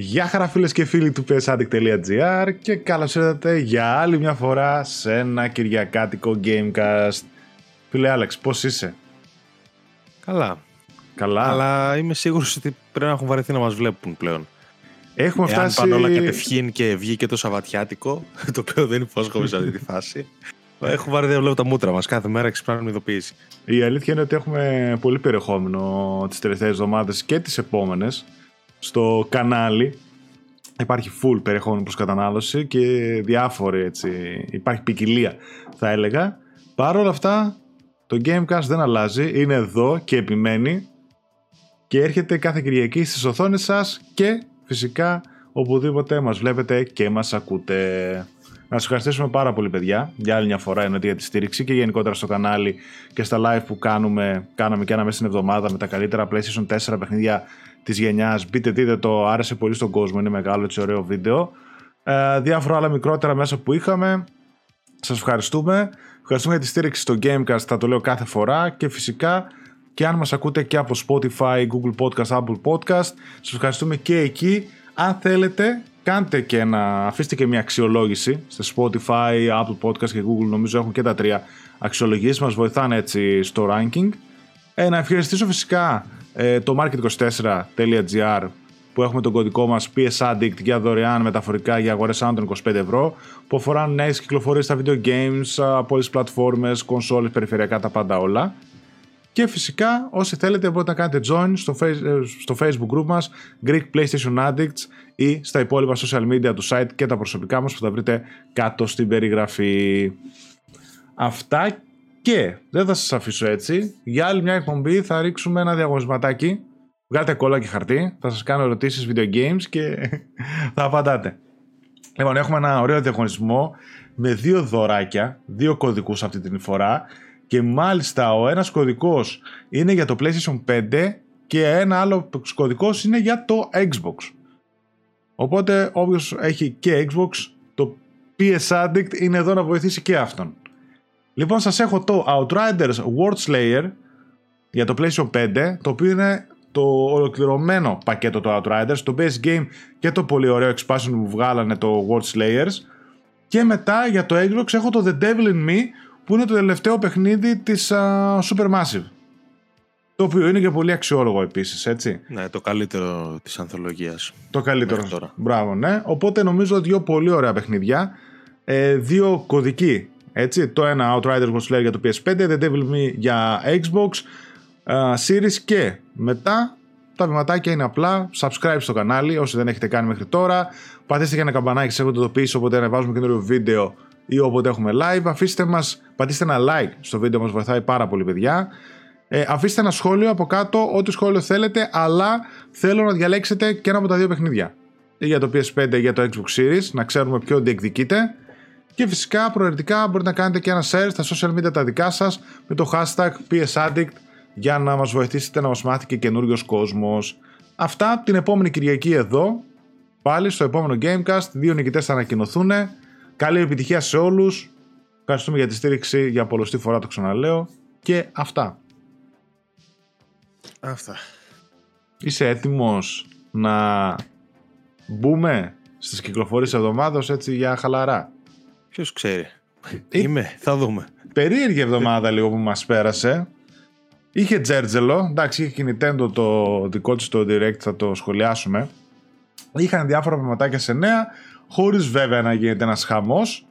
Γεια χαρά φίλες και φίλοι του psaddict.gr και καλώς ήρθατε για άλλη μια φορά σε ένα κυριακάτικο Gamecast. Φίλε Άλεξ, πώς είσαι; Καλά. Καλά. Αλλά είμαι σίγουρος ότι πρέπει να έχουν βαρεθεί να μας βλέπουν πλέον. Έχουμε Εάν φτάσει... πάνε όλα κατευχήν και βγει και το Σαββατιάτικο, το οποίο δεν υπόσχομαι σε αυτή τη φάση. Έχω βαρεθεί να βλέπω τα μούτρα μας κάθε μέρα ξυπνάμε ειδοποίηση. Η αλήθεια είναι ότι έχουμε πολύ περιεχόμενο τις τελευταίες εβδομάδες και τις επόμενες στο κανάλι. Υπάρχει full περιεχόμενο προς κατανάλωση και διάφοροι έτσι, υπάρχει ποικιλία θα έλεγα. Παρ' όλα αυτά το Gamecast δεν αλλάζει, είναι εδώ και επιμένει και έρχεται κάθε Κυριακή στις οθόνες σας και φυσικά οπουδήποτε μας βλέπετε και μας ακούτε. Να σας ευχαριστήσουμε πάρα πολύ παιδιά για άλλη μια φορά εννοείται για τη στήριξη και γενικότερα στο κανάλι και στα live που κάνουμε, κάναμε και ένα μέσα στην εβδομάδα με τα καλύτερα PlayStation 4 παιχνίδια της γενιάς. Μπείτε δείτε το, άρεσε πολύ στον κόσμο, είναι μεγάλο έτσι ωραίο βίντεο. Ε, διάφορα άλλα μικρότερα μέσα που είχαμε. Σας ευχαριστούμε. Ευχαριστούμε για τη στήριξη στο Gamecast, θα το λέω κάθε φορά και φυσικά και αν μας ακούτε και από Spotify, Google Podcast, Apple Podcast, σας ευχαριστούμε και εκεί. Αν θέλετε, κάντε και ένα, αφήστε και μια αξιολόγηση στο Spotify, Apple Podcast και Google, νομίζω έχουν και τα τρία αξιολογήσεις, μας βοηθάνε έτσι στο ranking. Ε, να ευχαριστήσω φυσικά ε, το market24.gr που έχουμε τον κωδικό μας PS Addict για δωρεάν μεταφορικά για αγορές άνω των 25 ευρώ που αφορά νέες κυκλοφορίες στα video games από όλες τις πλατφόρμες, κονσόλες, περιφερειακά τα πάντα όλα. Και φυσικά όσοι θέλετε μπορείτε να κάνετε join στο, στο facebook group μας Greek PlayStation Addicts ή στα υπόλοιπα social media του site και τα προσωπικά μας που θα βρείτε κάτω στην περιγραφή. Αυτά και δεν θα σας αφήσω έτσι. Για άλλη μια εκπομπή θα ρίξουμε ένα διαγωνισματάκι. Βγάλτε κόλλα και χαρτί. Θα σας κάνω ερωτήσεις video games και θα απαντάτε. Λοιπόν, έχουμε ένα ωραίο διαγωνισμό με δύο δωράκια, δύο κωδικούς αυτή την φορά και μάλιστα ο ένας κωδικός είναι για το PlayStation 5 και ένα άλλο κωδικός είναι για το Xbox. Οπότε όποιος έχει και Xbox, το PS Addict είναι εδώ να βοηθήσει και αυτόν. Λοιπόν, σας έχω το Outriders World Slayer για το PlayStation 5, το οποίο είναι το ολοκληρωμένο πακέτο του Outriders, το base game και το πολύ ωραίο expansion που βγάλανε το World Slayers. Και μετά για το Xbox έχω το The Devil in Me, που είναι το τελευταίο παιχνίδι της uh, Supermassive. Το οποίο είναι και πολύ αξιόλογο επίσης, έτσι. Ναι, το καλύτερο της ανθολογίας. Το καλύτερο. Τώρα. Μπράβο, ναι. Οπότε νομίζω δύο πολύ ωραία παιχνίδια. Ε, δύο κωδικοί έτσι, το ένα Outriders Ghost Slayer για το PS5, The Devil Me για Xbox uh, Series και μετά τα βηματάκια είναι απλά. Subscribe στο κανάλι όσοι δεν έχετε κάνει μέχρι τώρα. Πατήστε και ένα καμπανάκι σε το ειδοποιήσει όποτε ανεβάζουμε καινούριο βίντεο ή όποτε έχουμε live. Αφήστε μας, πατήστε ένα like στο βίντεο μας βοηθάει πάρα πολύ παιδιά. Ε, αφήστε ένα σχόλιο από κάτω ό,τι σχόλιο θέλετε αλλά θέλω να διαλέξετε και ένα από τα δύο παιχνίδια. Ή για το PS5 ή για το Xbox Series να ξέρουμε ποιο διεκδικείτε και φυσικά προαιρετικά μπορείτε να κάνετε και ένα share στα social media τα δικά σας με το hashtag PSAddict για να μας βοηθήσετε να μας μάθει και καινούριος κόσμος. Αυτά την επόμενη Κυριακή εδώ, πάλι στο επόμενο Gamecast, δύο νικητές θα ανακοινωθούν. Καλή επιτυχία σε όλους. Ευχαριστούμε για τη στήριξη για πολλωστή φορά το ξαναλέω. Και αυτά. Αυτά. Είσαι έτοιμος να μπούμε στις κυκλοφορίες εβδομάδος έτσι για χαλαρά; Ποιος ξέρει. Είμαι, θα δούμε. Περίεργη εβδομάδα λίγο που μας πέρασε. Είχε Τζέρτζελο, εντάξει, είχε και Nintendo το δικό της το Direct, θα το σχολιάσουμε. Είχαν διάφορα πραγματάκια σε νέα, χωρίς βέβαια να γίνεται ένας χαμός.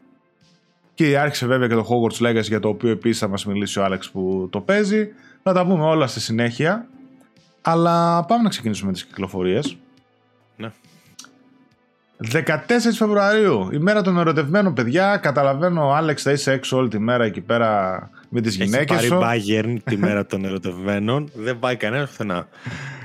Και άρχισε βέβαια και το Hogwarts Legacy για το οποίο επίσης θα μας μιλήσει ο Άλεξ που το παίζει. Θα τα πούμε όλα στη συνέχεια. Αλλά πάμε να ξεκινήσουμε τις κυκλοφορίες. 14 Φεβρουαρίου, η μέρα των ερωτευμένων παιδιά. Καταλαβαίνω, Άλεξ, θα είσαι έξω όλη τη μέρα εκεί πέρα με τις γυναίκες σου. Έχει πάρει Bayern τη μέρα των ερωτευμένων. Δεν πάει κανένας πουθενά.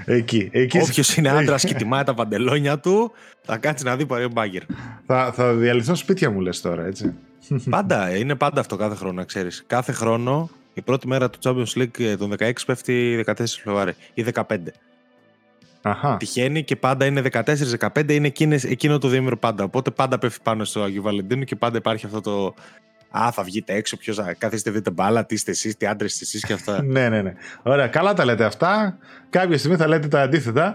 Εκεί. εκεί Όποιος είναι άντρας και τιμάει τα παντελόνια του, θα κάτσει να δει πάρει Bayern. Θα, θα διαλυθώ σπίτια μου, λες τώρα, έτσι. Πάντα, είναι πάντα αυτό κάθε χρόνο, να ξέρεις. Κάθε χρόνο η πρώτη μέρα του Champions League των 16 πέφτει 14 Φεβρουαρίου ή 15. Αχα. Τυχαίνει και πάντα είναι 14-15, είναι εκείνες, εκείνο το διήμερο πάντα. Οπότε πάντα πέφτει πάνω στο Αγίου Βαλεντίνου και πάντα υπάρχει αυτό το. Α, θα βγείτε έξω, ποιος θα καθίσετε, δείτε μπάλα, τι είστε εσείς, τι άντρες είστε εσείς και αυτά. ναι, ναι, ναι. Ωραία, καλά τα λέτε αυτά. Κάποια στιγμή θα λέτε τα αντίθετα.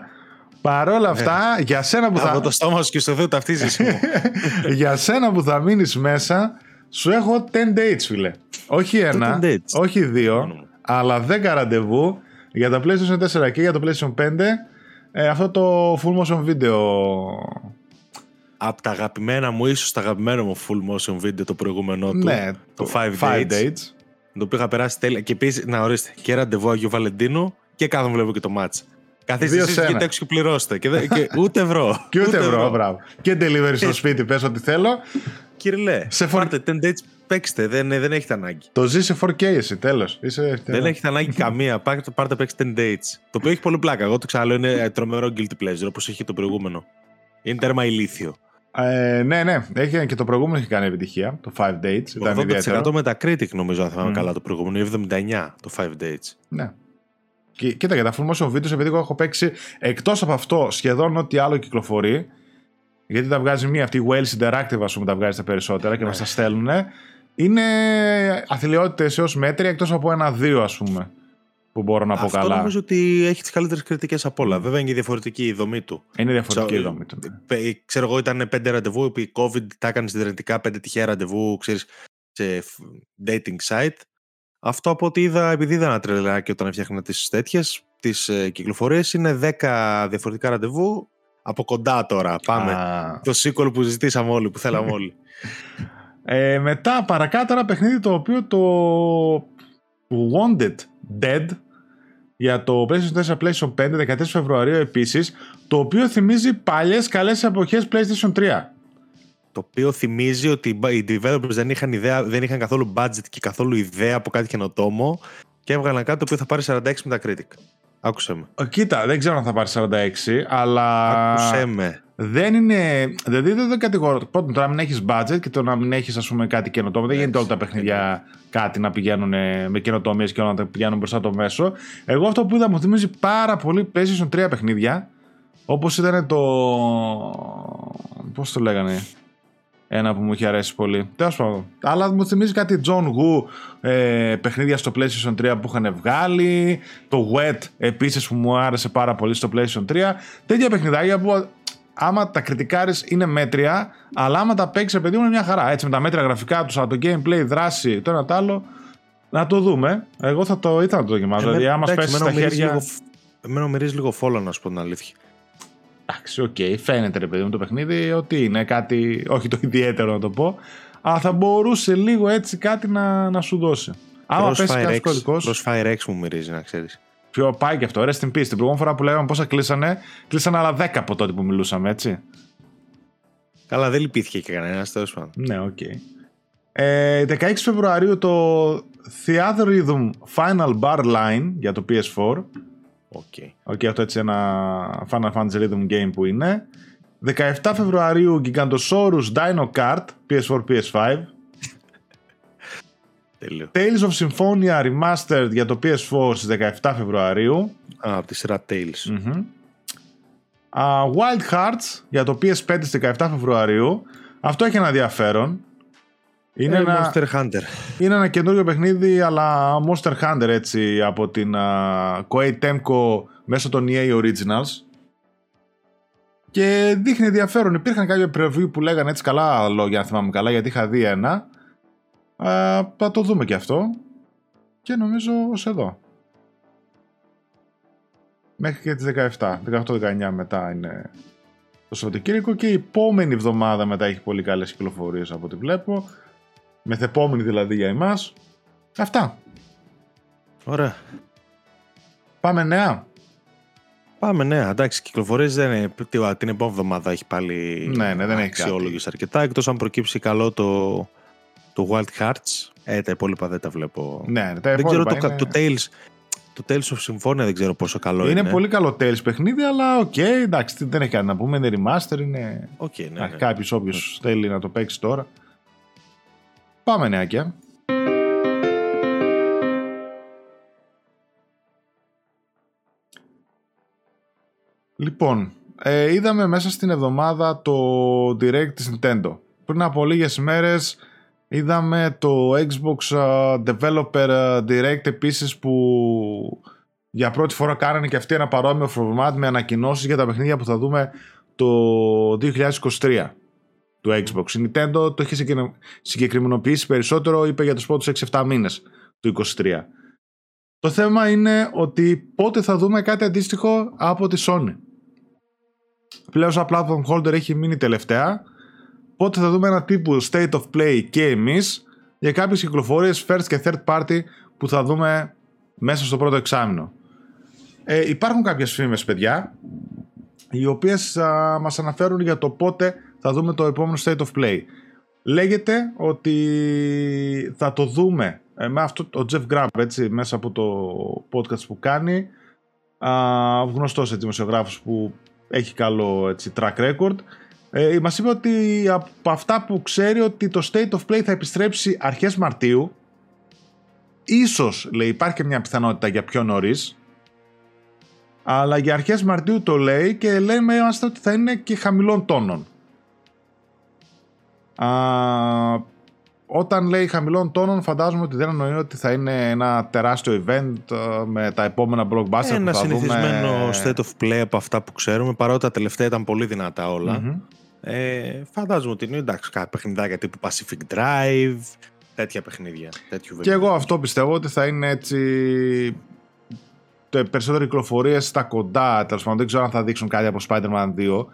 Παρόλα αυτά, για σένα που θα... Από το στόμα σου και στο δύο ταυτίζεις μου. για σένα που θα μείνεις μέσα, σου έχω 10 dates, φίλε. Όχι ένα, 10 dates; όχι δύο, Μόνο μου. αλλά 10 ραντεβού για τα PlayStation 4 και για το PlayStation 5. Ε, αυτό το full motion video. Από τα αγαπημένα μου, ίσως τα αγαπημένο μου full motion video το προηγούμενο του. ναι, το Five Dates. Το οποίο είχα περάσει τέλεια. Και επίσης, να ορίστε, και ραντεβού Αγίου Βαλεντίνου και κάθε βλέπω και το μάτς. Καθίστε Δύο εσείς σε ένα. βγείτε έξω και πληρώστε. Και, δε- και ούτε ευρώ. Και ούτε ευρώ, μπράβο. Και delivery στο σπίτι, πες ό,τι θέλω. Κύριε, Σε φορ- πάρτε 10 dates, παίξτε. Δεν, δεν έχετε ανάγκη. Το ζει σε 4K εσύ, τέλος. Είσαι... Δεν έχετε ανάγκη καμία. Πάρτε, πάρτε παίξτε 10 dates. Το οποίο έχει πολύ πλάκα. Εγώ το ξαναλέω είναι τρομερό guilty pleasure όπως έχει το προηγούμενο. Είναι τέρμα ηλίθιο. Ε, ναι, ναι. Έχει, και το προηγούμενο έχει κάνει επιτυχία. Το 5 Dates. Ήταν 80% ιδιαίτερο. Metacritic νομίζω, αν θυμάμαι Μμ. καλά το προηγούμενο. ή 79 το 5 dates. Ναι. Και, κοίτα, για τα full motion videos, επειδή εγώ έχω παίξει εκτός από αυτό σχεδόν ό,τι άλλο κυκλοφορεί. Γιατί τα βγάζει μία αυτή η Wales Interactive, ας πούμε, τα βγάζει τα περισσότερα και Ναι. μας τα στέλνουν. Είναι αθλειότητες έως μέτρια εκτός από ένα-δύο, ας πούμε. Που μπορώ να πω Αυτό καλά. νομίζω ότι έχει τις καλύτερες κριτικές από όλα. Βέβαια είναι και διαφορετική η δομή του. Είναι διαφορετική η Ξέρω- δομή του. Πε- Ξέρω εγώ, ήταν πέντε ραντεβού. Επί COVID τα έκανε συνδρομητικά πέντε τυχαία ραντεβού, ξέρεις, σε φ- dating site. Αυτό από ό,τι είδα, επειδή είδα ένα τρελάκι όταν έφτιαχνα τις τέτοιες, τις ε, κυκλοφορίες, είναι 10 διαφορετικά ραντεβού από κοντά τώρα. Πάμε. Α. Το sequel που ζητήσαμε όλοι, που θέλαμε όλοι. Ε, μετά παρακάτω ένα παιχνίδι το οποίο το Wanted Dead για το PlayStation 4, PlayStation 5, 14 Φεβρουαρίου επίσης, το οποίο θυμίζει παλιές καλές εποχές PlayStation 3. το οποίο θυμίζει ότι οι developers δεν είχαν, ιδέα, δεν είχαν καθόλου budget και καθόλου ιδέα από κάτι καινοτόμο και έβγαλαν κάτι το οποίο θα πάρει 46 με τα critic. Άκουσε με. Ε, Κοίτα, δεν ξέρω αν θα πάρει 46, αλλά Άκουσε με. δεν είναι. Δηλαδή δεν, δεν κατηγορώ. Πρώτον, το να μην έχεις budget και το να μην έχεις, ας πούμε, κάτι καινοτόμο. Δεν γίνεται όλα τα παιχνίδια κάτι να πηγαίνουν ε, με καινοτομίες και όλα να τα πηγαίνουν μπροστά το μέσο. Εγώ αυτό που είδα μου θυμίζει πάρα πολύ PlayStation 3 παιχνίδια. Όπως ήταν το. Πώς το λέγανε. Ένα που μου είχε αρέσει πολύ. Τέλος πάντων. Αλλά μου θυμίζει κάτι John Woo ε, παιχνίδια στο PlayStation 3 που είχαν βγάλει. Το Wet επίσης που μου άρεσε πάρα πολύ στο PlayStation 3. Τέτοια παιχνιδάκια που άμα τα κριτικάρεις είναι μέτρια, αλλά άμα τα παίξεις, παιδί μου, είναι μια χαρά. Έτσι με τα μέτρια γραφικά τους, αλλά το gameplay, δράση, το ένα το άλλο. Να το δούμε. Εγώ θα το ήθελα να το δοκιμάσω. Εμένα- δηλαδή, άμα εντάξει, πέσει στα εμένα μου μυρίζει χέρια. λίγο φ- Εμένα μου μυρίζει λίγο φόλα να σου πω την αλήθεια. Εντάξει, οκ, φαίνεται ρε παιδί μου το παιχνίδι ότι είναι κάτι, όχι το ιδιαίτερο να το πω, αλλά θα μπορούσε λίγο έτσι κάτι να, να σου δώσει. Άμα πέσει Crossfire κάτι X, κωδικό. Crossfire X μου μυρίζει, να ξέρεις. Ποιο πάει και αυτό, rest in peace. Την προηγούμενη φορά που λέγαμε πόσα κλείσανε, κλείσανε άλλα 10 από τότε που μιλούσαμε, έτσι. Καλά, δεν λυπήθηκε και κανένας, τέλος πάντων. Ναι, οκ. Ε, 16 Φεβρουαρίου το Theatrhythm Final Bar Line για το PS4. OK. OK, αυτό έτσι ένα Final Fantasy Rhythm Game που είναι. 17 Φεβρουαρίου Gigantosaurus Dino Kart PS4, PS5. Τέλειο. Tales of Symphonia Remastered για το PS4 στις 17 Φεβρουαρίου. Α, από τη σειρά Tales. Μμμ. Α, Wild Hearts για το PS5 στις 17 Φεβρουαρίου. Αυτό έχει ένα ενδιαφέρον. Είναι, Ε, ένα, Monster Hunter. είναι ένα καινούριο παιχνίδι, αλλά Monster Hunter έτσι από την α, Koei Temco μέσω των EA Originals. Και δείχνει ενδιαφέρον. Υπήρχαν κάποια preview που λέγανε έτσι καλά λόγια, αν θυμάμαι καλά, γιατί είχα δει ένα. Α, θα το δούμε και αυτό. Και νομίζω ως εδώ. Μέχρι και τις 17. 18-19 μετά είναι το Σαββατοκύριακο και η επόμενη εβδομάδα μετά έχει πολύ καλές κυκλοφορίες από ό,τι βλέπω. Μεθεπόμενη δηλαδή για εμάς. Αυτά. Ωραία. Πάμε νέα. Πάμε, ναι. Εντάξει, κυκλοφορίες δεν είναι. τι- Την επόμενη εβδομάδα έχει πάλι Ναι, ναι, δεν έχει αξιόλογες αρκετά. Εκτός αν προκύψει καλό το, το Wild Hearts. Ε, τα υπόλοιπα δεν τα βλέπω. Ναι, τα δεν ξέρω υπόλοιπα το, είναι... το Tales. Το Tales of Symphonia δεν ξέρω πόσο καλό είναι. είναι πολύ καλό Tales παιχνίδι, αλλά οκ, εντάξει, δεν έχει κάτι να πούμε. Είναι remaster, είναι. Οκ, ναι, Okay, ναι. Κάποιος όποιος θέλει να το παίξει τώρα. Πάμε νεάκια. Λοιπόν, ε, είδαμε μέσα στην εβδομάδα το Direct της Nintendo. Πριν από λίγες μέρες είδαμε το Xbox uh, Developer uh, Direct επίσης που για πρώτη φορά κάνανε και αυτοί ένα παρόμοιο format με ανακοινώσεις για τα παιχνίδια που θα δούμε το 2023 του Xbox. Η Nintendo το είχε συγκεκριμενοποιήσει περισσότερο, είπε για τους πρώτους 6-7 μήνες του 2023. Το θέμα είναι ότι πότε θα δούμε κάτι αντίστοιχο από τη Sony. Πλέον σαν platform holder έχει μείνει τελευταία. Πότε θα δούμε ένα τύπου state of play και εμείς για κάποιες κυκλοφορίες first και third party που θα δούμε μέσα στο πρώτο εξάμεινο. Ε, υπάρχουν κάποιες φήμες παιδιά οι οποίες α, μας αναφέρουν για το πότε θα δούμε το επόμενο state of play. Λέγεται ότι θα το δούμε ε, με αυτό ο Jeff Grab έτσι, μέσα από το podcast που κάνει α, γνωστός έτσι, δημοσιογράφος που έχει καλό έτσι, track record ε, μας είπε ότι από αυτά που ξέρει ότι το State of Play θα επιστρέψει αρχές Μαρτίου ίσως λέει υπάρχει και μια πιθανότητα για πιο νωρίς. αλλά για αρχές Μαρτίου το λέει και λέμε είμαστε ότι θα είναι και χαμηλών τόνων Α, όταν λέει χαμηλών τόνων, φαντάζομαι ότι δεν εννοεί ότι θα είναι ένα τεράστιο event ε, με τα επόμενα blockbuster ένα που θα συνηθισμένο δούμε. state of play από αυτά που ξέρουμε, παρότι τα τελευταία ήταν πολύ δυνατά όλα. Ε, φαντάζομαι ότι είναι εντάξει κάποια παιχνιδάκια τύπου Pacific Drive, τέτοια παιχνίδια. Τέτοιου Και εγώ αυτό πιστεύω ότι θα είναι έτσι περισσότεροι κυκλοφορίες στα κοντά. Τέλος πάντων, δεν ξέρω αν θα δείξουν κάτι από Spider-Man 2,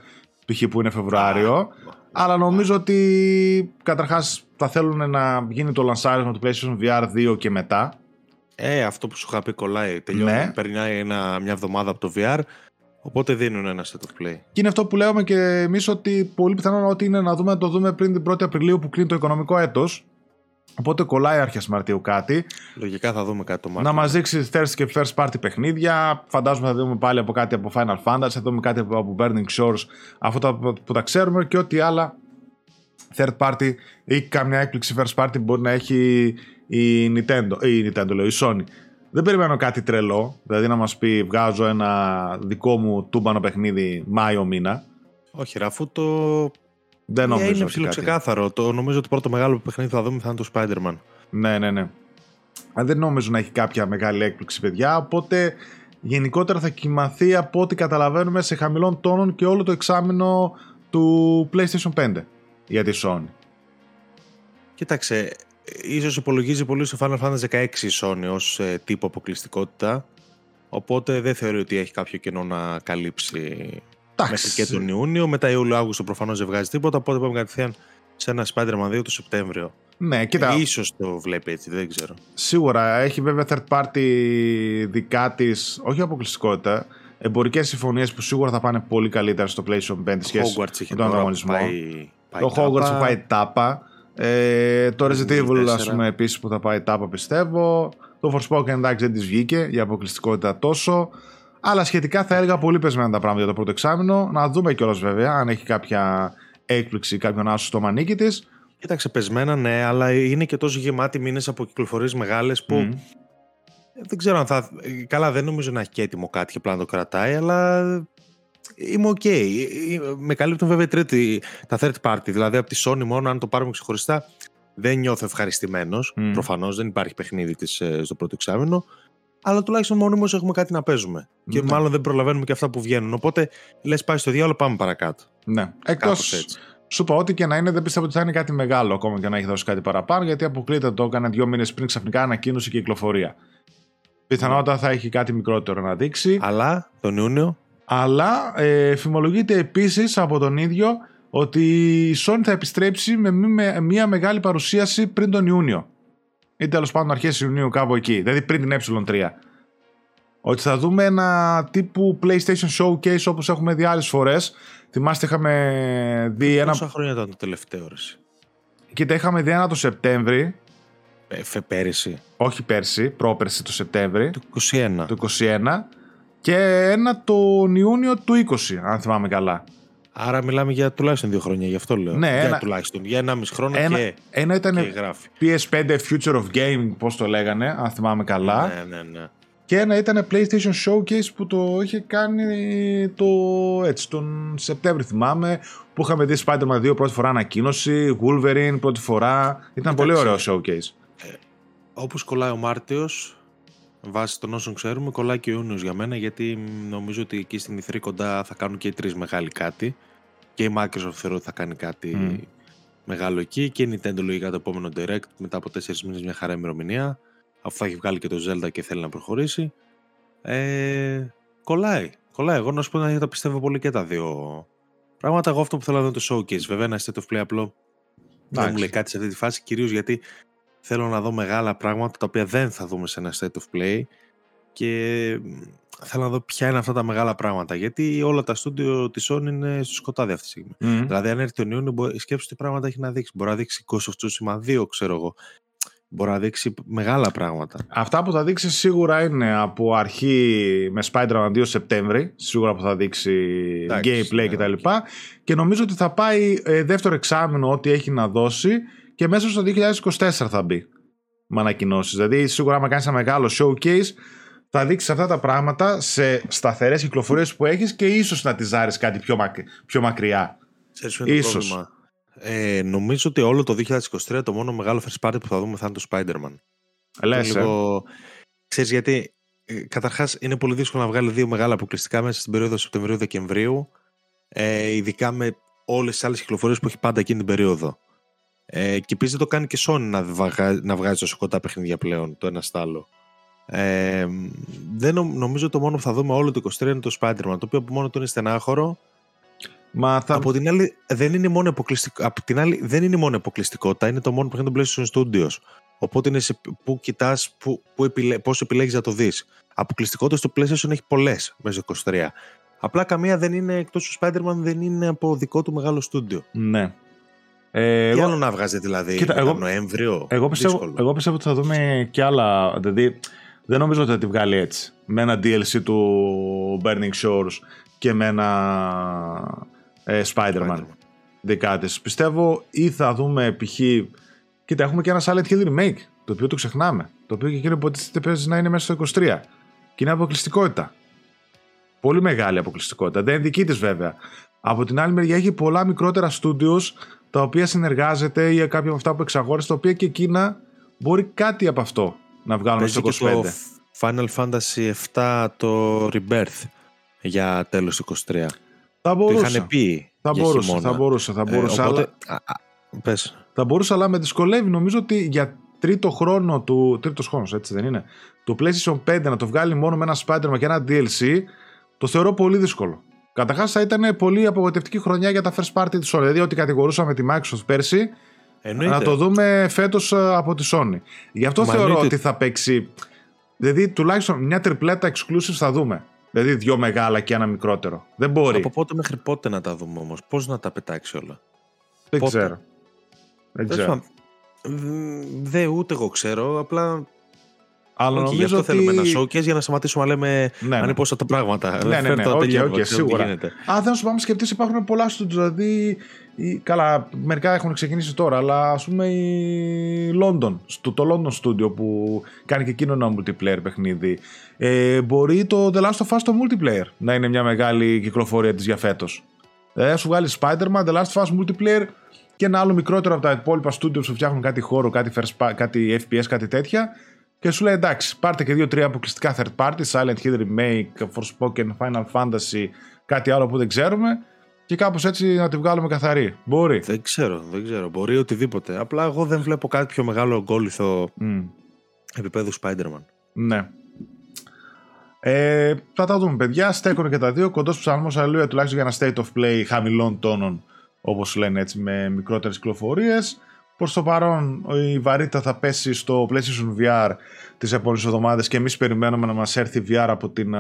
π.χ. που είναι Φεβρουάριο. Αλλά νομίζω ότι καταρχάς θα θέλουν να γίνει το λανσάρισμα του PlayStation VR 2 και μετά. Ε, αυτό που σου είχα πει κολλάει. Τελειώνει, Ναι. περνάει ένα, μια εβδομάδα από το VR, οπότε δίνουν ένα set of play. Και είναι αυτό που λέμε και εμείς ότι πολύ πιθανό ότι είναι να δούμε να το δούμε πριν την 1η Απριλίου που κλείνει το οικονομικό έτος. Οπότε κολλάει αρχές Μαρτίου κάτι. Λογικά θα δούμε κάτι το Μάρτιο. Να μας δείξει first και first party παιχνίδια. Φαντάζομαι θα δούμε πάλι από κάτι από Final Fantasy, θα δούμε κάτι από από Burning Shores, αυτά που που τα ξέρουμε και ό,τι άλλα third party ή καμιά έκπληξη first party μπορεί να έχει η Nintendo, ή η Nintendo λέω, η Sony. Δεν περιμένω κάτι τρελό, δηλαδή να μας πει βγάζω ένα δικό μου τούμπανο παιχνίδι Μάιο μήνα. Όχι, ρε, αφού το. Δεν Ε, νομίζω είναι ότι κάτι. ψηλοξεκάθαρο. Το, νομίζω ότι το πρώτο μεγάλο παιχνίδι που θα δούμε θα είναι το Spider-Man. Ναι, ναι, ναι. Αλλά Δεν νομίζω να έχει κάποια μεγάλη έκπληξη, παιδιά. Οπότε γενικότερα θα κοιμαθεί από ό,τι καταλαβαίνουμε σε χαμηλών τόνων και όλο το εξάμεινο του PlayStation 5 για τη Sony. Κοίταξε, ίσως υπολογίζει πολύ στο Final Fantasy 16 η Sony ως ε, τύπο αποκλειστικότητα. Οπότε δεν θεωρεί ότι έχει κάποιο κενό να καλύψει μέχρι και τον Ιούνιο. Μετά Ιούλιο-Αύγουστο προφανώς δεν βγάζει τίποτα. Οπότε πάμε κατευθείαν σε ένα Spider-Man 2 το Σεπτέμβριο. Ναι, κοίτα, Ίσως το βλέπει έτσι, δεν ξέρω. σίγουρα έχει βέβαια third party δικά της, όχι αποκλειστικότητα, εμπορικές συμφωνίες που σίγουρα θα πάνε πολύ καλύτερα στο PlayStation 5 Το σχέση Hogwarts είχε με τον τώρα ανταγωνισμό. πάει, πάει το Hogwarts τάπα. που πάει τάπα. Ε, το Resident Evil, 4. ας πούμε, επίσης που θα πάει τάπα πιστεύω. Το Forspoken εντάξει δεν της βγήκε για αποκλειστικότητα τόσο. Αλλά σχετικά θα έλεγα πολύ πεσμένα τα πράγματα για το πρώτο εξάμεινο. Να δούμε κιόλας βέβαια αν έχει κάποια έκπληξη, κάποιον άσο στο μανίκι της. Κοίταξε, πεσμένα ναι, αλλά είναι και τόσο γεμάτοι μήνες από κυκλοφορίες μεγάλες που Μμ. δεν ξέρω αν θα. Καλά, δεν νομίζω να έχει και έτοιμο κάτι και απλά να το κρατάει, αλλά είμαι οκ. Ε, Με καλύπτουν βέβαια οι τρίτη, τα third party. Δηλαδή από τη Sony μόνο, αν το πάρουμε ξεχωριστά, δεν νιώθω ευχαριστημένος. Μμ. Προφανώς δεν υπάρχει παιχνίδι της στο πρώτο εξάμηνο. Αλλά τουλάχιστον μόνοι έχουμε κάτι να παίζουμε. Και Ναι. μάλλον δεν προλαβαίνουμε και αυτά που βγαίνουν. Οπότε λες, πάει στο διάλογο, πάμε παρακάτω. Ναι. Εκτός, Κάπως έτσι. σου είπα, ό,τι και να είναι, δεν πιστεύω ότι θα είναι κάτι μεγάλο ακόμα και να έχει δώσει κάτι παραπάνω, γιατί αποκλείται το έκανε δύο μήνες πριν ξαφνικά ανακοίνωση και κυκλοφορία. Πιθανότατα θα έχει κάτι μικρότερο να δείξει. Αλλά τον Ιούνιο Αλλά ε, φημολογείται επίσης από τον ίδιο ότι η Sony θα επιστρέψει με μη- με μια μεγάλη παρουσίαση πριν τον Ιούνιο. Ή τέλος πάντων αρχές Ιουνίου κάπου εκεί, δηλαδή πριν την ε3. Ότι θα δούμε ένα τύπου PlayStation Showcase όπως έχουμε δει άλλες φορές. Θυμάστε είχαμε δει ένα... Πόσα χρόνια ήταν το τελευταίο ρε. εσύ; Κοίτα, είχαμε δει ένα το Σεπτέμβρη, Ε, φε- πέρυσι. όχι πέρσι, πρόπερσι το Σεπτέμβρη Το 21. του 21 και ένα τον Ιούνιο του 20, αν θυμάμαι καλά. Άρα μιλάμε για τουλάχιστον δύο χρόνια, γι' αυτό λέω. Ναι, για ένα- τουλάχιστον. Για ένα μισή χρόνο Ένα, και, ένα ήταν και γράφει. PS5 Future of Gaming, πώς το λέγανε, αν θυμάμαι καλά. Ναι, ναι, ναι. Και ένα ήταν PlayStation Showcase που το είχε κάνει το, έτσι, τον Σεπτέμβρη θυμάμαι, που είχαμε δει Spider-Man 2 πρώτη φορά ανακοίνωση, Wolverine πρώτη φορά. Ήταν πολύ ωραίο showcase. Όπως κολλάει ο Μάρτιος, βάσει των όσων ξέρουμε, κολλάει και ο Ιούνιος για μένα, γιατί νομίζω ότι εκεί στην Ιθρή κοντά θα κάνουν και οι τρεις μεγάλοι κάτι. Και η Microsoft θεωρώ ότι θα κάνει κάτι μεγάλο εκεί. Και η Nintendo λογικά το επόμενο Direct μετά από τέσσερις μήνες μια χαρά ημερομηνία. Αφού θα έχει βγάλει και το Zelda και θέλει να προχωρήσει. Ε, κολλάει. Κολλάει. Εγώ να σου πω να τα πιστεύω πολύ και τα δύο πράγματα. Εγώ αυτό που θέλω να δω το showcase. Βέβαια, ένα state of play απλό δεν μου λέει κάτι σε αυτή τη φάση. Κυρίως γιατί θέλω να δω μεγάλα πράγματα τα οποία δεν θα δούμε σε ένα state of play και θέλω να δω ποια είναι αυτά τα μεγάλα πράγματα. Γιατί όλα τα στούντιο της Sony είναι στο σκοτάδι αυτή τη στιγμή. Δηλαδή, αν έρθει τον Ιούνιο, σκέψου τι πράγματα έχει να δείξει. Μπορεί να δείξει Ghost of Tsushima 2, ξέρω εγώ. Μπορεί να δείξει μεγάλα πράγματα. Αυτά που θα δείξει σίγουρα είναι από αρχή με Spider-Man 2 Σεπτέμβρη. Σίγουρα που θα δείξει gameplay ναι, κτλ. Και, και νομίζω ότι θα πάει ε, δεύτερο εξάμεινο ό,τι έχει να δώσει και μέσα στο 2024 θα μπει με ανακοινώσεις. Δηλαδή, σίγουρα, άμα κάνεις ένα μεγάλο showcase, θα δείξεις αυτά τα πράγματα σε σταθερές κυκλοφορίες που έχεις και ίσως να τη ζάρει κάτι πιο, μακ... πιο μακριά. Ίσως. Ε, νομίζω ότι όλο το 2023 το μόνο μεγάλο first party που θα δούμε θα είναι το Spider-Man. Λες, ε. Ξέρεις γιατί ε, καταρχάς είναι πολύ δύσκολο να βγάλει δύο μεγάλα αποκλειστικά μέσα στην περίοδο Σεπτεμβρίου-Δεκεμβρίου ε, ειδικά με όλες τις άλλες κυκλοφορίες που έχει πάντα εκείνη την περίοδο. Ε, και επίσης το κάνει και Sony να, να βγάζει τόσο κοντά παιχνίδια πλέον το ένα στο άλλο. Ε, δεν νομίζω το μόνο που θα δούμε όλο το 23 είναι το Spider-Man, το οποίο από μόνο του είναι στενάχωρο. Μα θα... Από την άλλη, δεν είναι μόνο αποκλειστικό, από την άλλη, δεν είναι μόνο αποκλειστικότητα, είναι το μόνο που έχει το PlayStation Studios. Οπότε είναι σε, που κοιτάς, που, που επιλέ, πώς επιλέγεις να το δεις. Αποκλειστικότητα στο PlayStation έχει πολλές μέσα στο 23. Απλά καμία δεν είναι εκτός του Spider-Man, δεν είναι από δικό του μεγάλο στούντιο. Ναι. Ε, Τι εγώ... άλλο να βγάζει δηλαδή Κοίτα, εγώ, Νοέμβριο. Εγώ πιστεύω, εγώ πιστεύω ότι θα δούμε και άλλα. Δηλαδή, δεν νομίζω ότι θα τη βγάλει έτσι. Με ένα DLC του Burning Shores και με ένα ε, Spider-Man. Δικά της. Πιστεύω ή θα δούμε π.χ. Κοίτα, έχουμε και ένα Silent Hill Remake, το οποίο το ξεχνάμε. Το οποίο και εκείνο που παίζει να είναι μέσα στο 23. Και είναι αποκλειστικότητα. Πολύ μεγάλη αποκλειστικότητα. Δεν είναι δική της βέβαια. Από την άλλη μεριά έχει πολλά μικρότερα studios τα οποία συνεργάζεται ή κάποια από αυτά που εξαγόρασε, τα οποία και εκείνα μπορεί κάτι από αυτό να βγάλουν στο 25. το Final Fantasy 7 το Rebirth για τέλος 23. Θα μπορούσα. Το είχαν πει θα μπορούσε, θα μπορούσε, θα ε, μπορούσε. οπότε, αλλά... α, α, πες. Θα μπορούσε, αλλά με δυσκολεύει. Νομίζω ότι για τρίτο χρόνο του. Τρίτος χρόνος, έτσι δεν είναι; Το PlayStation 5 να το βγάλει μόνο με ένα Spider-Man και ένα DLC, το θεωρώ πολύ δύσκολο. Καταρχάς θα ήταν πολύ απογοητευτική χρονιά για τα first party της Sony. Δηλαδή, ότι κατηγορούσαμε τη Microsoft πέρσι, Εννοείται. να το δούμε φέτος ε, από τη Sony. Γι' αυτό θεωρώ ότι θα παίξει. Δηλαδή, τουλάχιστον μια τριπλέτα exclusive θα δούμε. Δηλαδή, δύο μεγάλα και ένα μικρότερο. Δεν μπορεί. Από πότε μέχρι πότε να τα δούμε όμως, Πώς να τα πετάξει όλα; Δεν πότε; ξέρω. Δεν ξέρω. Δεν ούτε εγώ ξέρω. Απλά αλλά okay, νομίζω γι' αυτό ότι... θέλουμε ένα showcase για να σταματήσουμε να λέμε ναι, ναι. τα πράγματα. Ναι, ναι, ναι, okay, okay, σίγουρα. Α, δεν σου πάμε σκεφτείς υπάρχουν πολλά studios, δηλαδή καλά, μερικά έχουν ξεκινήσει τώρα, αλλά ας πούμε η London, το, το London Studio που κάνει και εκείνο ένα multiplayer παιχνίδι. Ε, μπορεί το The Last of Us το multiplayer να είναι μια μεγάλη κυκλοφορία της για φέτος. Ε, σου βγάλει Spider-Man, The Last of Us multiplayer και ένα άλλο μικρότερο από τα υπόλοιπα studios που φτιάχνουν κάτι χώρο, κάτι, first, κάτι FPS, κάτι τέτοια και σου λέει εντάξει, πάρτε και δύο-τρία αποκλειστικά third party, Silent Hill Remake, Forspoken, Final Fantasy, κάτι άλλο που δεν ξέρουμε και κάπως έτσι να τη βγάλουμε καθαρή. Μπορεί. Δεν ξέρω, δεν ξέρω. Μπορεί οτιδήποτε. Απλά εγώ δεν βλέπω κάτι πιο μεγάλο γκόλιθο mm. επίπεδου Spider-Man. Ναι. Ε, θα τα δούμε, παιδιά. Στέκουν και τα δύο. Κοντός ψαλμός, αλληλούια τουλάχιστον για ένα state of play χαμηλών τόνων, όπως λένε έτσι, με μικρότερες κυκλοφορίες. Προς το παρόν η βαρύτητα θα πέσει στο PlayStation VR τις επόμενες εβδομάδες και εμείς περιμένουμε να μας έρθει VR από την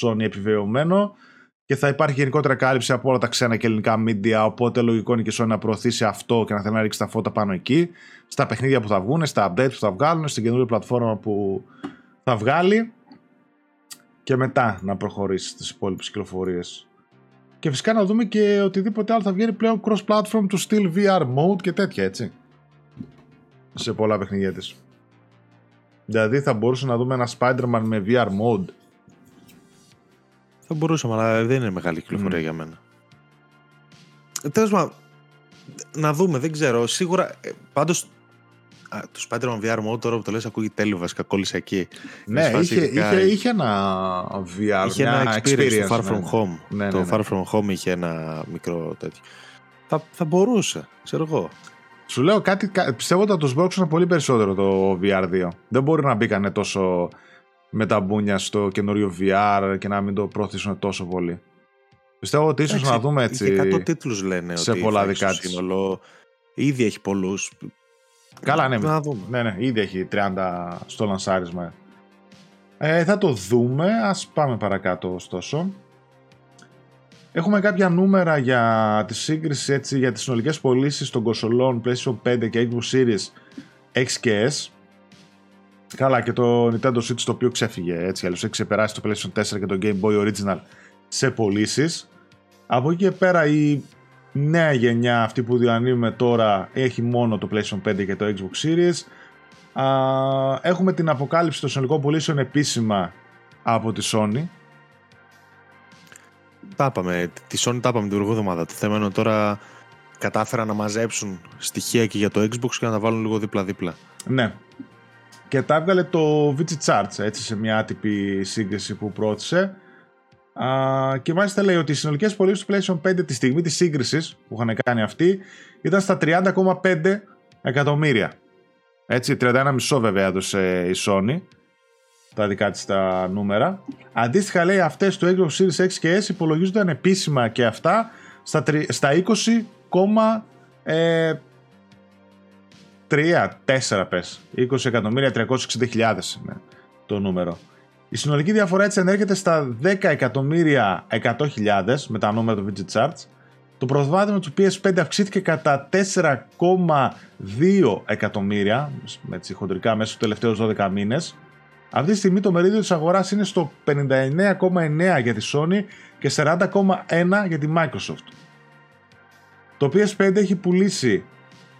Sony επιβεβαιωμένο και θα υπάρχει γενικότερα κάλυψη από όλα τα ξένα και ελληνικά media οπότε λογικό είναι και η Sony να προωθήσει αυτό και να θέλει να ρίξει τα φώτα πάνω εκεί στα παιχνίδια που θα βγουν, στα updates που θα βγάλουν, στην καινούργια πλατφόρμα που θα βγάλει και μετά να προχωρήσει στις υπόλοιπες κυκλοφορίες. Και φυσικά να δούμε και οτιδήποτε άλλο θα βγαίνει πλέον cross-platform του Still VR mode και τέτοια έτσι. Σε πολλά παιχνίδια της. Δηλαδή θα μπορούσε να δούμε ένα Spider-Man με VR mode. Θα μπορούσαμε, αλλά δεν είναι μεγάλη κυκλοφορία mm. για μένα. Τέλος πάντων, να δούμε, δεν ξέρω. Σίγουρα, ε, πάντως, το Spider-Man VR Mode τώρα που το λες ακούγει τέλειο βασικά κόλλησε εκεί. Ναι, είχε, είχε, είχε, ένα VR, είχε ένα experience, experience το Far From ναι. Home. Ναι, το ναι, Far From Home είχε ένα μικρό τέτοιο. Θα, θα μπορούσε, ξέρω εγώ. Σου λέω κάτι, πιστεύω ότι θα το σμπρώξουν πολύ περισσότερο το VR2. Δεν μπορεί να μπήκανε τόσο με τα μπούνια στο καινούριο VR και να μην το προωθήσουν τόσο πολύ. Πιστεύω ότι ίσως να δούμε έτσι. Και 100 τίτλους λένε σε ότι πολλά δικά της. σύνολο ήδη έχει πολλούς. Καλά, ναι. Να δούμε. Ναι, ναι, ήδη έχει 30 στο λανσάρισμα. Ε, θα το δούμε. Ας πάμε παρακάτω ωστόσο. Έχουμε κάποια νούμερα για τη σύγκριση έτσι, για τις συνολικές πωλήσεις των κονσολών PlayStation 5 και Xbox Series X και S. Καλά και το Nintendo Switch το οποίο ξέφυγε έτσι, αλλιώς έχει ξεπεράσει το PlayStation 4 και το Game Boy Original σε πωλήσεις. Από εκεί και πέρα η νέα γενιά αυτή που διανύουμε τώρα έχει μόνο το PlayStation 5 και το Xbox Series. έχουμε την αποκάλυψη των συνολικών πωλήσεων επίσημα από τη Sony τα είπαμε, τη Sony τα είπαμε την προηγούμενη εβδομάδα. Το θέμα είναι τώρα κατάφεραν να μαζέψουν στοιχεία και για το Xbox και να τα βάλουν λίγο δίπλα-δίπλα. Ναι. Και τα έβγαλε το VG Charts έτσι, σε μια άτυπη σύγκριση που πρόθεσε. Α, και μάλιστα λέει ότι οι συνολικές πωλήσεις του PlayStation 5 τη στιγμή της σύγκρισης που είχαν κάνει αυτοί ήταν στα 30,5 εκατομμύρια. Έτσι, 31,5 βέβαια έδωσε η Sony τα δικά της τα νούμερα. Αντίστοιχα λέει αυτές του Xbox Series X και S υπολογίζονταν επίσημα και αυτά στα, στα 20,3 ε, 4 πες. 20 εκατομμύρια 360 χιλιάδες είναι το νούμερο. Η συνολική διαφορά έτσι ανέρχεται στα 10 εκατομμύρια 100 χιλιάδες με τα νούμερα του VG Charts. Το προβάδισμα του PS5 αυξήθηκε κατά 4,2 εκατομμύρια με χοντρικά μέσα στους τελευταίους 12 μήνες αυτή τη στιγμή το μερίδιο της αγοράς είναι στο 59,9 για τη Sony και 40,1 για τη Microsoft. Το PS5 έχει πουλήσει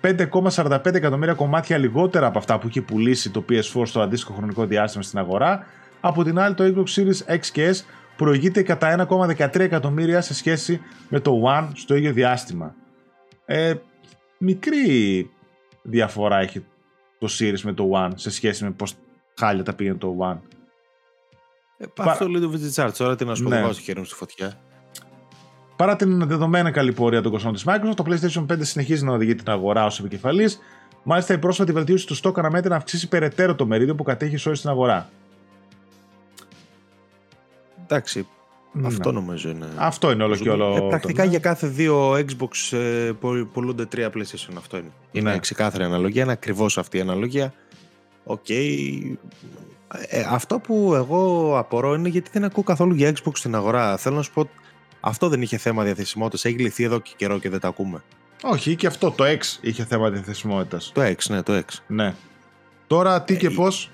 5,45 εκατομμύρια κομμάτια λιγότερα από αυτά που είχε πουλήσει το PS4 στο αντίστοιχο χρονικό διάστημα στην αγορά. Από την άλλη το Xbox Series X και S προηγείται κατά 1,13 εκατομμύρια σε σχέση με το One στο ίδιο διάστημα. Ε, μικρή διαφορά έχει το Series με το One σε σχέση με πώς χάλια τα πήγαινε το One. Ε, αυτό λέει το VG Charts, τώρα τι να σου πω, ναι. βάζω χέρι μου στη φωτιά. Παρά την δεδομένα καλή πορεία των κοστών της Microsoft, το PlayStation 5 συνεχίζει να οδηγεί την αγορά ως επικεφαλής. Μάλιστα, η πρόσφατη βελτίωση του στόκ αναμένεται να αυξήσει περαιτέρω το μερίδιο που κατέχει όλη στην αγορά. Εντάξει. Ναι. Αυτό νομίζω είναι. Αυτό είναι όλο και όλο. Ε, πρακτικά για κάθε δύο Xbox ε, πωλούνται τρία PlayStation. Αυτό είναι. Είναι ναι. ξεκάθαρη αναλογία. Είναι ακριβώς αυτή η αναλογία. OK. Okay. Ε, αυτό που εγώ απορώ είναι γιατί δεν ακούω καθόλου για Xbox στην αγορά. Θέλω να σου πω, αυτό δεν είχε θέμα διαθεσιμότητας. Έχει λυθεί εδώ και καιρό και δεν τα ακούμε. Όχι, και αυτό το X είχε θέμα διαθεσιμότητας. Το X, ναι, το X. Ναι. Τώρα τι και ε, πώς;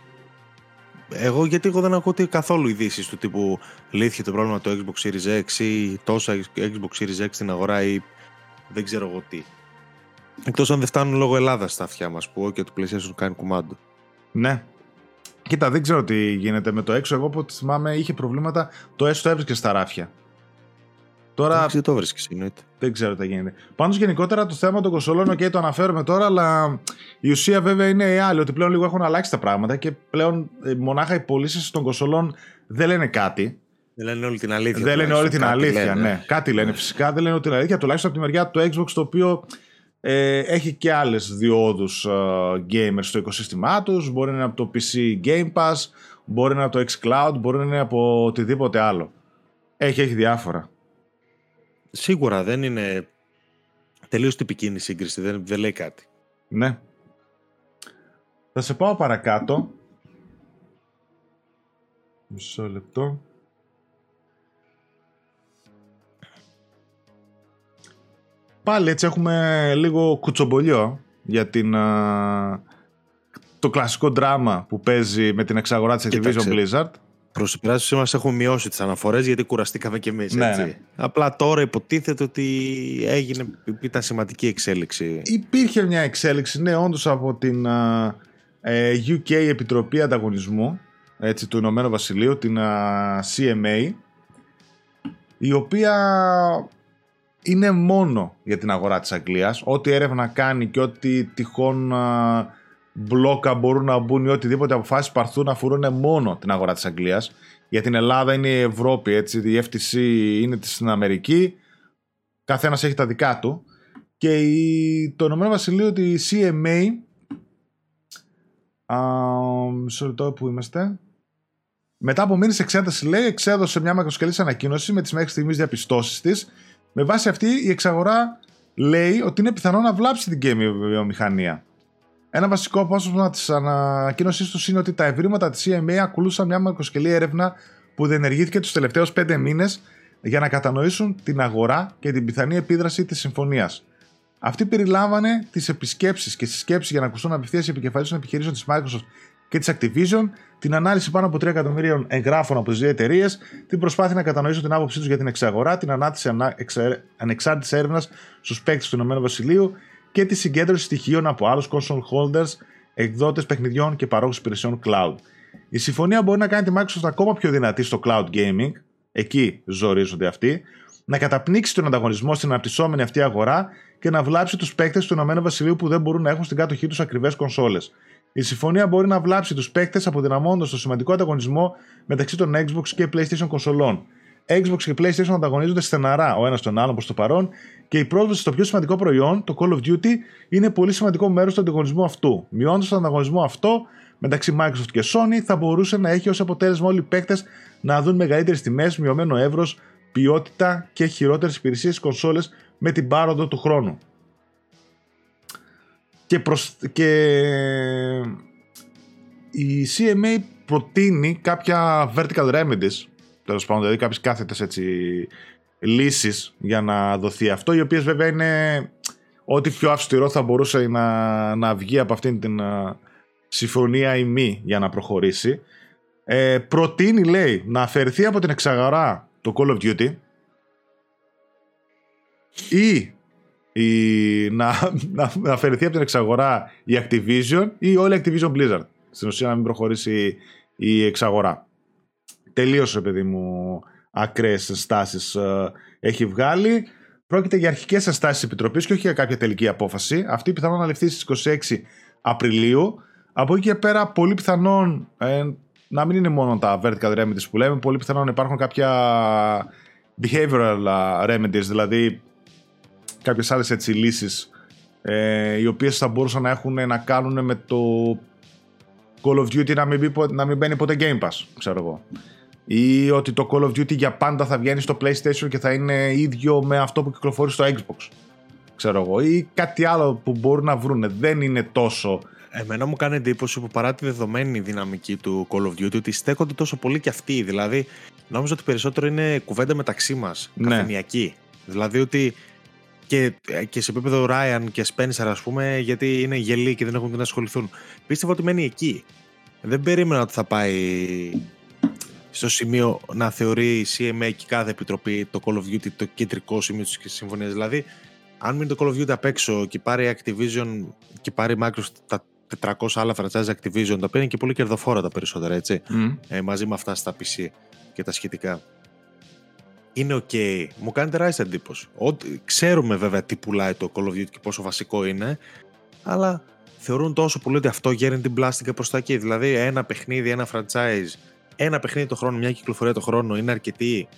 Εγώ γιατί εγώ δεν ακούω καθόλου ειδήσεις του τύπου λύθηκε το πρόβλημα το Xbox Series X ή τόσα Xbox Series X στην αγορά ή δεν ξέρω εγώ τι. Εκτός αν δεν φτάνουν λόγω Ελλάδας στα αυτιά μας που και το PlayStation κάνει κουμάντο. Ναι. Κοίτα, δεν ξέρω τι γίνεται με το έξω. Εγώ που θυμάμαι είχε προβλήματα. Το έστω έβρισκες στα ράφια. Τώρα. Δεν το βρίσκεις, εννοείται. Δεν ξέρω τι γίνεται. Πάντως γενικότερα το θέμα των κονσολών, OK, το αναφέρουμε τώρα, αλλά η ουσία βέβαια είναι η άλλη. Ότι πλέον λίγο έχουν αλλάξει τα πράγματα και πλέον ε, μονάχα οι πωλήσεις των κονσολών δεν λένε κάτι. Δεν λένε όλη την αλήθεια. Δεν λένε όλη την αλήθεια, ναι. Κάτι λένε φυσικά. Δεν λένε όλη την αλήθεια. Τουλάχιστον από τη μεριά του Xbox, το οποίο ε, έχει και άλλες διόδους uh, gamers στο οικοσύστημά τους. Μπορεί να είναι από το PC Game Pass, μπορεί να είναι από το xCloud, μπορεί να είναι από οτιδήποτε άλλο. Έχει, έχει διάφορα. Σίγουρα δεν είναι τελείως τυπική η σύγκριση, δεν, δεν λέει κάτι. Ναι. Θα σε πάω παρακάτω. Μισό λεπτό. Πάλι έτσι έχουμε λίγο κουτσομπολιό για την, το κλασικό δράμα που παίζει με την εξαγορά της Activision Blizzard. Προς την μας έχουμε μειώσει τις αναφορές γιατί κουραστήκαμε κι εμείς. Ναι, ναι. Απλά τώρα υποτίθεται ότι έγινε, ήταν σημαντική εξέλιξη. Υπήρχε μια εξέλιξη, ναι, όντως από την ε, UK Επιτροπή Ανταγωνισμού έτσι, του Ηνωμένου Βασιλείου, την CMA, η οποία είναι μόνο για την αγορά της Αγγλίας. Ό,τι έρευνα κάνει και ό,τι τυχόν μπλόκα μπορούν να μπουν ή οτιδήποτε αποφάσεις πάρθουν να αφορούν μόνο την αγορά της Αγγλίας. Για την Ελλάδα είναι η Ευρώπη, έτσι, η FTC είναι στην Αμερική. Καθένας έχει τα δικά του. Και η, το Ηνωμένο Βασιλείο, ότι η CMA. Μισό λεπτό που είμαστε; Μετά από μήνες εξέτασης, λέει, εξέδωσε μια μακροσκελής ανακοίνωση με τις μέχρι στιγμής διαπιστώσεις της. Με βάση αυτή, η εξαγορά λέει ότι είναι πιθανό να βλάψει την game βιομηχανία. Ένα βασικό απόσπασμα της ανακοίνωσής τους είναι ότι τα ευρήματα της CMA ακολούθησαν μια μακροσκελή έρευνα που διενεργήθηκε τους τελευταίους πέντε μήνες για να κατανοήσουν την αγορά και την πιθανή επίδραση της συμφωνίας. Αυτή περιλάμβανε τις επισκέψεις και συσκέψεις για να ακουστούν απευθείας οι επικεφαλεί των επιχειρήσεων της Microsoft και της Activision, την ανάλυση πάνω από 3 εκατομμυρίων εγγράφων από τις δύο εταιρείες, την προσπάθεια να κατανοήσουν την άποψή τους για την εξαγορά, την ανάπτυξη ανεξάρτητης έρευνας στους παίκτες του Ηνωμένου Βασιλείου και τη συγκέντρωση στοιχείων από άλλους console holders, εκδότες παιχνιδιών και παρόχους υπηρεσιών cloud. Η συμφωνία μπορεί να κάνει τη Microsoft ακόμα πιο δυνατή στο cloud gaming, εκεί ζορίζονται αυτοί, να καταπνίξει τον ανταγωνισμό στην αναπτυσσόμενη αυτή αγορά και να βλάψει τους παίκτες του Ηνωμένου Βασιλείου που δεν μπορούν να έχουν στην κάτοχή τους ακριβές κονσόλε. Η συμφωνία μπορεί να βλάψει τους παίκτες αποδυναμώνοντας το σημαντικό ανταγωνισμό μεταξύ των Xbox και PlayStation κονσολών. Xbox και PlayStation ανταγωνίζονται στεναρά ο ένας τον άλλον προς το παρόν και η πρόσβαση στο πιο σημαντικό προϊόν, το Call of Duty, είναι πολύ σημαντικό μέρος του ανταγωνισμού αυτού. Μειώνοντας τον ανταγωνισμό αυτό μεταξύ Microsoft και Sony, θα μπορούσε να έχει ως αποτέλεσμα όλοι οι παίκτες να δουν μεγαλύτερες τιμές, μειωμένο εύρος, ποιότητα και χειρότερες υπηρεσίες κονσόλες με την πάροδο του χρόνου και, και η CMA προτείνει κάποια vertical remedies, τέλος πάντων, δηλαδή κάποιες κάθετες έτσι λύσεις για να δοθεί αυτό, οι οποίες βέβαια είναι ό,τι πιο αυστηρό θα μπορούσε να, να βγει από αυτήν την συμφωνία ή μη για να προχωρήσει. Ε, προτείνει, λέει, να αφαιρεθεί από την εξαγορά το Call of Duty ή η, να, να, να αφαιρεθεί από την εξαγορά η Activision ή όλη η Activision Blizzard. Στην ουσία να μην προχωρήσει η εξαγορά. Τελείωσε, παιδί μου, ακραίες στάσει ε, έχει βγάλει. Πρόκειται για αρχικές ενστάσεις της Επιτροπής και όχι για κάποια τελική απόφαση. Αυτή πιθανόν να ληφθεί στις 26 Απριλίου. Από εκεί και πέρα, πολύ πιθανόν ε, να μην είναι μόνο τα vertical remedies που λέμε, πολύ πιθανόν να υπάρχουν κάποια behavioral remedies, δηλαδή κάποιες άλλες έτσι λύσεις ε, οι οποίες θα μπορούσαν να έχουν να κάνουν με το Call of Duty να μην, να μην μπαίνει ποτέ Game Pass, ξέρω εγώ. Ή ότι το Call of Duty για πάντα θα βγαίνει στο PlayStation και θα είναι ίδιο με αυτό που κυκλοφορεί στο Xbox. Ξέρω εγώ. Ή κάτι άλλο που μπορούν να βρουν. Δεν είναι τόσο. Εμένα μου κάνει εντύπωση που παρά τη δεδομένη δυναμική του Call of Duty ότι στέκονται τόσο πολύ και αυτοί. Δηλαδή, νόμιζα ότι περισσότερο είναι κουβέντα μεταξύ μας. Ναι. Δηλαδή ότι και, ε, και σε επίπεδο Ryan και Spencer, ας πούμε, γιατί είναι γελοί και δεν έχουν να ασχοληθούν. Πίστευα ότι μένει εκεί. Δεν περίμενα ότι θα πάει στο σημείο να θεωρεί η CMA και κάθε επιτροπή το Call of Duty το κεντρικό σημείο της συμφωνίας. Δηλαδή, αν μείνει το Call of Duty απ' έξω και πάρει Activision και πάρει Microsoft τα 400 άλλα franchise Activision, τα οποία είναι και πολύ κερδοφόρα τα περισσότερα, έτσι, ε, μαζί με αυτά στα PC και τα σχετικά είναι ok. Μου κάνει τεράστια εντύπωση. Ότι, ξέρουμε βέβαια τι πουλάει το Call of Duty και πόσο βασικό είναι, αλλά θεωρούν τόσο πολύ ότι αυτό γέρνει την πλάστικα προς τα εκεί. Δηλαδή, ένα παιχνίδι, ένα franchise, ένα παιχνίδι το χρόνο, μια κυκλοφορία το χρόνο είναι αρκετή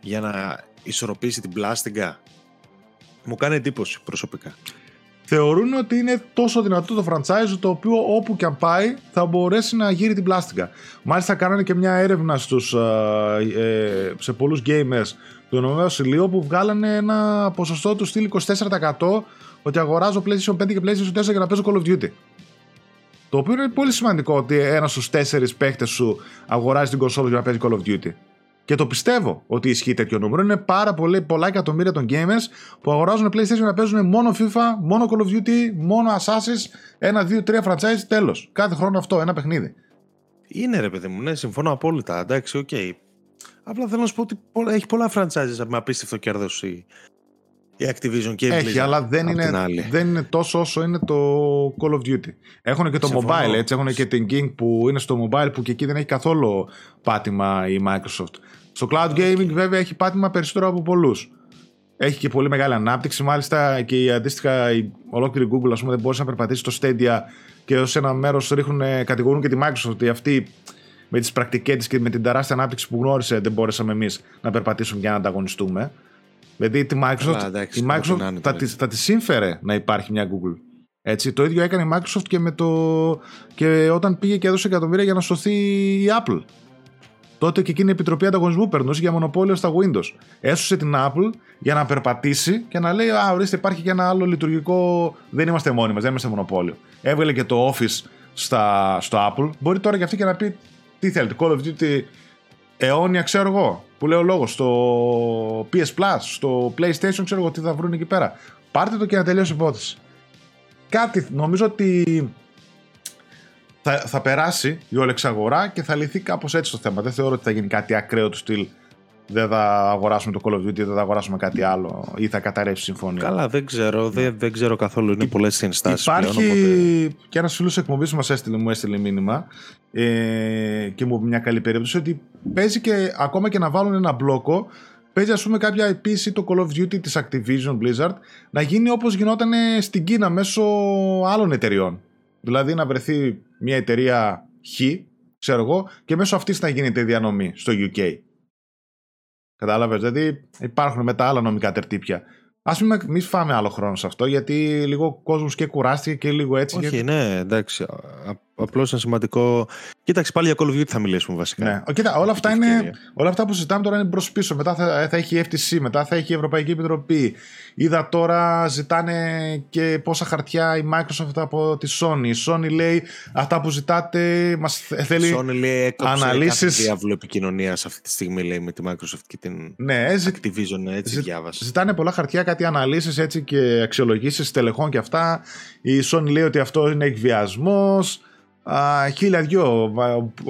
για να ισορροπήσει την πλάστικα. Μου κάνει εντύπωση προσωπικά θεωρούν ότι είναι τόσο δυνατό το franchise το οποίο όπου και αν πάει θα μπορέσει να γύρει την πλάστικα. Μάλιστα κάνανε και μια έρευνα στους, ε, σε πολλούς gamers του Ηνωμένου Βασιλείου που βγάλανε ένα ποσοστό του στυλ 24% ότι αγοράζω PlayStation 5 και PlayStation 4 για να παίζω Call of Duty. Το οποίο είναι πολύ σημαντικό ότι ένας στους τέσσερις παίχτες σου αγοράζει την κονσόλα για να παίζει Call of Duty. Και το πιστεύω ότι ισχύει τέτοιο νούμερο. Είναι πάρα πολύ, πολλά εκατομμύρια των gamers που αγοράζουν PlayStation να παίζουν μόνο FIFA, μόνο Call of Duty, μόνο Assassin's, ένα, δύο, τρία franchise, τέλος. Κάθε χρόνο αυτό, ένα παιχνίδι. Είναι ρε παιδί μου, ναι, συμφωνώ απόλυτα. Εντάξει, OK. Okay. Απλά θέλω να σου πω ότι έχει πολλά franchises με απίστευτο κέρδος η, η Activision και η Έχει, αλλά δεν είναι, δεν είναι τόσο όσο είναι το Call of Duty. Έχουν και το mobile, έτσι. Έχουν και την King που είναι στο mobile που και εκεί δεν έχει καθόλου πάτημα η Microsoft. Στο cloud gaming βέβαια έχει πάτημα περισσότερο από πολλούς. Έχει και πολύ μεγάλη ανάπτυξη. Μάλιστα και η αντίστοιχα η ολόκληρη Google ας πούμε, δεν μπορούσε να περπατήσεις στο Stadia και ως ένα μέρος ρίχνουν, κατηγορούν και τη Microsoft ότι αυτή με τις πρακτικές της και με την τεράστια ανάπτυξη που γνώρισε δεν μπόρεσαμε εμείς να περπατήσουμε για να ανταγωνιστούμε. Δηλαδή τη Microsoft, εντάξει, η Microsoft είναι, θα, τη, θα τη σύμφερε να υπάρχει μια Google. Έτσι, το ίδιο έκανε η Microsoft και, με το, και όταν πήγε και έδωσε εκατομμύρια για να σωθεί η Apple. Τότε και εκείνη η Επιτροπή Ανταγωνισμού περνούσε για μονοπόλιο στα Windows. Έσωσε την Apple για να περπατήσει και να λέει: Α, ορίστε, υπάρχει και ένα άλλο λειτουργικό. Δεν είμαστε μόνοι μας, δεν είμαστε μονοπόλιο. Έβγαλε και το Office στα, στο Apple. Μπορεί τώρα και αυτή και να πει: Τι θέλετε, Call of Duty αιώνια, ξέρω εγώ. Που λέω λόγο στο PS Plus, στο PlayStation, ξέρω εγώ τι θα βρουν εκεί πέρα. Πάρτε το και να τελειώσει η υπόθεση. Κάτι νομίζω ότι θα, θα περάσει η όλη εξαγορά και θα λυθεί κάπως έτσι το θέμα. Δεν θεωρώ ότι θα γίνει κάτι ακραίο του στυλ. Δεν θα αγοράσουμε το Call of Duty, δεν θα αγοράσουμε κάτι άλλο ή θα καταρρεύσει η συμφωνία. Καλά, δεν ξέρω, δεν, δεν ξέρω καθόλου. Είναι πολλές ενστάσεις. Υπάρχει πλέον, οπότε... και ένας φίλος εκπομπής μου έστειλε, μου έστειλε μήνυμα ε, και μου είπε μια καλή περίπτωση ότι παίζει και ακόμα και να βάλουν ένα μπλόκο. Παίζει ας πούμε κάποια επίσης το Call of Duty της Activision Blizzard να γίνει όπως γινόταν στην Κίνα μέσω άλλων εταιριών. Δηλαδή να βρεθεί μια εταιρεία Χ, ξέρω εγώ, και μέσω αυτής να γίνεται η διανομή στο UK. Κατάλαβες. Δηλαδή υπάρχουν μετά άλλα νομικά τερτύπια. Α μην, μην φάμε άλλο χρόνο σε αυτό, γιατί λίγο ο κόσμος και κουράστηκε και λίγο έτσι. Όχι, γιατί... ναι, εντάξει. Απλώς είναι σημαντικό. Κοίταξε, πάλι για Call of Duty θα μιλήσουμε βασικά. Ναι. Κοίτα, όλα αυτά, είναι, όλα αυτά που συζητάμε τώρα είναι προς πίσω. Μετά θα, θα έχει η FTC, μετά θα έχει η Ευρωπαϊκή Επιτροπή. Είδα τώρα ζητάνε και πόσα χαρτιά η Microsoft από τη Sony. Η Sony λέει αυτά που ζητάτε μας θέλει. Η Sony λέει έκοψε αναλύσεις... κάθε διάβολο επικοινωνίας αυτή τη στιγμή λέει, με τη Microsoft και την ναι, Activision. Έτσι ζη... διάβασα. Ζητάνε πολλά χαρτιά, κάτι αναλύσεις έτσι και αξιολογήσεις τελεχών και αυτά. Η Sony λέει ότι αυτό είναι εκβιασμός. Uh, χίλια δυο.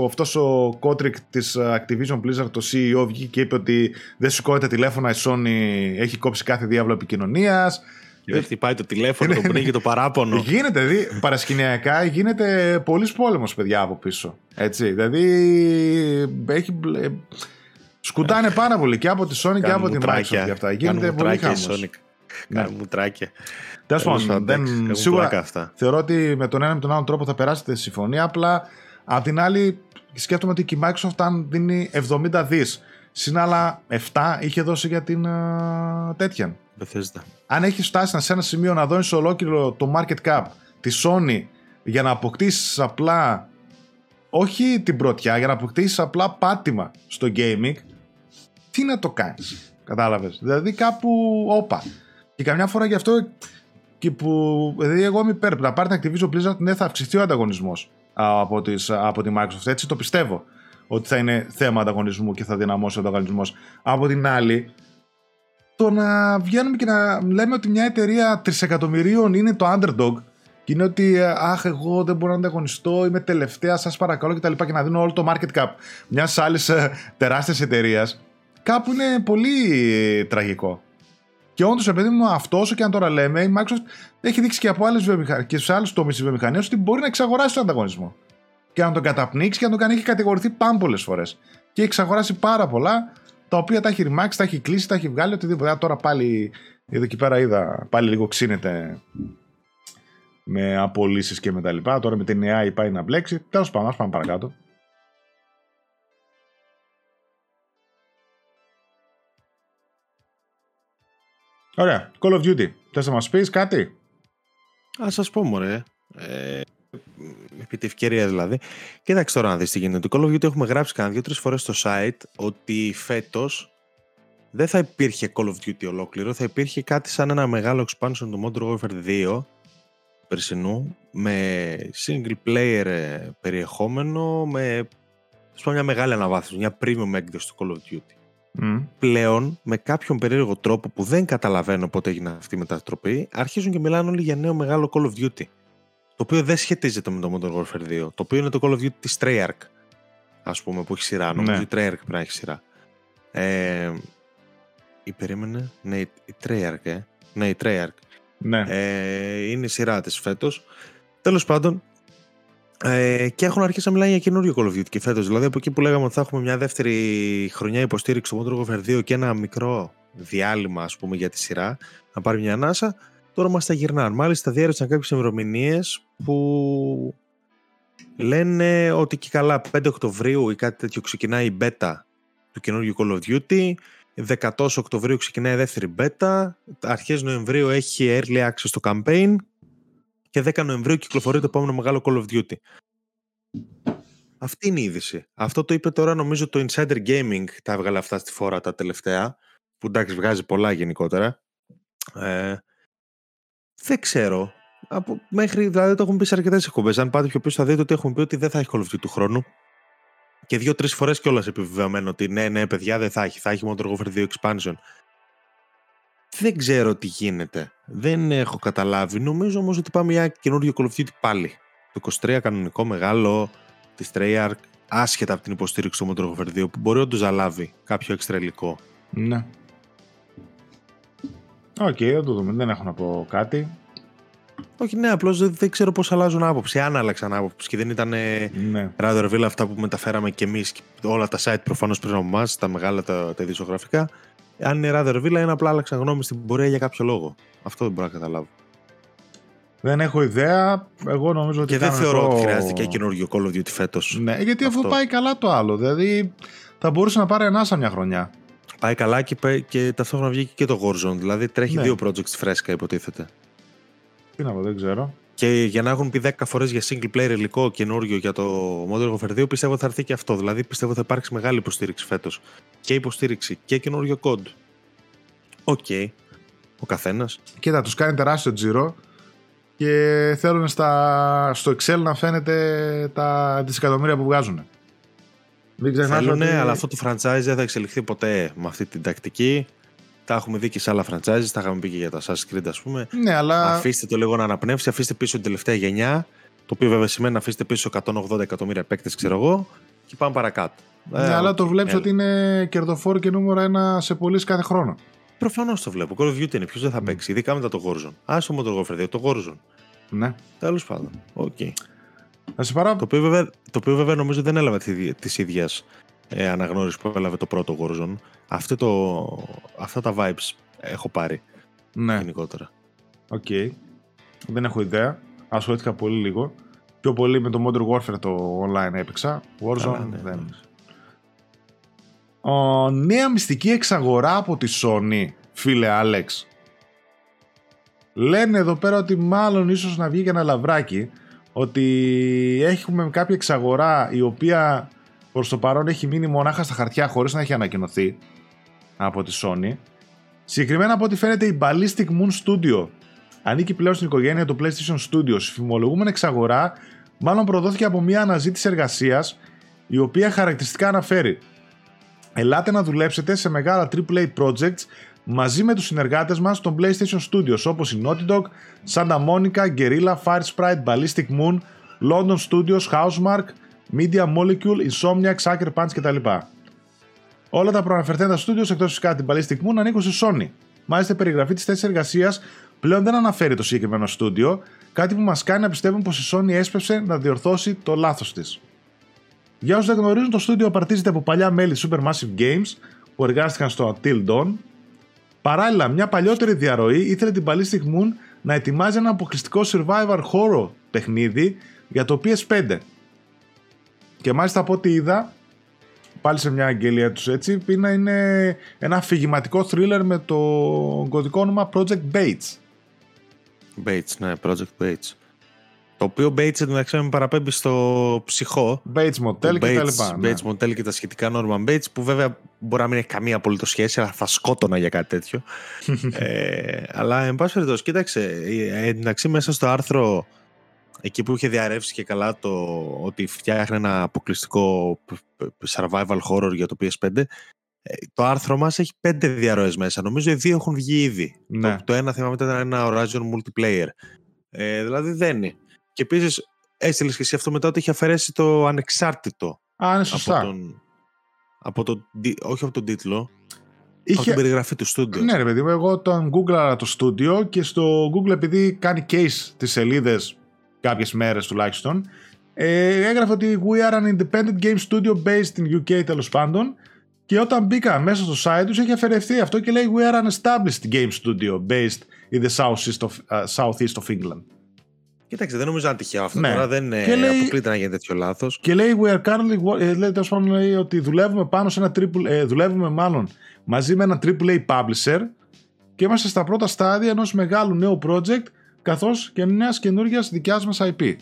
Αυτός ο Κότρικ της Activision Blizzard, το CEO, βγήκε και είπε ότι δεν σηκώνεται τηλέφωνα. Η Sony έχει κόψει κάθε διάβολο επικοινωνίας. Δεν χτυπάει το τηλέφωνο, το πνίγει το παράπονο. Γίνεται, δηλαδή παρασκηνιακά γίνεται πολύ πόλεμο, παιδιά από πίσω. Έτσι. Δηλαδή έχει. Σκουτάνε πάρα πολύ και από τη Sony και από τη Microsoft αυτά. Γίνεται πολύ χάμος. Κάνουν μουτράκια. Τέλος πάντων, σίγουρα αυτά. θεωρώ ότι με τον ένα με τον άλλο τρόπο θα περάσετε τη συμφωνία. Απλά απ' την άλλη, σκέφτομαι ότι η Microsoft, αν δίνει 70 δις, συν άλλα 7 είχε δώσει για την uh, τέτοια. Bethesda. Αν έχει φτάσει σε ένα σημείο να δώσεις ολόκληρο το market cap τη Sony για να αποκτήσεις απλά. Όχι την πρωτιά, για να αποκτήσεις απλά πάτημα στο gaming, τι να το κάνεις. Κατάλαβες; Δηλαδή κάπου όπα. Και καμιά φορά γι' αυτό και που. Δηλαδή, εγώ είμαι υπέρ. Να πάρει την Activision Blizzard, ναι, θα αυξηθεί ο ανταγωνισμός από, από τη Microsoft. Έτσι το πιστεύω. Ότι θα είναι θέμα ανταγωνισμού και θα δυναμώσει ο ανταγωνισμός. Από την άλλη, το να βγαίνουμε και να λέμε ότι μια εταιρεία τρισεκατομμυρίων είναι το underdog και είναι ότι αχ εγώ δεν μπορώ να ανταγωνιστώ, είμαι τελευταία, σας παρακαλώ κτλ. Και, και να δίνω όλο το market cap μιας άλλης ε, τεράστιας εταιρείας, κάπου είναι πολύ τραγικό. Και όντως, επειδή μου, αυτό όσο και αν τώρα λέμε, η Microsoft έχει δείξει και από άλλες βιομηχανίε και σε άλλους τομείς της βιομηχανίας ότι μπορεί να εξαγοράσει τον ανταγωνισμό. Και να τον καταπνίξει και να τον κάνει. Έχει κατηγορηθεί πάρα πολλές φορές. Και έχει εξαγοράσει πάρα πολλά, τα οποία τα έχει ρημάξει, τα έχει κλείσει, τα έχει βγάλει, οτιδήποτε. τώρα πάλι, εδώ εκεί πέρα είδα, πάλι λίγο ξύνεται με απολύσεις και με τα λοιπά. Τώρα με την AI πάει να μπλέξει. Τέλος πάντων, ας πάμε παρακάτω. Ωραία. Call of Duty. Θες να μας πεις κάτι; Ας σας πω μωρέ. Ε, επί τη ευκαιρία δηλαδή. Κοίταξε τώρα να δεις τι γίνεται. Το Call of Duty έχουμε γράψει κανένα δύο-τρεις φορές στο site ότι φέτος δεν θα υπήρχε Call of Duty ολόκληρο, θα υπήρχε κάτι σαν ένα μεγάλο expansion του Modern Warfare 2 περσινού με single player ε, περιεχόμενο, με μια μεγάλη αναβάθμιση, μια premium έκδοση του Call of Duty. Mm. Πλέον, με κάποιον περίεργο τρόπο που δεν καταλαβαίνω πότε έγινε αυτή η μετατροπή, αρχίζουν και μιλάνε όλοι για νέο μεγάλο Call of Duty. Το οποίο δεν σχετίζεται με το Modern Warfare 2. Το οποίο είναι το Call of Duty της Treyarch. Α πούμε, που έχει σειρά. Ναι. Νομίζω η Treyarch πρέπει να έχει σειρά. Ε, η περίμενε. Ναι, η Treyarch, ε. Ναι, η Treyarch. Ναι. Ε, είναι η σειρά της φέτος. Τέλος πάντων, ε, και έχουν αρχίσει να μιλάνε για καινούριο Call of Duty και φέτος. Δηλαδή από εκεί που λέγαμε ότι θα έχουμε μια δεύτερη χρονιά υποστήριξη στο Modern Warfare 2 και ένα μικρό διάλειμμα ας πούμε, για τη σειρά, να πάρει μια ανάσα, τώρα μας τα γυρνάνε. Μάλιστα διέρευσαν κάποιες ημερομηνίες που λένε ότι και καλά 5 Οκτωβρίου ή κάτι τέτοιο ξεκινάει η beta του καινούργιου Call of Duty 10 Οκτωβρίου ξεκινάει η δεύτερη beta αρχές Νοεμβρίου έχει early access στο campaign και 10 Νοεμβρίου κυκλοφορεί το επόμενο μεγάλο Call of Duty. Αυτή είναι η είδηση. Αυτό το είπε τώρα νομίζω το Insider Gaming τα έβγαλε αυτά στη φόρα τα τελευταία που εντάξει βγάζει πολλά γενικότερα. Ε, δεν ξέρω. Από, μέχρι, δηλαδή το έχουν πει σε αρκετές εκπομπές. Αν πάτε πιο πίσω, θα δείτε ότι έχουν πει ότι δεν θα έχει Call of Duty του χρόνου. Και δύο-τρεις φορές κιόλας επιβεβαιωμένο ότι ναι, ναι, παιδιά δεν θα έχει. Θα έχει μόνο το Warfare 2 Expansion. Δεν ξέρω τι γίνεται. Δεν έχω καταλάβει. Νομίζω όμως ότι πάμε για καινούργιο Call of Duty πάλι. Το 23 κανονικό μεγάλο της Treyarch, άσχετα από την υποστήριξη του Modern Warfare 2, που μπορεί όντως να λάβει κάποιο έξτρα υλικό. Ναι. Οκ, okay, θα το δούμε. Δεν έχω να πω κάτι. Όχι, ναι, απλώς δεν, ξέρω πώς αλλάζουν άποψη. Αν άλλαξαν άποψη και δεν ήταν ναι. Rather αυτά που μεταφέραμε κι εμείς, όλα τα site προφανώς πριν από εμάς, τα μεγάλα τα, τα ειδησιογραφικά. Αν είναι Rather Villa, είναι απλά άλλαξαν γνώμη στην πορεία για κάποιο λόγο. Αυτό δεν μπορώ να καταλάβω. Δεν έχω ιδέα. Εγώ νομίζω ότι. Και δεν θεωρώ ότι χρειάζεται και καινούργιο Call of Duty φέτος. Ναι, γιατί αυτό. αφού πάει καλά το άλλο. Δηλαδή θα μπορούσε να πάρει ανάσα μια χρονιά. Πάει καλά και, και ταυτόχρονα βγήκε και το Warzone. Δηλαδή τρέχει ναι. δύο projects φρέσκα, υποτίθεται. Τι να πω, δεν ξέρω. Και για να έχουν πει 10 φορές για single player υλικό καινούριο για το Modern Warfare 2, πιστεύω θα έρθει και αυτό. Δηλαδή πιστεύω θα υπάρξει μεγάλη υποστήριξη φέτος. Και υποστήριξη και καινούριο COD. OK. Okay. Ο καθένας. Κοίτα, τους κάνει τεράστιο τζίρο και θέλουν στα, στο Excel να φαίνεται τα δισεκατομμύρια που βγάζουν. Μην Θέλουν, ότι... αλλά αυτό το franchise δεν θα εξελιχθεί ποτέ με αυτή την τακτική. Τα έχουμε δει και σε άλλα franchises, τα είχαμε πει και για το Assassin's Creed, ας πούμε. Ναι, αλλά... Αφήστε το λίγο να αναπνεύσει, αφήστε πίσω την τελευταία γενιά. Το οποίο βέβαια σημαίνει να αφήσετε πίσω 180 εκατομμύρια παίκτες, ξέρω εγώ, και πάμε παρακάτω. Ναι, ε, αλλά το βλέπεις ε, ότι είναι κερδοφόρο και νούμερο ένα σε πωλήσει κάθε χρόνο. Προφανώς το βλέπω. Call of Duty είναι. Ποιος δεν θα mm. παίξει, ειδικά μετά το Warzone. Α το Modern το Warzone. Ναι. Τέλος πάντων. Okay. Παρά... Το, οποίο βέβαια, το οποίο βέβαια νομίζω δεν έλαβε της ίδιας ε, αναγνώριση που έλαβε το πρώτο Warzone. Αυτό το, αυτά τα vibes έχω πάρει ναι. γενικότερα. OK. Okay. Δεν έχω ιδέα. Ασχολήθηκα πολύ λίγο. Πιο πολύ με το Modern Warfare το online έπαιξα. Warzone ναι, δεν. Ο, νέα μυστική εξαγορά από τη Sony, φίλε Άλεξ. Λένε εδώ πέρα ότι μάλλον ίσως να βγει και ένα λαβράκι ότι έχουμε κάποια εξαγορά η οποία προς το παρόν έχει μείνει μονάχα στα χαρτιά χωρίς να έχει ανακοινωθεί από τη Sony. Συγκεκριμένα από ό,τι φαίνεται η Ballistic Moon Studio ανήκει πλέον στην οικογένεια του PlayStation Studios. Φημολογούμενη εξαγορά μάλλον προδόθηκε από μια αναζήτηση εργασίας η οποία χαρακτηριστικά αναφέρει Ελάτε να δουλέψετε σε μεγάλα AAA projects μαζί με τους συνεργάτες μας των PlayStation Studios όπως η Naughty Dog, Santa Monica, Guerrilla, Fire Sprite, Ballistic Moon, London Studios, Housemark, Media Molecule, Insomniac, Sucker Punch κτλ. Όλα τα προαναφερθέντα studios εκτός φυσικά την Ballistic Moon ανήκουν στη Sony. Μάλιστα η περιγραφή της θέσης εργασίας πλέον δεν αναφέρει το συγκεκριμένο στούντιο, κάτι που μας κάνει να πιστεύουμε πως η Sony έσπευσε να διορθώσει το λάθος της. Για όσους δεν γνωρίζουν, το στούντιο απαρτίζεται από παλιά μέλη Supermassive Games που εργάστηκαν στο Until Dawn. Παράλληλα, μια παλιότερη διαρροή ήθελε την Ballistic Moon να ετοιμάζει ένα αποκλειστικό survivor horror παιχνίδι για το PS5. Και μάλιστα από ό,τι είδα, πάλι σε μια αγγελία τους έτσι, είναι, είναι ένα αφηγηματικό thriller με το κωδικό όνομα Project Bates. Bates, ναι, Project Bates. Το οποίο Bates εντωμεταξύ με παραπέμπει στο ψυχό. Bates Motel και τα λοιπά. Ναι. Bates Motel και τα σχετικά Norman Bates που βέβαια μπορεί να μην έχει καμία απολύτως σχέση, αλλά θα σκότωνα για κάτι τέτοιο. ε, αλλά εν πάση περιπτώσει, κοίταξε, ε, εντάξει μέσα στο άρθρο εκεί που είχε διαρρεύσει και καλά το ότι φτιάχνει ένα αποκλειστικό survival horror για το PS5 ες, το άρθρο μας έχει πέντε διαρροές μέσα. Νομίζω οι δύο έχουν βγει ήδη. Ναι. Το, το ένα θυμάμαι ήταν ένα Horizon Multiplayer. Ε, δηλαδή δεν είναι. Και επίσης έστειλες και εσύ αυτό μετά ότι είχε αφαιρέσει το ανεξάρτητο. Α, είναι σωστά. Από τον, από το, όχι από τον τίτλο. Είχε... Από την περιγραφή του στούντιο. Ναι, ρε παιδί μου, εγώ τον Google το στούντιο και στο Google επειδή κάνει case τις σελίδες κάποιες μέρες τουλάχιστον. Ε, έγραφε ότι we are an independent game studio based in UK τέλος πάντων Και όταν μπήκα μέσα στο site τους έχει αφαιρεθεί αυτό και λέει We are an established game studio based in the southeast of, uh, southeast of England. Κοίταξε, δεν νομίζω να τυχαίο αυτό Ναι. τώρα. Δεν Και λέει... λέει- αποκλείται να γίνει τέτοιο λάθος. Και λέει We are currently wo- ε, λέει, τέλος πάντων, λέει ότι δουλεύουμε πάνω σε ένα triple, ε, δουλεύουμε μάλλον μαζί με ένα AAA publisher και είμαστε στα πρώτα στάδια ενός μεγάλου νέου project καθώς και μιας καινούργιας δικιάς μας IP.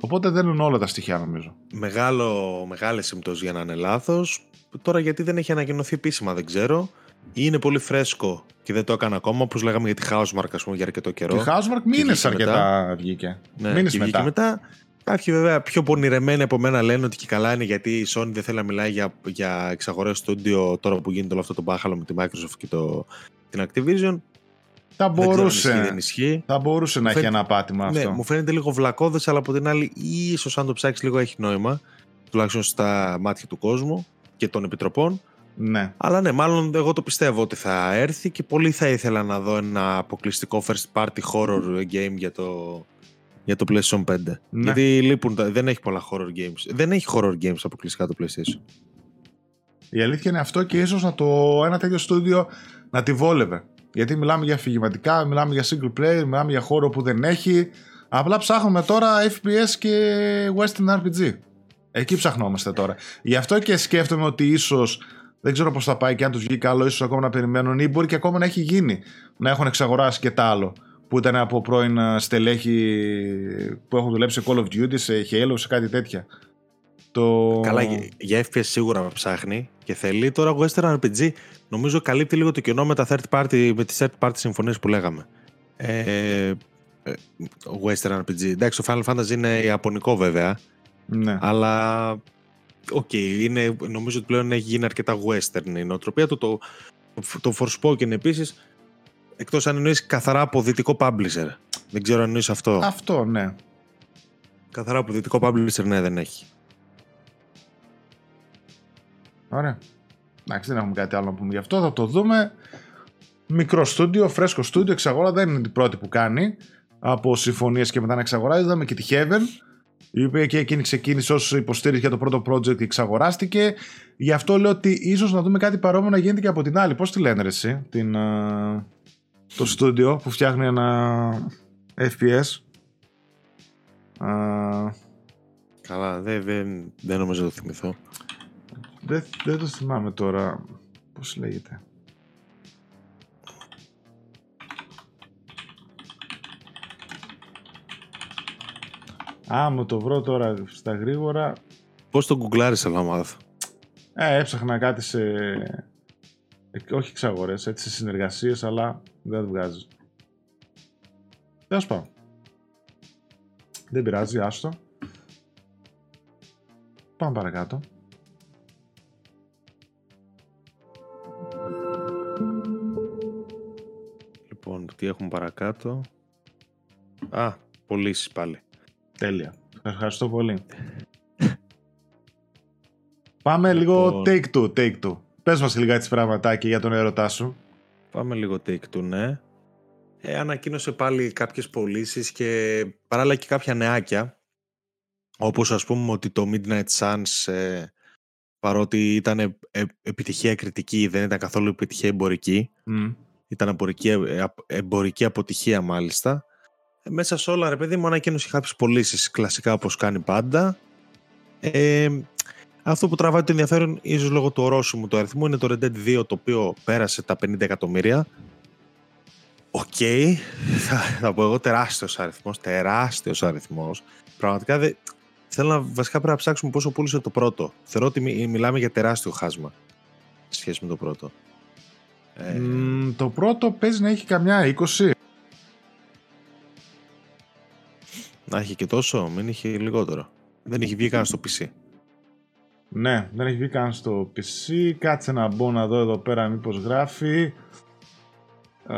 Οπότε δεν είναι όλα τα στοιχεία νομίζω. Μεγάλο, μεγάλη συμπτώση για να είναι λάθος. Τώρα γιατί δεν έχει ανακοινωθεί επίσημα δεν ξέρω. Ή είναι πολύ φρέσκο και δεν το έκανα ακόμα, όπως λέγαμε για τη Housemark ας πούμε, για αρκετό καιρό. Και Housemark μήνες βγήκε αρκετά βγήκε. Ναι, μήνες και μετά. βγήκε μετά. Κάποιοι βέβαια πιο πονηρεμένοι από μένα λένε ότι και καλά είναι γιατί η Sony δεν θέλει να μιλάει για, για εξαγορές στούντιο τώρα που γίνεται όλο αυτό το μπάχαλο με τη Microsoft και το, την Activision. Θα Δεν ξέρω αν μπορούσε, ισχύει, δεν ισχύει. θα μπορούσε να έχει φαίνεται- ένα πάτημα Ναι, αυτό. μου φαίνεται λίγο βλακώδες, αλλά από την άλλη ίσως αν το ψάξεις λίγο έχει νόημα. Τουλάχιστον στα μάτια του κόσμου και των επιτροπών. Ναι. Αλλά ναι, μάλλον εγώ το πιστεύω ότι θα έρθει και πολύ θα ήθελα να δω ένα αποκλειστικό first party horror game για το, για το PlayStation 5. Ναι. Γιατί λείπουν, τα- δεν έχει πολλά horror games. Δεν έχει horror games αποκλειστικά το PlayStation. Η αλήθεια είναι αυτό και ίσως να το ένα τέτοιο στούντιο να τη βόλευε. Γιατί μιλάμε για αφηγηματικά, μιλάμε για single player, μιλάμε για χώρο που δεν έχει. Απλά ψάχνουμε τώρα FPS και Western RPG. Εκεί ψαχνόμαστε τώρα. Γι' αυτό και σκέφτομαι ότι ίσως δεν ξέρω πώς θα πάει και αν τους βγει καλό, ίσως ακόμα να περιμένουν ή μπορεί και ακόμα να έχει γίνει. Να έχουν εξαγοράσει και τ' άλλο. Που ήταν από πρώην ε, στελέχη που έχουν δουλέψει σε Call of Duty, σε Halo, σε κάτι τέτοια. Το... Καλά, για- για FPS σίγουρα ψάχνει και θέλει. Τώρα Western RPG νομίζω καλύπτει λίγο το κενό με, τα third party, με τις third party συμφωνίες που λέγαμε. Ε, ε, Western RPG. Εντάξει, το Final Fantasy είναι ιαπωνικό βέβαια, Ναι. αλλά οκ, είναι, νομίζω ότι πλέον έχει γίνει αρκετά western η νοοτροπία του. Το, το Forspoken επίσης, εκτός αν εννοείς καθαρά από δυτικό publisher. Δεν ξέρω αν εννοείς αυτό. Αυτό, ναι. Καθαρά από δυτικό publisher, ναι, δεν έχει. Ωραία. Εντάξει, δεν έχουμε κάτι άλλο να πούμε γι' αυτό. Θα το δούμε. Μικρό στούντιο, φρέσκο στούντιο, εξαγορά δεν είναι η πρώτη που κάνει. Από συμφωνίες και μετά να εξαγοράζει. Είδαμε και τη Heaven, η οποία και εκείνη ξεκίνησε ως υποστήριξη για το πρώτο project και εξαγοράστηκε. Γι' αυτό λέω ότι ίσως να δούμε κάτι παρόμοιο να γίνεται και από την άλλη. Πώς τη λένε ρε, εσύ, την, α, το στούντιο που φτιάχνει ένα FPS. Α, Καλά, δεν, δεν, δεν νομίζω να το θυμηθώ. Δεν, δεν το θυμάμαι τώρα. Πώς λέγεται; Α, μου το βρω τώρα στα γρήγορα. Πώς το γκουγκλάρισα να μάθω. Ε, έψαχνα κάτι σε... ε, όχι εξαγορές, έτσι σε συνεργασίες, αλλά δεν το βγάζεις. Τέλος πάντων. Δεν πειράζει, άστο. Πάμε παρακάτω. Λοιπόν, τι έχουμε παρακάτω. Α, πωλήσεις πάλι. Τέλεια. Σας ευχαριστώ πολύ. Πάμε λίγο Λοιπόν. take two, take two. Πες μας λίγα τις πραγματάκια για τον ερωτά σου. Πάμε λίγο take two, ναι. Ε, ανακοίνωσε πάλι κάποιες πωλήσεις και παράλληλα και κάποια νεάκια. Όπως ας πούμε ότι το Midnight Suns ε, παρότι ήταν ε, ε, επιτυχία κριτική δεν ήταν καθόλου επιτυχία εμπορική. Μμ. Ήταν εμπορική, ε, απ- εμπορική αποτυχία μάλιστα. Ε, μέσα σε όλα ρε παιδί μου ανακοίνωσε κάποιες πωλήσεις κλασικά όπως κάνει πάντα. Ε, αυτό που τραβάει το ενδιαφέρον ίσως λόγω του ορόσημου του αριθμού είναι το Red Dead 2 το οποίο πέρασε τα 50 εκατομμύρια. Οκ, θα, θα πω εγώ τεράστιος αριθμός, τεράστιος αριθμός. Πραγματικά δεν... Θέλω να βασικά πρέπει να ψάξουμε πόσο πούλησε το πρώτο. Θεωρώ ότι μι- μιλάμε για τεράστιο χάσμα σε σχέση με το πρώτο. Ε, Μμ, το πρώτο παίζει να έχει καμιά 20. Να έχει και τόσο, μην είχε λιγότερο. Δεν έχει βγει καν στο PC. Ναι, δεν έχει βγει καν στο PC. Κάτσε να μπω να δω εδώ πέρα μήπως γράφει. Α,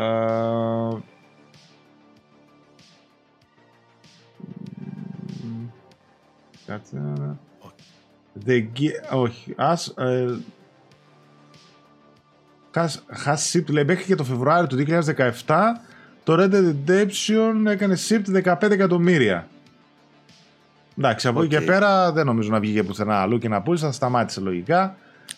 μ, Κάτσε να... The Ge- όχι, ας... Ε, has, has shipped, λέει, μέχρι και το Φεβρουάριο του 2017 το Red Dead Redemption έκανε shipped 15 εκατομμύρια. Εντάξει, από εκεί Οκ. και πέρα δεν νομίζω να βγήκε πουθενά αλλού και να πούλησε, θα σταμάτησε λογικά.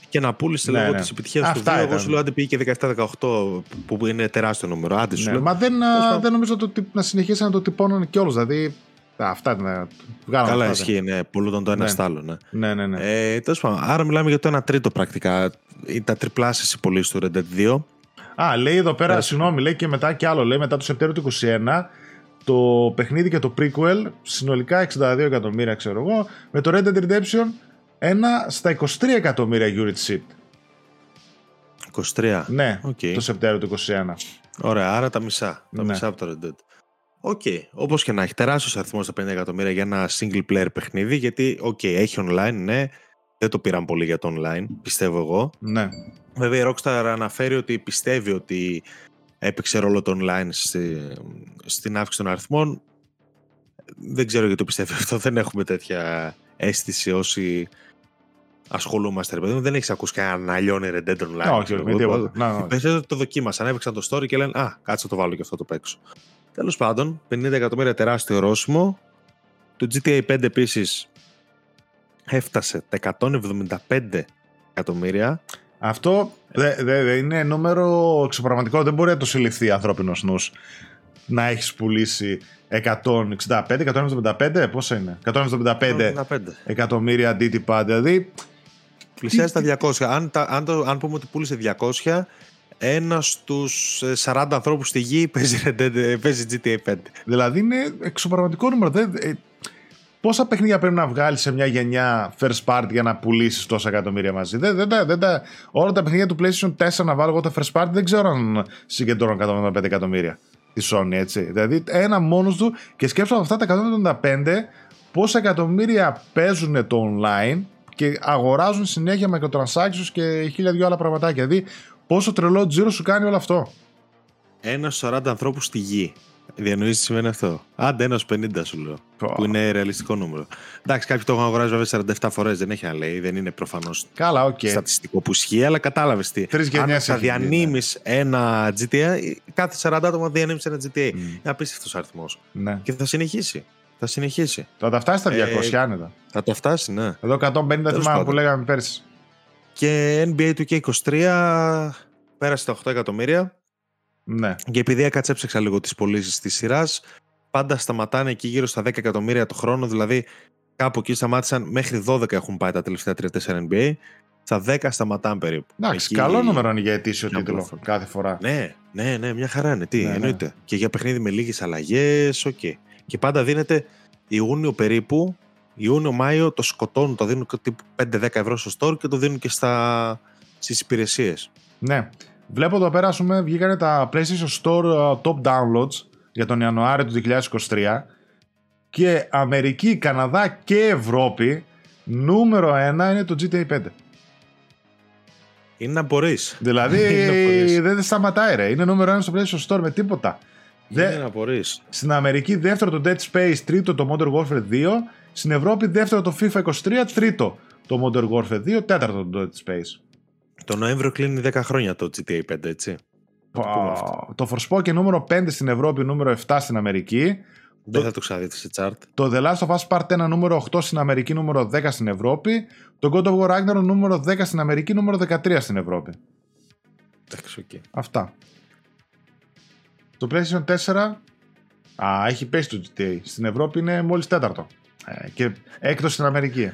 Και να πούλησε Ναι, λόγω ναι. της επιτυχίας του Αυτά 2. Εγώ ήταν. σου λέω άντε πήγε και 17-18, που που είναι τεράστιο νούμερο. Άντε σου Ναι, λέω. μα δεν, Τέλος πάντων. δεν νομίζω το, τυ- να συνεχίσει να το τυπώνουν κιόλας. Δηλαδή. Α, Αυτά ήταν. Βγάλαμε Καλά, αυτά. ισχύει, ναι. Πουλούνταν το ένα Ναι. στο άλλο, ναι. Ναι, ναι, ναι. Ε, τέλος πάντων, άρα μιλάμε για το 1 τρίτο πρακτικά. Ή Τα τριπλάσια οι πωλήσεις του Red Dead 2. Α, λέει εδώ πέρα, Ναι. συγγνώμη, λέει και μετά κι άλλο. Λέει μετά το Σεπτέμβριο του 21 το παιχνίδι και το prequel συνολικά 62 εκατομμύρια, ξέρω εγώ, με το Red Dead Redemption ένα στα 23 εκατομμύρια unit shipped. 23. Ναι, Οκ. το Σεπτέμβριο του 21. Ωραία, άρα τα μισά. Τα Ναι. μισά από το Red Dead. OK. Όπως και να έχει, τεράστιος αριθμός στα 50 εκατομμύρια για ένα single player παιχνίδι. Γιατί, οκ, έχει online, ναι. Δεν το πήραν πολύ για το online, πιστεύω εγώ. Ναι. Βέβαια, η Rockstar αναφέρει ότι πιστεύει ότι έπαιξε ρόλο το online στη, στην αύξηση των αριθμών. Δεν ξέρω γιατί το πιστεύει αυτό. Δεν έχουμε τέτοια αίσθηση όσοι ασχολούμαστε. Ρε παιδί μου, δεν έχεις ακούσει κανένα να λιώνει Red Dead Online. όχι, ξέρω όχι, εγώ. τίποτα. Να, να. Περισσότερο το δοκίμασαν, έπαιξαν το story και λένε Α, κάτσε να το βάλω και αυτό το παίξω. Τέλος πάντων, 50 εκατομμύρια τεράστιο ορόσημο. Το GTA 5 επίσης έφτασε τα 175 εκατομμύρια. Αυτό δεν δε, δε είναι νούμερο εξωπραγματικό. Δεν μπορεί να το συλληφθεί ανθρώπινος νους. Να έχεις πουλήσει 165, 175, πόσα είναι, 175 175. εκατομμύρια αντίτυπα. Δηλαδή, Πλησιάζει τα 200. Αν, τα, αν, το, αν πούμε ότι πούλησε 200, ένας στους 40 ανθρώπους στη γη παίζει, Red Dead- ε, παίζει GTA 5. δηλαδή είναι εξωπραγματικό νούμερο. Δεν, ε, πόσα παιχνίδια πρέπει να βγάλεις σε μια γενιά first party για να πουλήσεις τόσα εκατομμύρια μαζί; Δεν, δεν, τα- δεν, τα- όλα τα παιχνίδια του PlayStation 4 να βάλω εγώ τα first party δεν ξέρω αν συγκεντρώνουν 175 εκατομμύρια τη Sony, έτσι. Δηλαδή ένα μόνος του και σκέψω από αυτά τα 175 πόσα εκατομμύρια παίζουν το online και αγοράζουν συνέχεια microtransactions και χίλια δυο άλλα πραγματάκια. Δηλαδή πόσο τρελό τζίρο σου κάνει όλο αυτό; Ένας στους 40 ανθρώπους στη γη. Διανοείς τι σημαίνει αυτό. Άντε, ένας στους 50 σου λέω. Πω. Που είναι ρεαλιστικό νούμερο. Εντάξει, κάποιοι το έχουν αγοράσει βέβαια 47 φορές. Δεν έχει να λέει. Δεν είναι προφανώς Καλά, οκ. στατιστικό που ισχύει, αλλά κατάλαβες τι. Τρεις γενιές Αν θα έχει βγει, διανέμεις ένα GTA, κάθε 40 άτομα διανέμεις ένα GTA. Μμ. Είναι απίστευτος αριθμός. Ναι. Και θα συνεχίσει. Θα συνεχίσει. Θα τα φτάσει στα 200 Ε, άνετα. Θα το φτάσει, ναι. Εδώ 150 θυμάμαι πάντων. που λέγαμε πέρσι. Και NBA του και 23 πέρασε τα 8 εκατομμύρια. Ναι. Και επειδή έκατσα έψαξα λίγο τις πωλήσεις της σειράς, πάντα σταματάνε εκεί γύρω στα 10 εκατομμύρια το χρόνο. Δηλαδή κάπου εκεί σταμάτησαν μέχρι 12 έχουν πάει τα τελευταία 3-4 NBA. Στα 10 σταματάνε περίπου. Εντάξει, Εκεί- καλό νούμερο είναι για ετήσιο Μια τίτλο πλατφόρμα. κάθε φορά. Ναι, ναι, ναι, μια χαρά είναι. Τι, Ναι, ναι. εννοείται. Και για παιχνίδι με λίγες αλλαγές, οκ. Και πάντα δίνεται Ιούνιο περίπου, Ιούνιο-Μάιο το σκοτώνουν, το δίνουν τύπου 5-10 ευρώ στο store και το δίνουν και στα... στις υπηρεσίες. Ναι. Βλέπω εδώ πέρα, ας πούμε, βγήκανε τα PlayStation Store uh, Top Downloads για τον Ιανουάριο του 2023 και Αμερική, Καναδά και Ευρώπη νούμερο ένα είναι το GTA 5. Είναι να μπορείς. Δηλαδή Είναι να μπορείς. δεν σταματάει ρε. Είναι νούμερο ένα στο PlayStation Store με τίποτα. Είναι Δε- να μπορείς. Στην Αμερική δεύτερο το Dead Space, τρίτο το Modern Warfare 2. Στην Ευρώπη δεύτερο το FIFA 23, τρίτο το Modern Warfare 2, τέταρτο το Dead Space. Το Νοέμβριο κλείνει 10 χρόνια το GTA 5, έτσι. Να το πούμε αυτό. Πω, Το Forspoken νούμερο 5 στην Ευρώπη, νούμερο 7 στην Αμερική. Δεν θα το ξαναδείτε σε chart. Το The Last of Us Part 1 νούμερο 8 στην Αμερική, νούμερο 10 στην Ευρώπη. Το God of War Ragnarok νούμερο 10 στην Αμερική, νούμερο 13 στην Ευρώπη. Εντάξει, οκ. Αυτά. Το PlayStation 4 α, έχει πέσει το GTA. Στην Ευρώπη είναι μόλις τέταρτο. Ε, και έκτο στην Αμερική.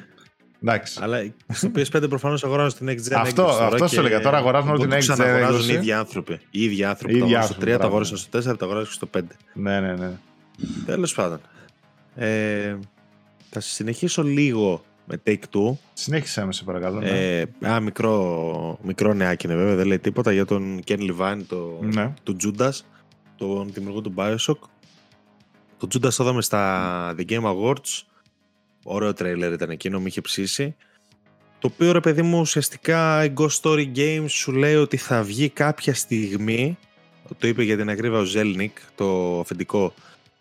Εντάξει. Αλλά στο PS5 προφανώς αγοράζουν την Next Gen. Αυτό- έκδοση τώρα αυτό σου και έλεγα. Τώρα αγοράζουν όλη οπότε την το Next Gen ξαναγοράζουν έκδοση. οι ίδιοι άνθρωποι. Οι ίδιοι άνθρωποι. Οι Το ίδιοι αγοράσαν στο 3, άνθρωποι, το μπράβο. αγοράσαν στο 4, το αγοράσαν στο 5. Ναι, ναι, ναι. Τέλος πάντων. Ε, θα συνεχίσω λίγο με Take Two. Συνέχισε με σε παρακαλώ. ναι. Ε, ένα μικρό, μικρό νεάκι είναι βέβαια, δεν λέει τίποτα για τον Ken Levine, το, Ναι. του Judas, τον δημιουργό του Bioshock. Το Judas το είδαμε στα The Game Awards. Ωραίο τρέιλερ ήταν εκείνο, με είχε ψήσει. Το οποίο ρε παιδί μου ουσιαστικά η Ghost Story Games σου λέει ότι θα βγει κάποια στιγμή, το είπε για την ακρίβεια ο Zelnik, το αφεντικό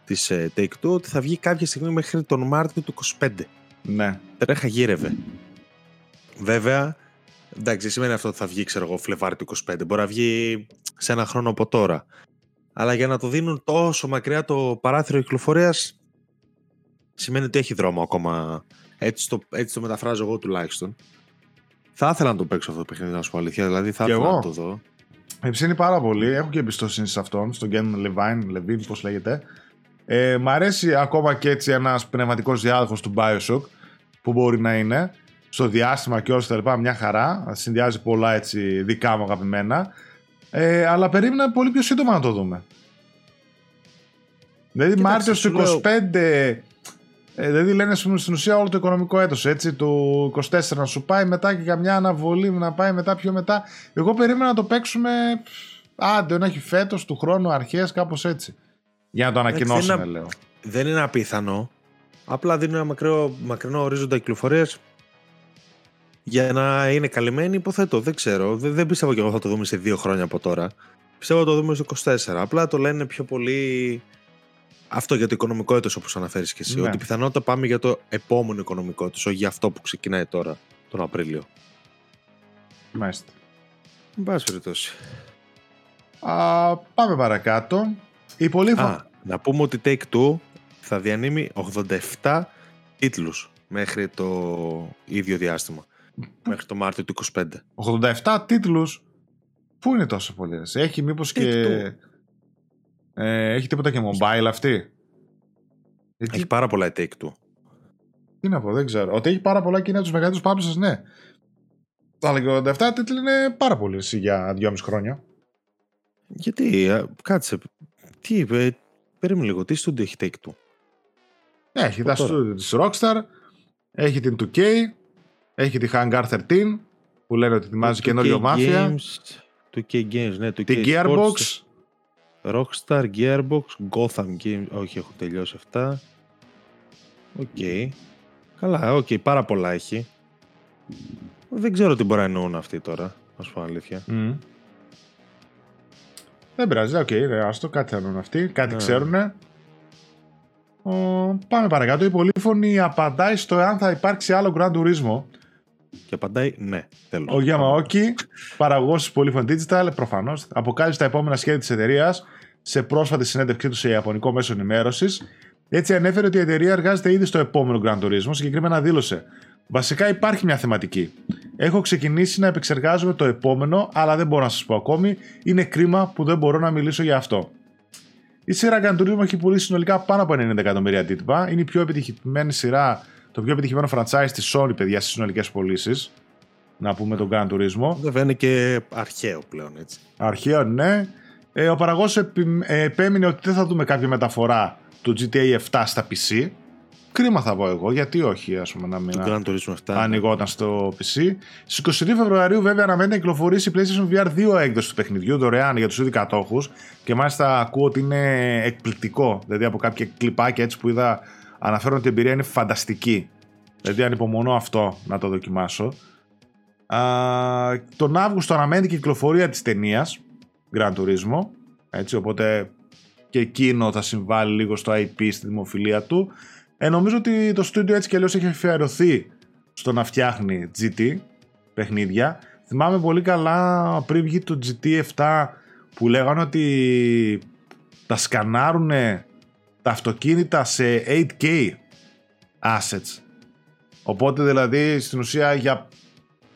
της ε, Take-Two, ότι θα βγει κάποια στιγμή μέχρι τον Μάρτιο του 25. ναι. Τρέχα γύρευε. Βέβαια, εντάξει, σημαίνει αυτό ότι θα βγει, ξέρω εγώ, Φλεβάρι του 25. Μπορεί να βγει σε ένα χρόνο από τώρα. Αλλά για να το δίνουν τόσο μακριά το παράθυρο κυκλοφορίας, σημαίνει ότι έχει δρόμο ακόμα. Έτσι το, έτσι το μεταφράζω εγώ τουλάχιστον. Θα ήθελα να το παίξω αυτό το παιχνίδι, να σου πω αλήθεια. Δηλαδή θα Κι ήθελα εγώ. να το δω. Με ψήνει πάρα πολύ. Έχω και εμπιστοσύνη σε αυτόν, στον Γκέν Levine, Levine, πώς λέγεται. Ε, μ' αρέσει ακόμα και έτσι ένας πνευματικός διάδοχος του Bioshock που μπορεί να είναι στο διάστημα και όλα τα λοιπά. Μια χαρά. Συνδυάζει πολλά έτσι δικά μου αγαπημένα. Ε, αλλά περίμενα πολύ πιο σύντομα να το δούμε. Δηλαδή Κοίταξε, Μάρτιος σου του λέω- 25. Ε, δηλαδή λένε στην στην ουσία όλο το οικονομικό έτος έτσι του 24 να σου πάει μετά και καμιά αναβολή να πάει μετά πιο μετά εγώ περίμενα να το παίξουμε άντε να έχει φέτος του χρόνου αρχές κάπως έτσι για να το Εντάξει, ανακοινώσουν δεν είναι- λέω Δεν είναι απίθανο. Απλά δίνει ένα μακρινό, μακρινό ορίζοντα κυκλοφορίας για να είναι καλυμμένοι, υποθέτω. Δεν ξέρω. Δεν, δεν πιστεύω και εγώ θα το δούμε σε δύο χρόνια από τώρα. Πιστεύω θα το δούμε στο 24. Απλά το λένε πιο πολύ αυτό για το οικονομικό έτος όπως αναφέρεις και εσύ. Ναι. Ότι πιθανότατα πάμε για το επόμενο οικονομικό έτος, όχι για αυτό που ξεκινάει τώρα, τον Απρίλιο. Μάλιστα. Εν πάση περιπτώσει. Α, πάμε παρακάτω η πολύ φο- Α, να πούμε ότι Take-Two θα διανύμει 87 τίτλους μέχρι το ίδιο διάστημα. Μέχρι το Μάρτιο του 25. 87 τίτλους πού είναι τόσο πολλοί ρε; έχει μήπως και Take-Two. Ε, έχει τίποτα και mobile αυτή; Γιατί- Έχει πάρα πολλά η Take-Two. Τι να πω, δεν ξέρω. Ότι έχει πάρα πολλά και είναι από τους μεγαλύτερους publishers, ναι. Αλλά και 87 τίτλοι είναι πάρα πολύ εσύ για 2,5 χρόνια. Γιατί, ε, κάτσε, τι, ε, περίμενε λίγο, τι στούντιο έχει Take-Two. Ναι, έχει τα τώρα. studio της Rockstar, έχει την 2K, έχει τη Hangar 13 που λένε ότι ετοιμάζει Το καινούριο 2K μάφια. Games, 2K Games, ναι, 2K Την Sports, Gearbox, Rockstar, Gearbox, Gotham Games, όχι έχουν τελειώσει αυτά. Οκ. Καλά, οκ, πάρα πολλά έχει. Δεν ξέρω τι μπορεί να εννοούν αυτοί τώρα, να σου πω αλήθεια. Μμ. Δεν πειράζει, OK, okay, άστο, κάτι θα εννοούν αυτοί, κάτι Ναι. ξέρουνε. Ο, πάμε παρακάτω. Η Polyphony απαντάει στο εάν θα υπάρξει άλλο Gran Turismo. Και απαντάει ναι, τέλος. Ο Γιαμαούτσι, παραγωγός της Polyphony Digital, προφανώς, αποκάλυψε τα επόμενα σχέδια της εταιρείας σε πρόσφατη συνέντευξή του σε Ιαπωνικό μέσο ενημέρωσης. Έτσι, ανέφερε ότι η εταιρεία εργάζεται ήδη στο επόμενο Grand Turismo. Συγκεκριμένα δήλωσε: Βασικά υπάρχει μια θεματική. Έχω ξεκινήσει να επεξεργάζομαι το επόμενο, αλλά δεν μπορώ να σας πω ακόμη. Είναι κρίμα που δεν μπορώ να μιλήσω για αυτό. Η σειρά Gran Turismo έχει πουλήσει συνολικά πάνω από 90 εκατομμύρια αντίτυπα. Είναι η πιο επιτυχημένη σειρά, το πιο επιτυχημένο franchise της Sony, παιδιά, στις συνολικές πωλήσεις. Να πούμε τον Gran Turismo. Βέβαια είναι και αρχαίο πλέον έτσι. Αρχαίο, ναι. Ε, ο παραγωγός επέμεινε ότι δεν θα δούμε κάποια μεταφορά του GTA 7 στα PC. Κρίμα θα πω εγώ, γιατί όχι, ας πούμε, να μην Το Gran Turismo 7. ανοιγόταν στο PC. Στις 22 Φεβρουαρίου, βέβαια, αναμένεται να κυκλοφορήσει η PlayStation VR 2 έκδοση του παιχνιδιού δωρεάν για τους ήδη κατόχους. Και μάλιστα ακούω ότι είναι εκπληκτικό. Δηλαδή, από κάποια κλιπάκια έτσι που είδα, αναφέρουν ότι η εμπειρία είναι φανταστική. Δηλαδή, ανυπομονώ αυτό να το δοκιμάσω. Α, τον Αύγουστο αναμένεται και η κυκλοφορία της ταινίας Gran Turismo. Έτσι, οπότε και εκείνο θα συμβάλλει λίγο στο IP, στη δημοφιλία του. Ε, νομίζω ότι το στούντιο έτσι και αλλιώς έχει αφιερωθεί στο να φτιάχνει GT παιχνίδια. Θυμάμαι πολύ καλά πριν βγει το GT 7 που λέγανε ότι τα σκανάρουν τα αυτοκίνητα σε 8K assets. Οπότε δηλαδή στην ουσία για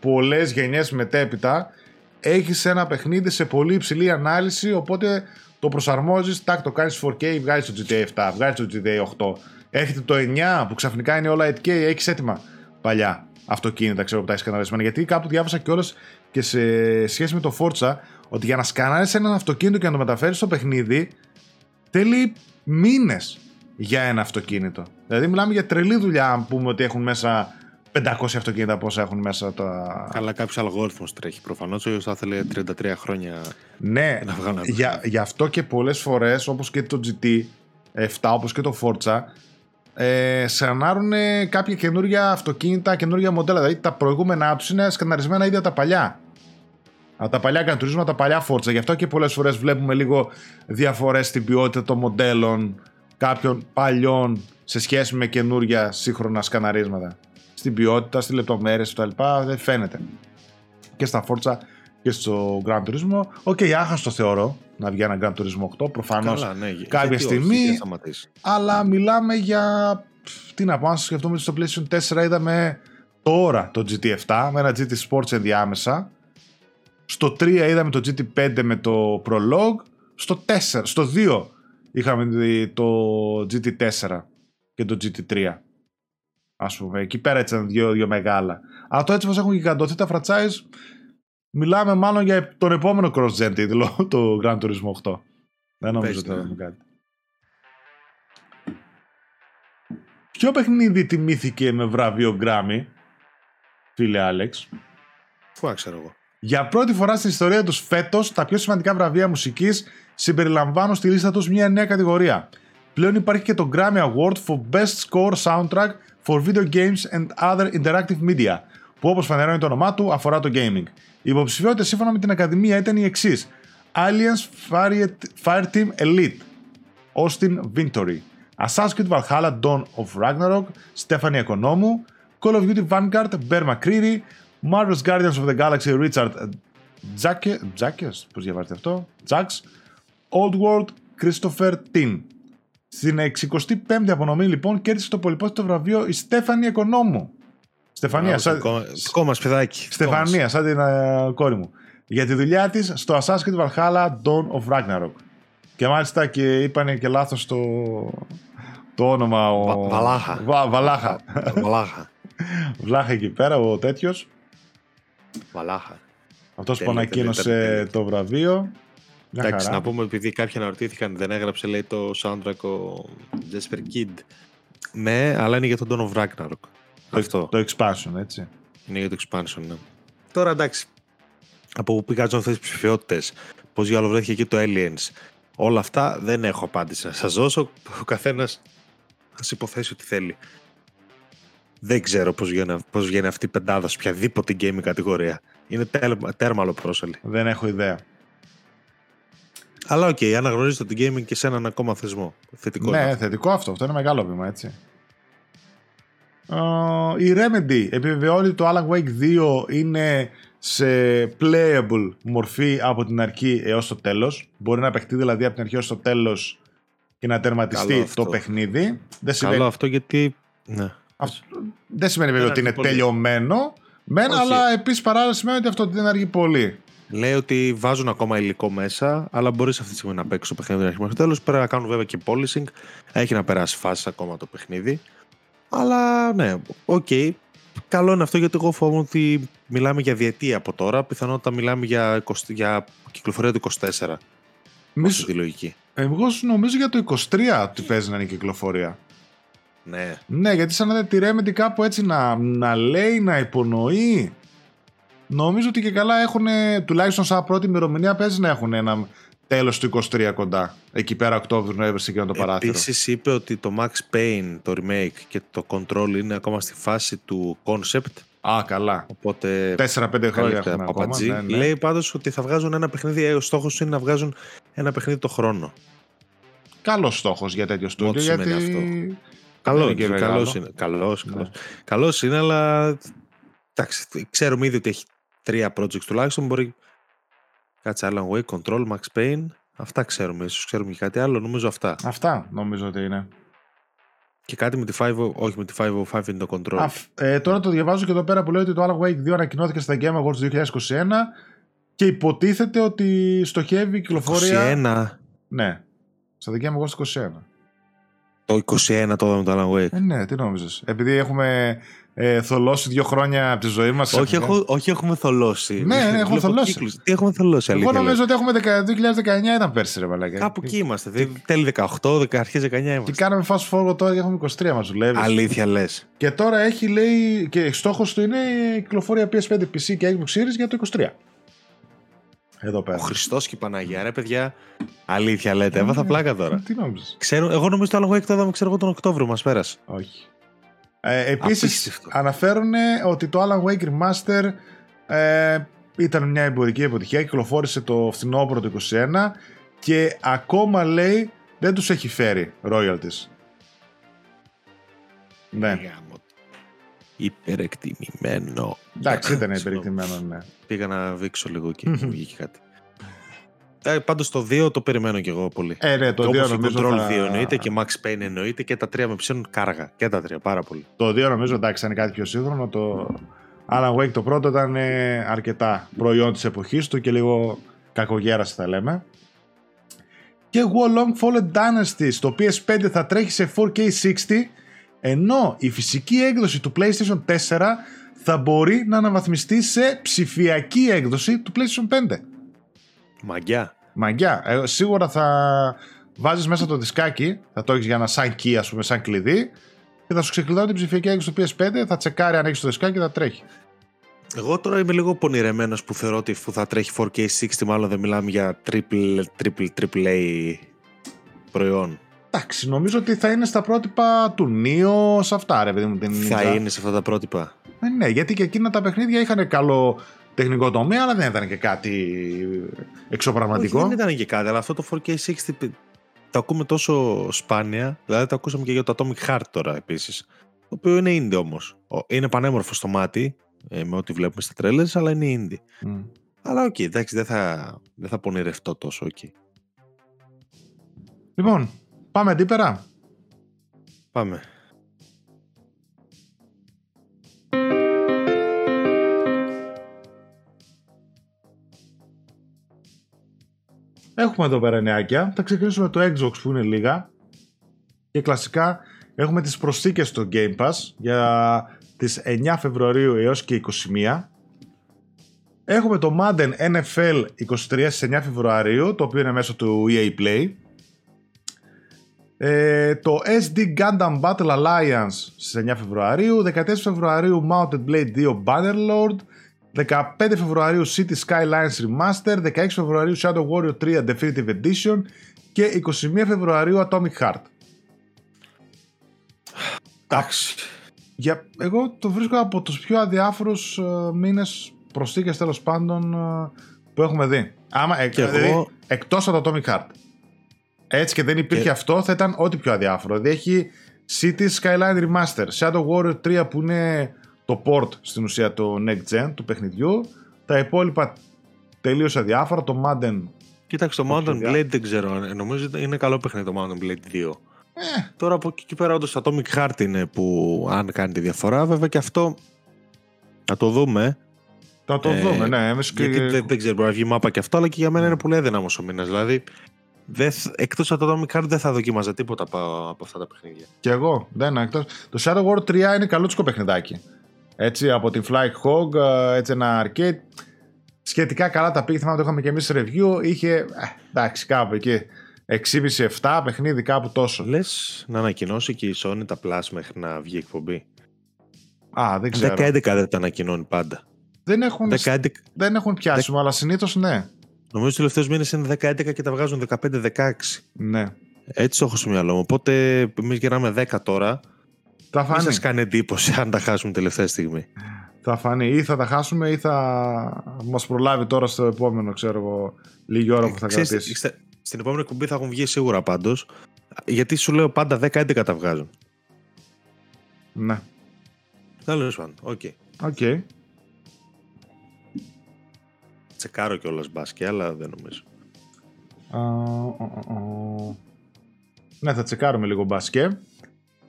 πολλές γενιές μετέπειτα έχεις ένα παιχνίδι σε πολύ υψηλή ανάλυση οπότε το προσαρμόζεις, τάκ το κάνεις 4K, βγάζεις το GTA 7, βγάζεις το GTA 8 έρχεται το 9 που ξαφνικά είναι όλα 8K, έχεις έτοιμα παλιά αυτοκίνητα ξέρω που τα έχεις σκαναρισμένα γιατί κάπου διάβασα και και σε σχέση με το Forza ότι για να σκανάρεις έναν αυτοκίνητο και να το μεταφέρεις στο παιχνίδι θέλει μήνες για ένα αυτοκίνητο. Δηλαδή μιλάμε για τρελή δουλειά αν πούμε ότι έχουν μέσα 500 αυτοκίνητα πόσα έχουν μέσα τα... Καλά, κάποιος αλγόριθμος τρέχει προφανώς. Ο θα ήθελε 33 χρόνια Ναι, να βγάλουν ένα για, γι' αυτό και πολλές φορές όπως και το GT 7 όπως και το Forza ε, σκανάρουν κάποια καινούργια αυτοκίνητα, καινούργια μοντέλα. Δηλαδή τα προηγούμενά τους είναι σκαναρισμένα ίδια τα παλιά. Από τα παλιά σκαναρίσματα, τα παλιά Forza. Γι' αυτό και πολλές φορές βλέπουμε λίγο διαφορές στην ποιότητα των μοντέλων κάποιων παλιών σε σχέση με καινούργια σύγχρονα σκαναρίσματα. Στην ποιότητα, στις λεπτομέρειες κτλ. Δεν φαίνεται. Και στα Forza και στο Gran Turismo. OK, okay, άχαστο θεωρώ να βγει ένα Gran Turismo 8. Προφανώς Καλά, ναι, κάποια γιατί όχι, στιγμή. γιατί θα σταματήσει. αλλά μιλάμε για. Τι να πω, αν σκεφτούμε ότι στο PlayStation 4 είδαμε τώρα το GT7 με ένα GT Sports ενδιάμεσα. Στο 3 είδαμε το GT5 με το Prologue. Στο 4, στο 2 είχαμε το GT4 και το GT3. Ας πούμε, εκεί πέρα ήταν δύο, δύο μεγάλα. Αλλά το έτσι μας έχουν γιγαντωθεί τα franchise. Μιλάμε μάλλον για τον επόμενο cross-gen τίτλο, το Gran Turismo 8. Δεν νομίζω ότι θα δούμε κάτι. Ποιο παιχνίδι τιμήθηκε με βραβείο Grammy, φίλε Άλεξ; Φου ξέρω εγώ. Για πρώτη φορά στην ιστορία τους φέτος, τα πιο σημαντικά βραβεία μουσικής συμπεριλαμβάνουν στη λίστα τους μια νέα κατηγορία. Πλέον υπάρχει και το Grammy Award for Best Score Soundtrack for Video Games and Other Interactive Media, που όπως φανερώνει το όνομά του αφορά το gaming. Οι υποψηφιότητε σύμφωνα με την Ακαδημία ήταν οι εξή: Alliance Fireteam Elite, Austin Victory, Assassin's Creed Valhalla Dawn of Ragnarok, Stephanie Economou, Call of Duty Vanguard, Bear McCreary, Marvel's Guardians of the Galaxy Richard Jackes, πώς διαβάζετε αυτό, Jacks, Old World Christopher Tin. Στην 65η απονομή λοιπόν κέρδισε το πολυπόθητο βραβείο η Στέφανη Εκονόμου. Στεφανία, σαν... Κόμμα παιδάκι. Στεφανία, σαν την uh, κόρη μου. Για τη δουλειά της στο Assassin's Creed Valhalla Dawn of Ragnarok. Και μάλιστα και είπανε και λάθος το, το όνομα. Ο... Βαλάχα. Βα, βαλάχα. Βαλάχα. Βλάχα εκεί πέρα ο τέτοιος. Βαλάχα. Αυτός που ανακοίνωσε το βραβείο. Εντάξει, να πούμε επειδή κάποιοι αναρωτήθηκαν, δεν έγραψε λέει το soundtrack ο Jesper Kid. Ναι, αλλά είναι για τον Dawn of Ragnarok. Το, Αυτό. το expansion, έτσι. Είναι για το expansion, ναι. Τώρα εντάξει, από πού πήγαν αυτές οι υποψηφιότητες, πώς διάολο βρέθηκε και το Aliens, όλα αυτά δεν έχω απάντηση να σας δώσω. Ο καθένας ας υποθέσει ότι θέλει. Δεν ξέρω πώς βγαίνει, πώς βγαίνει αυτή η πεντάδα σε οποιαδήποτε gaming κατηγορία. Είναι τέρμα αλλοπρόσαλλη. Δεν έχω ιδέα. Αλλά OK, okay, αναγνωρίζεται το gaming και σε έναν ακόμα θεσμό. Θετικό ναι, θετικό αυτό. Αυτό είναι μεγάλο βήμα, έτσι. Uh, η Remedy επιβεβαιώνει ότι το Alan Wake 2 είναι σε playable μορφή από την αρχή έως το τέλος. Μπορεί να παιχτεί δηλαδή από την αρχή έως το τέλος και να τερματιστεί το παιχνίδι. Δεν Καλό σημαίνει... αυτό γιατί... Ναι. Αυτό... Δεν σημαίνει βέβαια ότι είναι πολύ. τελειωμένο. Μεν, αλλά επίσης παράλληλα σημαίνει ότι αυτό δεν αργεί πολύ. Λέει ότι βάζουν ακόμα υλικό μέσα, αλλά μπορείς αυτή τη στιγμή να παίξεις το παιχνίδι την αρχή μέχρι τέλος. Πρέπει να κάνουν βέβαια και polishing. Έχει να περάσει φάση ακόμα το παιχνίδι. Αλλά ναι, OK. Okay. Καλό είναι αυτό γιατί εγώ φοβάμαι ότι μιλάμε για διετία από τώρα. Πιθανότατα μιλάμε για, 20, για κυκλοφορία του 24. Μισ... τη λογική. Εγώ νομίζω για το 23 ότι παίζει να είναι κυκλοφορία. Ναι. Ναι, γιατί σαν να τη Remedy κάπου έτσι να, να λέει, να υπονοεί. Νομίζω ότι και καλά έχουν, τουλάχιστον σαν πρώτη ημερομηνία παίζει να έχουν ένα τέλος του 23 κοντά. Εκεί πέρα Οκτώβριο, Νοέμβριο, εκεί το παράθυρο. Επίσης είπε ότι το Max Payne, το remake και το Control είναι ακόμα στη φάση του concept. Α, καλά. Οπότε. 4-5 χρόνια έχουμε ακόμα. Ναι, ναι. Λέει πάντως ότι θα βγάζουν ένα παιχνίδι. Ε, ο στόχος είναι να βγάζουν ένα παιχνίδι το χρόνο. Καλός στόχος για τέτοιο στούντιο. Γιατί... αυτό. Καλός είναι. Καλός είναι. Καλός, ναι. καλός. καλός είναι, αλλά εντάξει, ξέρουμε ήδη ότι έχει τρία projects τουλάχιστον. Μπορεί Κάτσε Alan Wake, Control, Max Payne. Αυτά ξέρουμε. Ίσως ξέρουμε και κάτι άλλο. Νομίζω αυτά. Αυτά νομίζω ότι είναι. Και κάτι με τη 5, όχι με τη 505 είναι το Control. Α, ε, τώρα το διαβάζω και εδώ πέρα που λέει ότι το Alan Wake 2 ανακοινώθηκε στα Game Awards 2021 και υποτίθεται ότι στοχεύει η κυκλοφορία... 21. Ναι. Στα Game Awards 21. Το 21 το είδαμε το Alan Wake. Ε, ναι, τι νόμιζες. Επειδή έχουμε ε, θολώσει δύο χρόνια από τη ζωή μας. Όχι, έχω, όχι έχουμε θολώσει. Ναι, ναι έχουμε θολώσει. Τι έχουμε θολώσει, αλήθεια. Εγώ νομίζω ότι έχουμε 2019 ήταν πέρσι, ρε Μαλάκα. Κάπου εκεί είμαστε. Και... Τέλη 18, αρχές 19 είμαστε. Και κάναμε fast forward τώρα και έχουμε 23 μας δουλεύεις. Αλήθεια λες. Και τώρα έχει λέει και στόχος του είναι η κυκλοφορία PS5 PC και Xbox Series για το 23. Εδώ πέρα. Ο Χριστός και η Παναγία, ρε παιδιά. Αλήθεια λέτε, έβαθα ναι, πλάκα τώρα. Τι νόμιζες; Ξέρω, εγώ νομίζω το άλλο Wake το είδαμε, ξέρω εγώ τον Οκτώβριο μας πέρασε. Όχι. Ε, επίσης αναφέρουν ότι το Alan Wake Remaster ε, ήταν μια εμπορική επιτυχία, κυκλοφόρησε το φθινόπωρο του 2021 και ακόμα λέει δεν τους έχει φέρει royalties. Ναι. Υπερεκτιμημένο. Εντάξει, ήταν υπερεκτιμημένο, ναι. Πήγα να βήξω λίγο και βγήκε κάτι. Ε, Πάντως το 2 το περιμένω κι εγώ πολύ. Ε, ναι, το Και 2 όπως νομίζω. Control θα... 2 εννοείται και Max Payne εννοείται και τα τρία με ψήνουν κάργα. Και τα τρία πάρα πολύ. Το 2 νομίζω εντάξει θα είναι κάτι πιο σύγχρονο. Το Alan Wake το πρώτο ήταν ε, αρκετά προϊόν της εποχής του και λίγο κακογέραση θα λέμε. Και Wolong Fallen Dynasty στο PS5 θα τρέχει σε 4K 60 ενώ η φυσική έκδοση του PlayStation 4 θα μπορεί να αναβαθμιστεί σε ψηφιακή έκδοση του PlayStation 5. Μαγκιά. Μαγκιά. Ε, σίγουρα θα βάζεις μέσα το δισκάκι, θα το έχεις για ένα σαν key, ας πούμε, σαν κλειδί και θα σου ξεκλειδώνει την ψηφιακή έκδοση του PS5, θα τσεκάρει αν έχεις το δισκάκι και θα τρέχει. Εγώ τώρα είμαι λίγο πονηρεμένος που θεωρώ ότι που θα τρέχει 4K 60 μάλλον δεν μιλάμε για triple, triple, triple A προϊόν. Εντάξει, νομίζω ότι θα είναι στα πρότυπα του Neo, σε αυτά ρε παιδί μου την Θα Ninja. είναι σε αυτά τα πρότυπα. Ε, ναι, γιατί και εκείνα τα παιχνίδια είχαν καλό τεχνικό τομέα, αλλά δεν ήταν και κάτι εξωπραγματικό. Όχι, δεν ήταν και κάτι, αλλά αυτό το 4K 60 το ακούμε τόσο σπάνια. Δηλαδή το ακούσαμε και για το Atomic Heart τώρα επίσης. Το οποίο είναι indie όμως. Είναι πανέμορφο στο μάτι ε, με ό,τι βλέπουμε στα trailers, αλλά είναι indie. Μμ. Αλλά οκ, εντάξει, δεν θα, δεν θα πονηρευτώ τόσο οκ. Λοιπόν, πάμε αντίπερα. Πάμε. Έχουμε εδώ πέρα νεάκια. Θα ξεκινήσουμε το Xbox που είναι λίγα. Και κλασικά έχουμε τις προσθήκες στο Game Pass για τις 9 Φεβρουαρίου έως και 21. Έχουμε το Madden NFL 23 στις 9 Φεβρουαρίου, το οποίο είναι μέσω του EA Play. Ε, το SD Gundam Battle Alliance στις 9 Φεβρουαρίου, 14 Φεβρουαρίου Mounted Blade 2 Bannerlord, 15 Φεβρουαρίου City Skylines Remaster, 16 Φεβρουαρίου Shadow Warrior 3 Definitive Edition και 21 Φεβρουαρίου Atomic Heart. Εντάξει. Για, εγώ το βρίσκω από τους πιο αδιάφορους ε, μήνες προσθήκες τέλος πάντων ε, που έχουμε δει. Άμα, ε, Και δηλαδή, εγώ- εκτός από το Atomic Heart. Έτσι και δεν υπήρχε Και- αυτό θα ήταν ό,τι πιο αδιάφορο. Δηλαδή έχει City Skyline Remaster, Shadow Warrior 3 που είναι το port στην ουσία το next gen του παιχνιδιού. Τα υπόλοιπα τελείως αδιάφορα. Το Madden Κοίταξε το Όχι, Mountain παιδιά. Blade δεν ξέρω. αν- Νομίζω ότι είναι καλό παιχνίδι το Mountain Blade 2. ε, Τώρα από εκεί και πέρα όντως το Atomic Heart είναι που αν κάνει τη διαφορά. Βέβαια και αυτό θα το δούμε. θα το Ε, δούμε. Ναι, εμείς και- Γιατί δεν, δεν ξέρω, μπορεί να βγει μάπα και αυτό, αλλά και για μένα είναι πολύ έδυναμος ο μήνας. Δηλαδή, δεν θ- εκτός από το Atomic Heart δεν θα δοκίμαζα τίποτα από, από αυτά τα παιχνίδια. Και εγώ. Δεν, εκτός. Το Shadow War 3 είναι καλούτσικο παιχνιδάκι. Έτσι, από την Fly Hog, ε, έτσι ένα arcade. Σχετικά καλά τα πήγε, θυμάμαι το είχαμε και εμείς review. Είχε, ε, εντάξει, κάπου εκεί. 6,5-7 παιχνίδι, κάπου τόσο. Λες να ανακοινώσει και η Sony τα Plus μέχρι να βγει εκπομπή; Α, δεν ξέρω. 10-11 δεν τα ανακοινώνει πάντα. Δεν έχουν, 10-11 δεν έχουν πιάσιμο, αλλά συνήθως ναι. Νομίζω ότι τους τελευταίους μήνες είναι 10-11 και τα βγάζουν 15-16. Ναι. Έτσι το έχω στο μυαλό μου. Οπότε εμείς γυρνάμε 10 τώρα. Θα Μην φανεί. σας κάνει εντύπωση αν τα χάσουμε τελευταία στιγμή. Θα φανεί. Ή θα τα χάσουμε ή θα μας προλάβει τώρα στο επόμενο, ξέρω εγώ, λίγη ώρα που θα Ξέρεις, κρατήσει. στα- στην επόμενη εκπομπή θα έχουν βγει σίγουρα πάντως. Γιατί σου λέω πάντα 10-11 τα βγάζουν. Ναι. Τέλος πάντων. OK. OK. Τσεκάρω κιόλας μπάσκετ, αλλά δεν νομίζω. Α, ο, ο, ο. Ναι, θα τσεκάρουμε λίγο μπασκέ.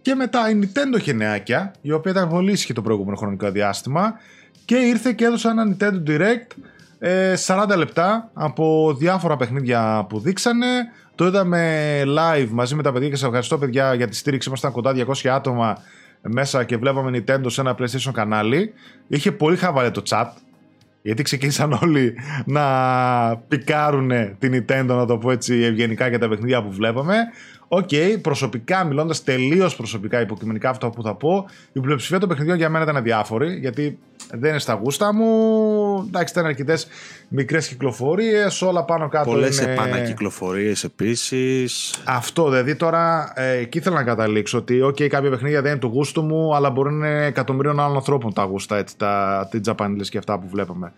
Και μετά η Nintendo είχε νεάκια, η οποία ήταν πολύ ήσυχη το προηγούμενο χρονικό διάστημα και ήρθε και έδωσε ένα Nintendo Direct ε, 40 λεπτά από διάφορα παιχνίδια που δείξανε. Το είδαμε live μαζί με τα παιδιά και σας ευχαριστώ παιδιά για τη στήριξη. Ήμασταν κοντά 200 άτομα μέσα και βλέπαμε Nintendo σε ένα PlayStation κανάλι. Είχε πολύ χαβαλέ το chat. Γιατί ξεκίνησαν όλοι να πικάρουν την Nintendo, να το πω έτσι ευγενικά για τα παιχνίδια που βλέπαμε. Οκ, προσωπικά, μιλώντας τελείως προσωπικά, υποκειμενικά αυτό που θα πω, η πλειοψηφία των παιχνιδιών για μένα ήταν αδιάφορη, γιατί δεν είναι στα γούστα μου. Εντάξει, ήταν αρκετές μικρές κυκλοφορίες, όλα πάνω κάτω. Πολλές είναι... επανακυκλοφορίες επίσης. Αυτό, δηλαδή τώρα ε, εκεί ήθελα να καταλήξω ότι okay, κάποια παιχνίδια δεν είναι του γούστου μου, αλλά μπορεί να είναι εκατομμυρίων άλλων ανθρώπων τα γούστα, έτσι, τα, τα Japanese και αυτά που βλέπαμε.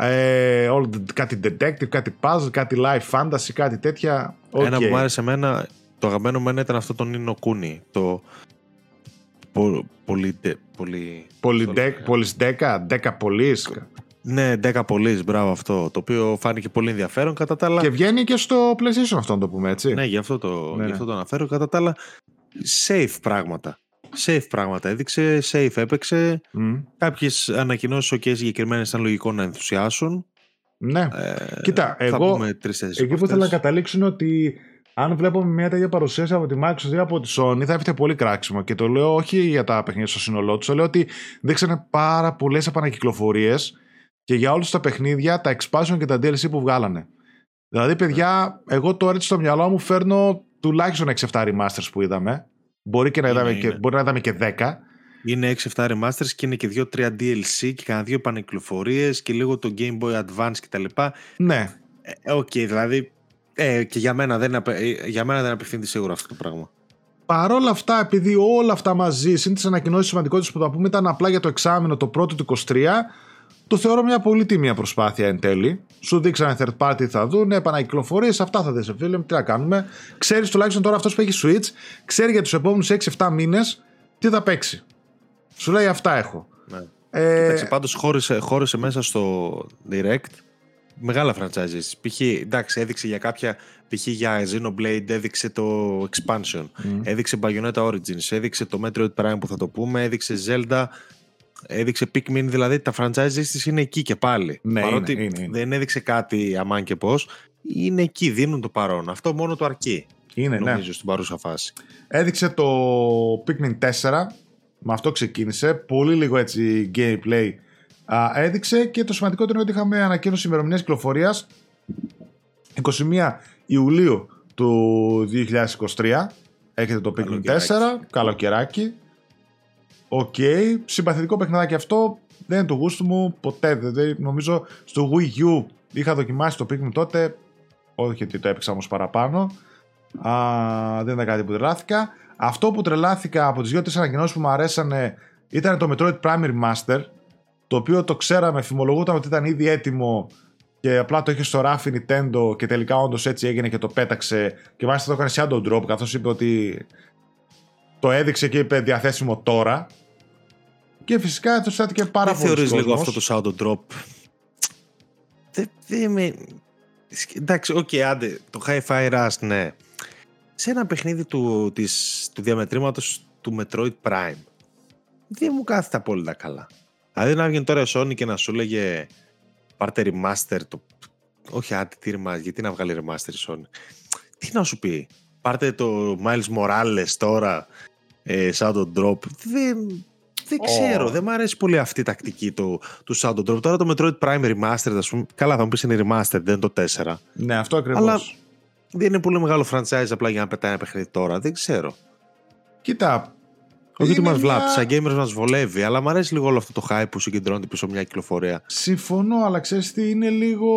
Ε, all, κάτι detective, κάτι puzzle, κάτι live fantasy, κάτι τέτοια. Okay. Ένα που μου άρεσε εμένα, το αγαπημένο μου ήταν αυτό το Nino Kuni. Το. Πο, πολύ. πολύ... Πολυντέκα, πολυσδέκα, δέκα πολύσκα. Ναι, 10 πολύς, μπράβο αυτό. Το οποίο φάνηκε πολύ ενδιαφέρον. Κατά τα άλλα. Και βγαίνει και στο PlayStation αυτό, να το πούμε έτσι. Ναι, γι' αυτό το, Ναι, γι' ναι. αυτό το αναφέρω. Κατά τα άλλα, safe πράγματα. Safe πράγματα έδειξε, safe έπαιξε. Μμ. Κάποιες ανακοινώσεις OK συγκεκριμένες ήταν λογικό να ενθουσιάσουν. Ναι. Ε, Κοίτα, θα εγώ πούμε τρεις-τέσσερις εκεί από που ήθελα να αυτές. καταλήξω είναι ότι αν βλέπουμε μια τέτοια παρουσίαση από τη Microsoft ή από τη Sony θα έφυγε πολύ κράξιμο. Και το λέω όχι για τα παιχνίδια στο σύνολό τους, το λέω ότι δείξανε πάρα πολλές επανακυκλοφορίες και για όλους τα παιχνίδια, τα expansion και τα DLC που βγάλανε. Δηλαδή, παιδιά, εγώ τώρα έτσι στο μυαλό μου φέρνω τουλάχιστον 6-7 remasters που είδαμε. Μπορεί, και να Είναι, είδαμε και, είναι. μπορεί να είδαμε και 10. Είναι 6-7 remasters και είναι και 2-3 DLC και κανένα δύο επανεκκληφορίε και λίγο το Game Boy Advance κτλ. Ναι, Ε, Οκ, δηλαδή. Ε, και για μένα, δεν, απε- ε, για μένα δεν απευθύνεται σίγουρα αυτό το πράγμα. Παρ' όλα αυτά, επειδή όλα αυτά μαζί, συν τις ανακοινώσεις σημαντικότατες που θα πούμε, ήταν απλά για το εξάμηνο το πρώτο του 23, το θεωρώ μια πολύ τίμια προσπάθεια εν τέλει. Σου δείξανε third party τι θα δουν, επανακυκλοφορίες, αυτά θα δεις ρε φίλε, τι να κάνουμε. Ξέρεις τουλάχιστον τώρα αυτός που έχει Switch, ξέρει για τους επόμενους 6-7 μήνες τι θα παίξει. Σου λέει αυτά έχω. Ναι. Ε, Κοίταξε, πάντως χώρισε, χώρισε μέσα στο Direct μεγάλα franchises. Π.χ. εντάξει, έδειξε για κάποια. Π.χ. για Xenoblade έδειξε το Expansion. μ. Έδειξε Bayonetta Origins. Έδειξε το Metroid Prime που θα το πούμε. Έδειξε Zelda. Έδειξε Pikmin. Δηλαδή τα franchises της είναι εκεί και πάλι. Ναι, Παρότι είναι, είναι, είναι. δεν έδειξε κάτι αμάν και πώς. Είναι εκεί, δίνουν το παρόν. Αυτό μόνο το αρκεί. είναι, ναι. νομίζω στην παρούσα φάση. Έδειξε το Pikmin 4. Με αυτό ξεκίνησε. Πολύ λίγο έτσι gameplay α, έδειξε και το σημαντικότερο είναι ότι είχαμε ανακοίνωση ημερομηνίας κυκλοφορίας 21 Ιουλίου του 2023. Έχετε το Pikmin 4. Καλοκαιράκι. Καλοκαιράκι. Οκ. Συμπαθητικό παιχνιδάκι αυτό. Δεν είναι του γούστου μου ποτέ. Δεν, νομίζω στο Wii U είχα δοκιμάσει το Pikmin τότε. Όχι ότι το έπαιξα όμως παραπάνω. Α, δεν ήταν κάτι που τρελάθηκα. Αυτό που τρελάθηκα από τις δύο-τρεις ανακοινώσεις που μου αρέσανε ήταν το Metroid Prime Remaster. Το οποίο το ξέραμε, φημολογούταν ότι ήταν ήδη έτοιμο και απλά το είχε στο ράφι Nintendo και τελικά όντως έτσι έγινε και το πέταξε και μάλιστα το έκανε Shadow Drop καθώς είπε ότι το έδειξε και είπε διαθέσιμο τώρα. Και φυσικά ενθουσιάστηκε πάρα δεν πολύ. θεωρείς λίγο αυτό το Shadow Drop; Δεν δεν με... Εντάξει, οκ, άντε, το Hi-Fi Rush, ναι. Σε ένα παιχνίδι του, της, του διαμετρήματος του Metroid Prime δεν μου κάθεται απόλυτα καλά. Δηλαδή να βγαίνει τώρα η Sony και να σου λέει πάρτε remaster το... Όχι, άντε, τι remaster, γιατί να βγάλει remaster η Sony; Τι να σου πει, πάρτε το Miles Morales τώρα, ε, Shadow Drop. Δεν, δεν Ω. ξέρω, δεν μου αρέσει πολύ αυτή η τακτική του, του Shadow Drop. Τώρα το Metroid Prime Remastered, ας πούμε, καλά θα μου πεις είναι Remastered, δεν είναι το 4. Ναι, αυτό ακριβώς. Αλλά δεν είναι πολύ μεγάλο franchise απλά για να πετάει ένα παιχνίδι τώρα, δεν ξέρω. Κοίτα. Όχι ότι είναι μας βλάπτει, μια- σαν gamers μας βολεύει, αλλά μου αρέσει λίγο όλο αυτό το hype που συγκεντρώνεται πίσω μια κυκλοφορία. Συμφωνώ, αλλά ξέρεις τι είναι λίγο...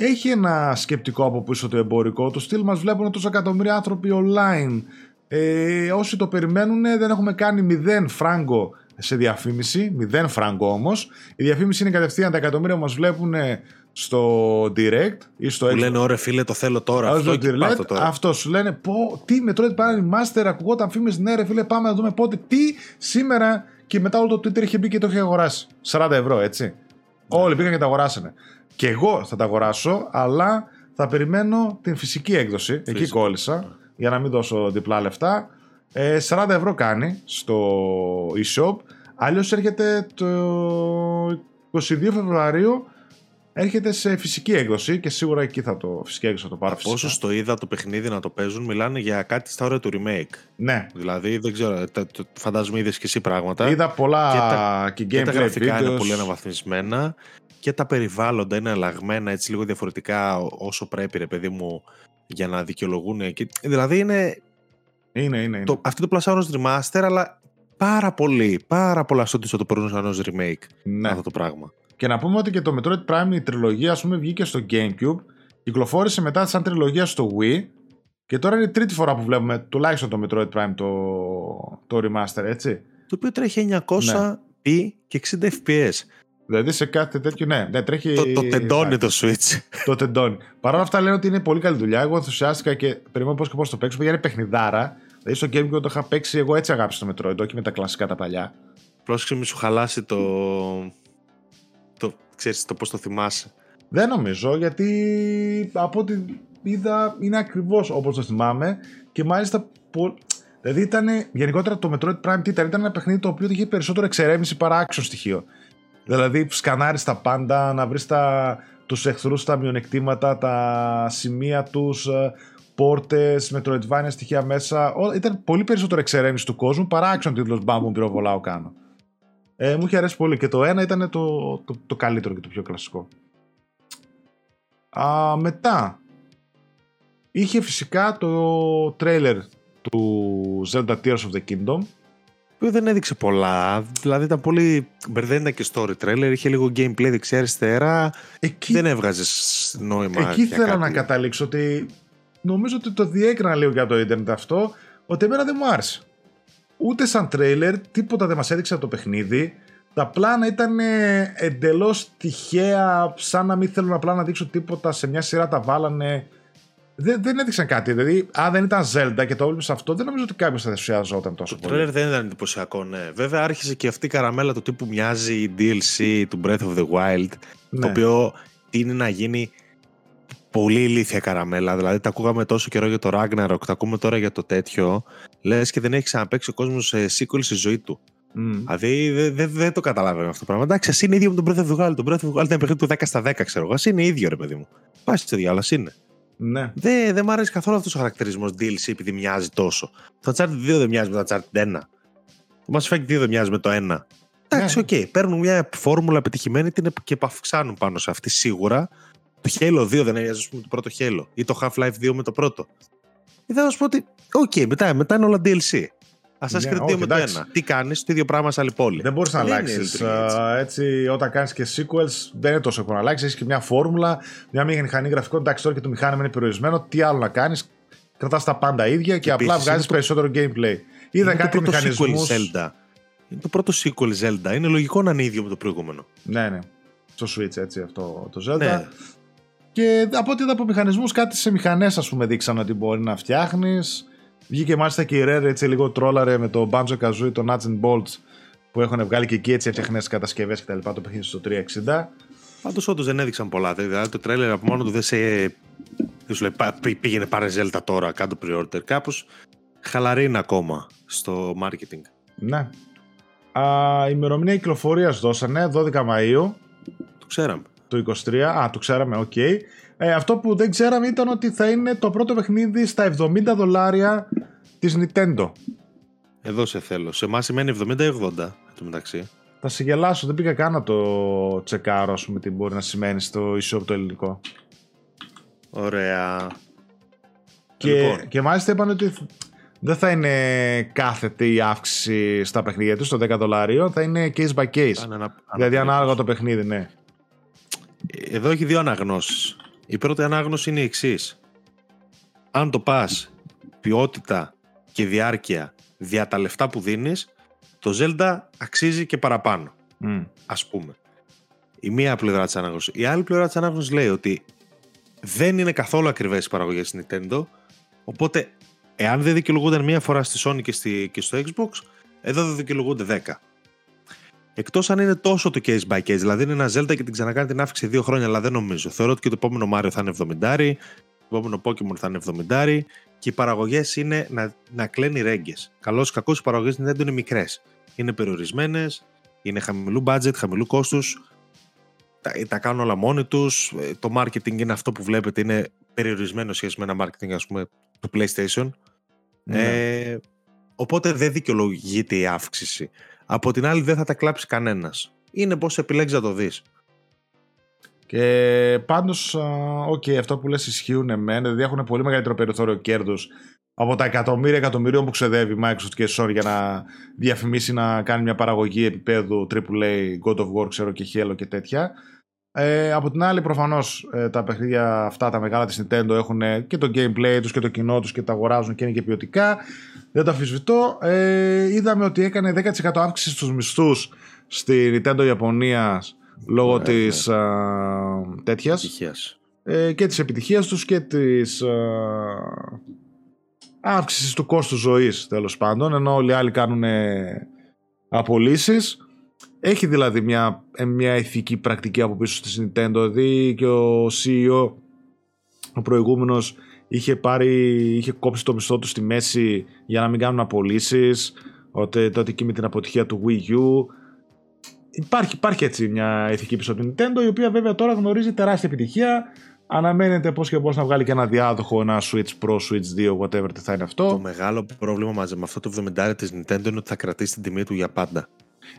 Έχει ένα σκεπτικό από πίσω το εμπορικό. Το στυλ μας βλέπουν τόσα εκατομμύρια άνθρωποι online. Ε, όσοι το περιμένουν δεν έχουμε κάνει μηδέν φράγκο σε διαφήμιση. Μηδέν φράγκο όμως. Η διαφήμιση είναι κατευθείαν τα εκατομμύρια που μας βλέπουν στο direct ή στο Που Xbox. λένε, ωραία φίλε, το θέλω τώρα. Αυτό, Αυτό και direct, πάρ' το τώρα. αυτό σου λένε πω, τι Metroid Prime Master ακουγόταν φήμες ναι ρε φίλε πάμε να δούμε πότε τι σήμερα και μετά όλο το Twitter είχε μπει και το είχε αγοράσει 40 ευρώ έτσι όλοι πήγαν και τα αγοράσανε και εγώ θα τα αγοράσω αλλά θα περιμένω την φυσική έκδοση εκεί Φυσικό. κόλλησα για να μην δώσω διπλά λεφτά ε, 40 ευρώ κάνει στο e-shop αλλιώς έρχεται το 22 Φεβρουαρίου Έρχεται σε φυσική έκδοση και σίγουρα εκεί θα το φυσική έκδοση θα το πάρω φυσικά. Όσο το είδα το παιχνίδι να το παίζουν, μιλάνε για κάτι στα όρια του remake. Ναι, Δηλαδή, δεν ξέρω, τα- το- φαντάζομαι είδες και εσύ πράγματα. είδα πολλά Και τα- και, και τα gameplay γραφικά είναι videos. πολύ αναβαθμισμένα και τα περιβάλλοντα είναι αλλαγμένα έτσι λίγο διαφορετικά ό- όσο πρέπει ρε παιδί μου για να δικαιολογούν και... δηλαδή είναι, Είναι, είναι, είναι. το, αυτό το πλασάρουν ως remaster αλλά πάρα πολύ, πάρα πολλά στο θα το παίρνουν σαν ως remake Ναι. αυτό το πράγμα Και να πούμε ότι και το Metroid Prime η τριλογία ας πούμε βγήκε στο Gamecube, κυκλοφόρησε μετά σαν τριλογία στο Wii και τώρα είναι η τρίτη φορά που βλέπουμε τουλάχιστον το Metroid Prime το, το remaster, έτσι. το οποίο τρέχει 900p και 60 fps Δηλαδή σε κάθε τέτοιο, ναι, ναι τρέχει... το, το τεντώνει το Switch το τεντώνει. Παρ' όλα αυτά λένε ότι είναι πολύ καλή δουλειά. Εγώ ενθουσιάστηκα και περιμένω πώς και πώς το παίξω. Γιατί είναι παιχνιδάρα. Δηλαδή στο Gamecube το είχα παίξει, εγώ έτσι αγάπησα το Metroid, όχι με τα κλασικά τα παλιά. πρόσεξε μη σου χαλάσει το, το ξέρεις το πώς το θυμάσαι. Δεν νομίζω, γιατί από ό,τι είδα είναι ακριβώς όπως το θυμάμαι και μάλιστα Δηλαδή ήταν γενικότερα το Metroid Prime Titan ήταν ένα παιχνίδι το οποίο είχε περισσότερο εξερεύνηση παρά action στοιχείο. Δηλαδή σκανάρεις τα πάντα, να βρεις τα, τους εχθρούς, τα μειονεκτήματα, τα σημεία τους, ε, πόρτες, Metroidvania στοιχεία μέσα. Ήταν πολύ περισσότερο εξερεύνηση του κόσμου παρά action τίτλος μπάμπου πυροβολάω κάνω. Ε, μου είχε αρέσει πολύ και το ένα ήταν το, το, το καλύτερο και το πιο κλασικό. Α, μετά είχε φυσικά το τρέιλερ του Zelda Tears of the Kingdom που δεν έδειξε πολλά. Δηλαδή ήταν πολύ. Δεν ήταν και story trailer, είχε λίγο gameplay δεξιά-αριστερά. Εκεί... Δεν έβγαζες νόημα. Εκεί θέλω να καταλήξω ότι νομίζω ότι το διέκρινα λίγο για το Ιντερνετ αυτό, ότι εμένα δεν μου άρεσε. Ούτε σαν τρέιλερ, τίποτα δεν μας έδειξε από το παιχνίδι. Τα πλάνα ήταν εντελώς τυχαία, σαν να μην θέλουν απλά να δείξουν τίποτα. Σε μια σειρά τα βάλανε δεν, δεν έδειξαν κάτι. Δηλαδή, αν δεν ήταν Zelda και το έβλεπες αυτό, δεν νομίζω ότι κάποιος θα ενθουσιαζόταν τόσο το πολύ. Το δεν ήταν εντυπωσιακό, ναι. Βέβαια, άρχισε και αυτή η καραμέλα του τύπου μοιάζει η DLC του Breath of the Wild. Ναι. Το οποίο είναι να γίνει πολύ ηλίθια καραμέλα. Δηλαδή, τα ακούγαμε τόσο καιρό για το Ragnarok, τα ακούμε τώρα για το τέτοιο. Λες και δεν έχει ξαναπέξει ο κόσμος σε sequel στη ζωή του. Mm. Δηλαδή δεν δε, το καταλάβαμε αυτό το πράγμα. Εντάξει, ας είναι ίδιο με τον Breath of the Wild. Το Breath of the Wild ήταν παιχνίδι του 10 στα 10, ξέρω εγώ. Α είναι ίδιο, ρε παιδί μου. Πάει στο διάλογο, είναι. Ναι. Δεν δε μου αρέσει καθόλου αυτός ο χαρακτηρισμός DLC επειδή μοιάζει τόσο. Το Uncharted 2 δεν μοιάζει με το Uncharted 1. Το Mass Effect 2 δεν μοιάζει με το 1. Εντάξει, ναι. OK. Okay. Παίρνουν μια φόρμουλα πετυχημένη και επαυξάνουν πάνω σε αυτή σίγουρα. Το Halo 2 δεν έμοιαζε με το πρώτο Halo ή το Half-Life 2 με το πρώτο. Ή θα σου πω ότι, OK, okay, μετά, μετά είναι όλα DLC. Assassin's ναι, Creed 2 με το 1. Τι κάνεις, το ίδιο πράγμα σε άλλη πόλη. Δεν μπορείς να αλλάξεις. Έτσι, όταν κάνεις και sequels, δεν είναι τόσο εύκολο να αλλάξεις. Έχεις και μια φόρμουλα, μια μηχανή γραφικών. Εντάξει, τώρα και το μηχάνημα είναι περιορισμένο. Τι άλλο να κάνεις. Κρατάς τα πάντα ίδια και, και απλά βγάζεις το... περισσότερο gameplay. Είδα κάτι μηχανισμούς. Είναι το πρώτο sequel Zelda. Είναι λογικό να είναι ίδιο με το προηγούμενο. Ναι, ναι. Στο Switch έτσι αυτό το Zelda. Ναι. Και από ό,τι είδα από μηχανισμούς, κάτι σε μηχανές, ας πούμε, δείξαν ότι μπορεί να φτιάχνεις. Βγήκε μάλιστα και η Rare έτσι λίγο τρόλαρε με το Banjo Kazooie, το Nuts and Bolts που έχουν βγάλει και εκεί έτσι έφτιαχνες κατασκευές και τα λοιπά το παιχνίδι στο 360. Πάντως όντως δεν έδειξαν πολλά. Δηλαδή το τρέλερ από μόνο του δεν σε. Δεν σου λέει πήγαινε πάρε Zelda τώρα, κάν' το pre-order. Κάπως χαλαρή είναι ακόμα στο marketing. Ναι. Α, η ημερομηνία κυκλοφορίας δώσανε 12 Μαΐου. Το ξέραμε. Το 23. Α, το ξέραμε, OK. Okay. Ε, αυτό που δεν ξέραμε ήταν ότι θα είναι το πρώτο παιχνίδι στα 70 δολάρια της Nintendo. Εδώ σε θέλω. Σε εμάς σημαίνει 70 ή 80 το μεταξύ. Θα σε γελάσω, δεν πήγα καν να το τσεκάρω, ας πούμε, τι μπορεί να σημαίνει στο eShop το ελληνικό. Ωραία. Και, λοιπόν. και μάλιστα είπαν ότι δεν θα είναι κάθετη η αύξηση στα παιχνίδια τους, στο 10 δολάριο, θα είναι case by case. δηλαδή ανάλογα το παιχνίδι, ναι. Εδώ έχει δύο αναγνώσεις. Η πρώτη ανάγνωση είναι η εξής. Αν το πας ποιότητα και διάρκεια δια τα λεφτά που δίνεις, το Zelda αξίζει και παραπάνω. Mm. Ας πούμε. Η μία πλευρά της ανάγνωσης. Η άλλη πλευρά της ανάγνωσης λέει ότι δεν είναι καθόλου ακριβές οι παραγωγές της Nintendo, οπότε εάν δεν δικαιολογούνται μία φορά στη Sony και, στη, και στο Xbox, εδώ δεν δικαιολογούνται 10. Εκτός αν είναι τόσο το case by case, δηλαδή είναι ένα Zelda και την ξανακάνει την αύξηση δύο χρόνια, αλλά δεν νομίζω. Θεωρώ ότι και το επόμενο Mario θα είναι 70, το επόμενο Pokemon θα είναι 70 και οι παραγωγές είναι να, να κλαίνει ρέγγες. Καλώς ή κακό, οι παραγωγές Nintendo είναι μικρές. Είναι περιορισμένες, είναι χαμηλού budget, χαμηλού κόστους. Τα, τα κάνουν όλα μόνοι τους. Ε, το marketing είναι αυτό που βλέπετε, είναι περιορισμένο σε σχέση με ένα marketing, ας πούμε, του PlayStation. Ναι. Ε, οπότε δεν δικαιολογείται η αύξηση. Από την άλλη δεν θα τα κλάψει κανένας. Είναι πώς επιλέγεις να το δεις. Και πάντως, OK, okay, αυτό που λες ισχύει για μένα, δηλαδή έχουν πολύ μεγαλύτερο περιθώριο κέρδους από τα εκατομμύρια εκατομμυρίων που ξεδεύει η Microsoft και Sony για να διαφημίσει να κάνει μια παραγωγή επίπεδου AAA, God of War, ξέρω και Halo και τέτοια. Ε, από την άλλη, προφανώς ε, τα παιχνίδια αυτά, τα μεγάλα της Nintendo έχουν και το gameplay τους και το κοινό τους και τα αγοράζουν και είναι και ποιοτικά. Δεν το αμφισβητώ. Ε, είδαμε ότι έκανε 10% αύξηση στους μισθούς στη Nintendo Ιαπωνίας λόγω τη της ναι. τέτοιας ε, και της επιτυχίας τους και της α, αύξησης του κόστους ζωής τέλος πάντων ενώ όλοι οι άλλοι κάνουν απολύσεις Έχει δηλαδή μια, ε, μια ηθική πρακτική από πίσω στη Nintendo. Δηλαδή και ο CEO, ο προηγούμενος, είχε, πάρει, είχε κόψει το μισθό τους στη μέση για να μην κάνουν απολύσεις. Ότι τότε εκεί με την αποτυχία του Wii U. Υπάρχει, υπάρχει έτσι μια ηθική πίσω από την Nintendo, η οποία βέβαια τώρα γνωρίζει τεράστια επιτυχία. Αναμένεται πώς και πώς να βγάλει και ένα διάδοχο, ένα Switch Pro, Switch 2, whatever τι θα είναι αυτό. Το μεγάλο πρόβλημα μαζί με αυτό το 70 της Nintendo είναι ότι θα κρατήσει την τιμή του για πάντα.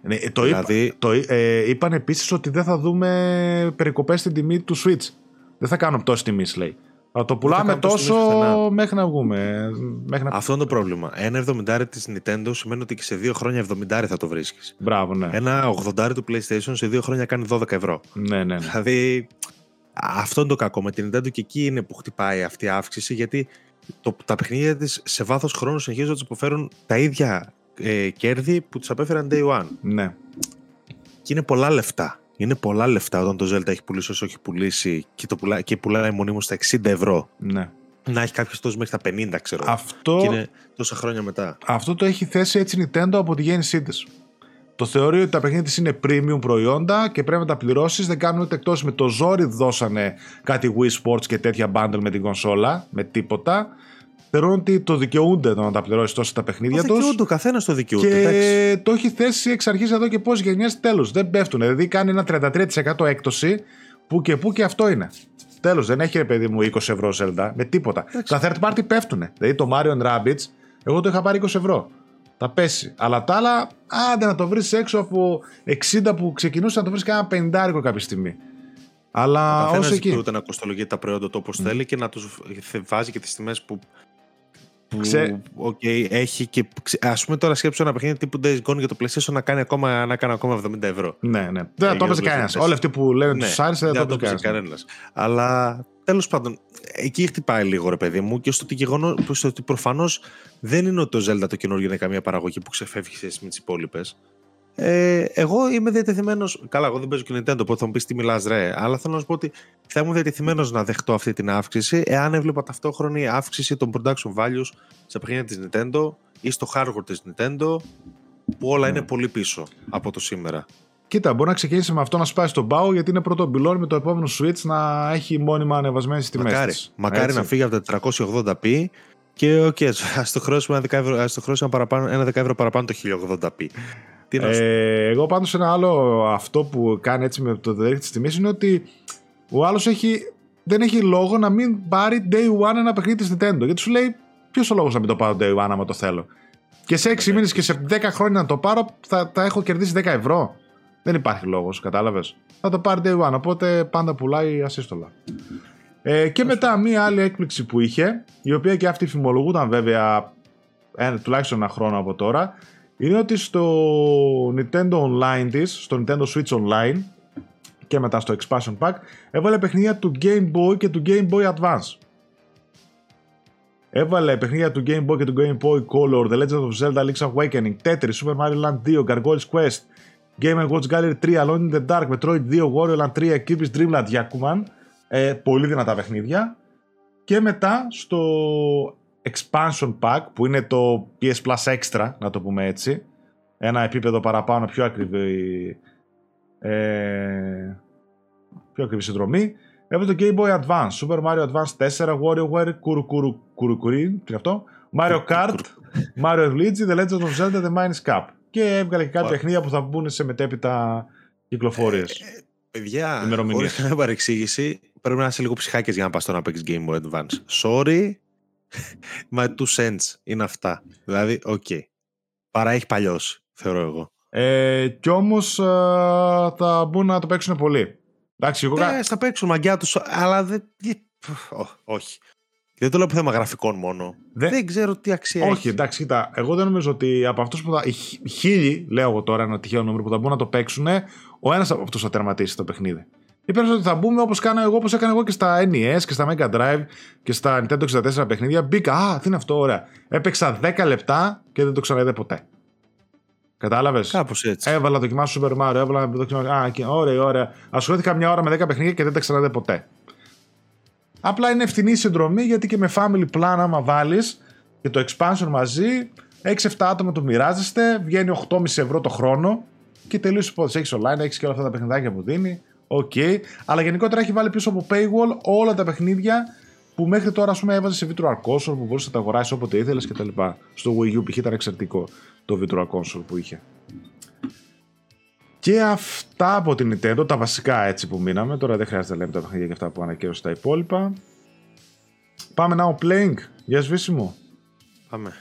Ναι, ε, το δηλαδή... είπα, το, ε, είπαν επίσης ότι δεν θα δούμε περικοπές στην τιμή του Switch. Δεν θα κάνουν πτώση τιμής, λέει. Θα το πουλάμε τόσο μέχρι να βγούμε. Μέχρι να... Αυτό είναι το πρόβλημα. Ένα 70 της Nintendo σημαίνει ότι και σε δύο χρόνια 70 θα το βρίσκεις. Μπράβο, ναι. Ένα 80 του PlayStation σε δύο χρόνια κάνει 12 ευρώ. Ναι, ναι. ναι. Δηλαδή αυτό είναι το κακό με την Nintendo και εκεί είναι που χτυπάει αυτή η αύξηση γιατί το, τα παιχνίδια της σε βάθος χρόνου συνεχίζουν να τους αποφέρουν τα ίδια ε, κέρδη που τους απέφεραν day one. Ναι. Και είναι πολλά λεφτά. Είναι πολλά λεφτά όταν το Zelda έχει πουλήσει όσο έχει πουλήσει και, το πουλά, και πουλάει μονίμως στα 60 ευρώ. Ναι. Να έχει κάποιος τόσο μέχρι τα 50, ξέρω. Αυτό... Και είναι τόσα χρόνια μετά. Αυτό το έχει θέσει έτσι η Nintendo από τη γέννησή της. Το θεωρεί ότι τα παιχνίδια της είναι premium προϊόντα και πρέπει να τα πληρώσεις. Δεν κάνουν ούτε εκτός με το ζόρι δώσανε κάτι Wii Sports και τέτοια bundle με την κονσόλα, με τίποτα. Θεωρώ ότι το δικαιούνται να τα πληρώσει τόσο τα παιχνίδια τους. Το δικαιούνται, ο καθένας το δικαιούνται. Και εντάξει. το έχει θέσει εξ αρχής εδώ και πόσε γενιές τέλος. Δεν πέφτουν. Δηλαδή κάνει ένα 33% έκπτωση που και που και αυτό είναι. Τέλος, δεν έχει ρε παιδί μου 20 ευρώ Zelda με τίποτα. Τα third party πέφτουν. Δηλαδή το Mario Rabbids, εγώ το είχα πάρει 20 ευρώ. Θα πέσει. Αλλά τα άλλα, άντε να το βρεις έξω από 60 που ξεκινούσε να το βρεις κάνα 50 κάποια στιγμή. Αλλά όσο εκεί. Ούτε να κοστολογεί τα προϊόντα του όπως mm. θέλει και να τους βάζει και τις τιμές που που Ξέ... okay, έχει και. Α πούμε τώρα σκέψω ένα παιχνίδι τύπου Days Gone για το PlayStation να κάνει ακόμα, να κάνει ακόμα 70 ευρώ. Ναι, ναι. Δεν θα το έπαιζε κανένας. Όλοι αυτοί που λένε ναι, τους άρεσε δεν θα το έπαιζε κανένας. Αλλά τέλος πάντων, εκεί χτυπάει λίγο ρε παιδί μου και στο ότι, γεγονό, στο ότι προφανώς δεν είναι ότι το Zelda το καινούργιο είναι καμία παραγωγή που ξεφεύγει με τις υπόλοιπες. Ε, εγώ είμαι διατεθειμένο. Καλά, εγώ δεν παίζω και Nintendo, οπότε θα μου πεις τι μιλάς, ρε. Αλλά θέλω να σου πω ότι θα ήμουν διατεθειμένος να δεχτώ αυτή την αύξηση εάν έβλεπα ταυτόχρονη αύξηση των production values σε παιχνίδια της Nintendo ή στο hardware της Nintendo, που όλα είναι πολύ πίσω από το σήμερα. Κοίτα, μπορεί να ξεκινήσει με αυτό να σπάσει τον πάγο γιατί είναι πρώτο μπιλόν με το επόμενο Switch να έχει μόνιμα ανεβασμένες τιμές. Μακάρι, μακάρι να φύγει από τα 480p και OK, okay, ας το χρώσουμε ένα, παραπάνω, ένα δεκαευρώ παραπάνω το 1080p. Ε, εγώ πάντως ένα άλλο αυτό που κάνει έτσι με το direct της τιμής είναι ότι ο άλλος έχει, δεν έχει λόγο να μην πάρει day one ένα παιχνίδι της Nintendo. Γιατί σου λέει, ποιος ο λόγος να μην το πάρω day one άμα το θέλω. Και σε 6 μήνες και σε 10 χρόνια να το πάρω, θα, θα έχω κερδίσει 10 ευρώ. Δεν υπάρχει λόγος, κατάλαβες. Θα το πάρει day one. Οπότε πάντα πουλάει ασύστολα. Ε, και μετά μία άλλη έκπληξη που είχε, η οποία και αυτή φημολογούταν βέβαια ένα, τουλάχιστον ένα χρόνο από τώρα, είναι ότι στο Nintendo Online της, στο Nintendo Switch Online και μετά στο Expansion Pack, έβαλε παιχνίδια του Game Boy και του Game Boy Advance. Έβαλε παιχνίδια του Game Boy και του Game Boy Color, The Legend of Zelda Link's Awakening, Tetris, Super Mario Land 2, Gargoyle's Quest, Game Watch Gallery 3, Alone in the Dark, Metroid 2, Wario Land 3, Kirby's Dream Land, Yakuman. Ε, πολύ δυνατά παιχνίδια. Και μετά στο expansion pack που είναι το PS Plus Extra, να το πούμε έτσι. Ένα επίπεδο παραπάνω, πιο ακριβή, ε, πιο ακριβή συνδρομή. Έχουμε το Game Boy Advance, Super Mario Advance 4, WarioWare, Kuru Kuru, τι είναι αυτό, Mario Kart, Mario Luigi, The Legend of Zelda, The Mines Cup. Και έβγαλε και κάποια παιχνίδια που θα μπουν σε μετέπειτα κυκλοφορίες. Ε, ε, παιδιά, χωρίς καμία παρεξήγηση, πρέπει να είσαι λίγο ψυχάκες για να πας τώρα να παίξεις Game Boy Advance. Sorry, my two cents είναι αυτά. Δηλαδή, OK. Okay. Παραέχει παλιώσει, θεωρώ εγώ. Ε, κι όμως ε, θα μπουν να το παίξουν πολύ. Εντάξει, εγώ... Ε, θα παίξουν μαγκιά τους, αλλά δεν. όχι. Δεν το λέω που θέμα γραφικών μόνο. Δεν, δεν ξέρω τι αξία Όχι, έχει. εντάξει, κοίτα. Εγώ δεν νομίζω ότι από αυτούς που θα. Οι χίλιοι, λέω εγώ τώρα ένα τυχαίο νούμερο που θα μπουν να το παίξουν, ο ένας από αυτούς θα τερματίσει το παιχνίδι. Είπε ότι θα μπούμε όπως κάνω εγώ, όπως έκανα εγώ και στα NES και στα Mega Drive και στα Nintendo 64 παιχνίδια. Μπήκα, Α, τι είναι αυτό, ωραία. Έπαιξα 10 λεπτά και δεν το ξαναείδε ποτέ. Κατάλαβες; Κάπως έτσι. Έβαλα δοκιμάσω Super Mario, έβαλα δοκιμάσω. Α, και, ωραία, ωραία. Ασχολήθηκα μια ώρα με 10 παιχνίδια και δεν τα ξαναδέ ποτέ. Απλά είναι ευθυνή συνδρομή γιατί και με family plan, άμα βάλεις και το expansion μαζί, 6-7 άτομα το μοιράζεστε, βγαίνει 8,5 ευρώ το χρόνο και τελείωσε υπόθεση. Έχεις online, έχεις και όλα αυτά τα παιχνιδάκια που δίνει. OK. Okay. Αλλά γενικότερα έχει βάλει πίσω από paywall όλα τα παιχνίδια που μέχρι τώρα ας πούμε, έβαζες σε Virtual Console που μπορούσες να τα αγοράσεις όποτε ήθελες κτλ. Στο Wii U π.χ. ήταν εξαιρετικό το Virtual Console που είχε. Και αυτά από την Nintendo, τα βασικά έτσι που μείναμε. Τώρα δεν χρειάζεται να λέμε τα παιχνίδια και αυτά που ανακοίνωσαν τα υπόλοιπα. Πάμε now playing. Για σβήσιμο. Πάμε.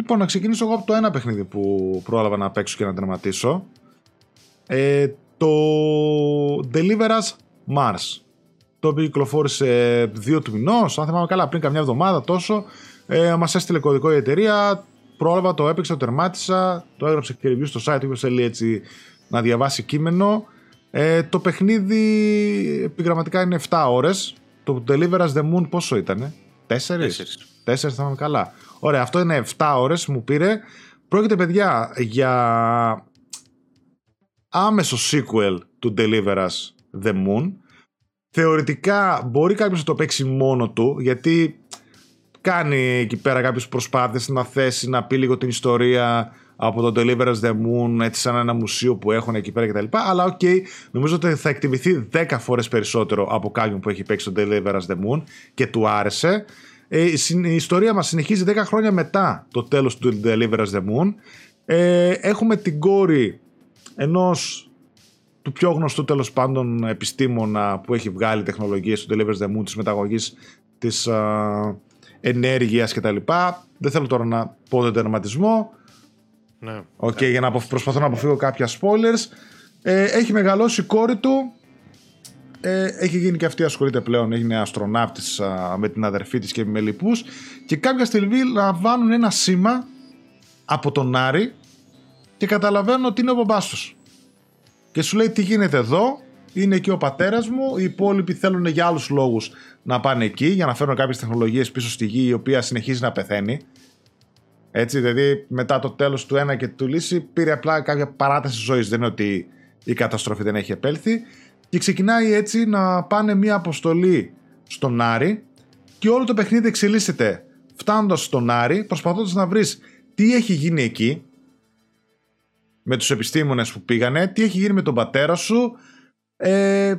Λοιπόν, να ξεκινήσω εγώ από το ένα παιχνίδι που πρόλαβα να παίξω και να τερματίσω. Ε, το Deliver Us Mars. Το οποίο κυκλοφόρησε δύο του μηνός, αν θυμάμαι καλά, πριν καμιά εβδομάδα τόσο. Ε, Μας έστειλε κωδικό η εταιρεία. Πρόλαβα, το έπαιξα, το τερμάτισα. Το έγραψε και review στο site. Όποιο θέλει έτσι να διαβάσει κείμενο. Ε, το παιχνίδι επιγραμματικά είναι 7 ώρες. Το Deliver Us The Moon πόσο ήταν, 4? 4 θυμάμαι καλά. Ωραία, αυτό είναι 7 ώρες μου πήρε. Πρόκειται παιδιά για άμεσο sequel του Deliver Us The Moon. Θεωρητικά μπορεί κάποιος να το παίξει μόνο του γιατί κάνει εκεί πέρα κάποιες προσπάθειες να θέσει να πει λίγο την ιστορία από το Deliver Us The Moon έτσι σαν ένα μουσείο που έχουν εκεί πέρα κτλ. Αλλά OK, okay, νομίζω ότι θα εκτιμηθεί 10 φορές περισσότερο από κάποιον που έχει παίξει το Deliver Us The Moon και του άρεσε. Ε, η ιστορία μας συνεχίζει 10 χρόνια μετά το τέλος του Deliver Us The Moon. Ε, έχουμε την κόρη ενός του πιο γνωστού τέλος πάντων επιστήμονα που έχει βγάλει τεχνολογίες του Deliver Us The Moon της μεταγωγής της α, ενέργειας κτλ. Δεν θέλω τώρα να πω τον τερματισμό. Ναι. Okay, για να προσπαθώ να αποφύγω κάποια spoilers. Ε, έχει μεγαλώσει η κόρη του ε, έχει γίνει και αυτή ασχολείται πλέον, έγινε αστροναύτης με την αδερφή της και με λοιπούς. Και κάποια στιγμή λαμβάνουν ένα σήμα από τον Άρη και καταλαβαίνουν ότι είναι ο μπαμπάς Και σου λέει τι γίνεται εδώ, είναι εκεί ο πατέρας μου, οι υπόλοιποι θέλουν για άλλους λόγους να πάνε εκεί για να φέρουν κάποιες τεχνολογίες πίσω στη γη η οποία συνεχίζει να πεθαίνει. Έτσι, δηλαδή μετά το τέλος του ένα και του λύση πήρε απλά κάποια παράταση ζωής, δεν είναι ότι η καταστροφή δεν έχει επέλθει και ξεκινάει έτσι να πάνε μια αποστολή στον Άρη και όλο το παιχνίδι εξελίσσεται φτάνοντας στον Άρη προσπαθώντας να βρεις τι έχει γίνει εκεί με τους επιστήμονες που πήγανε, τι έχει γίνει με τον πατέρα σου, ε,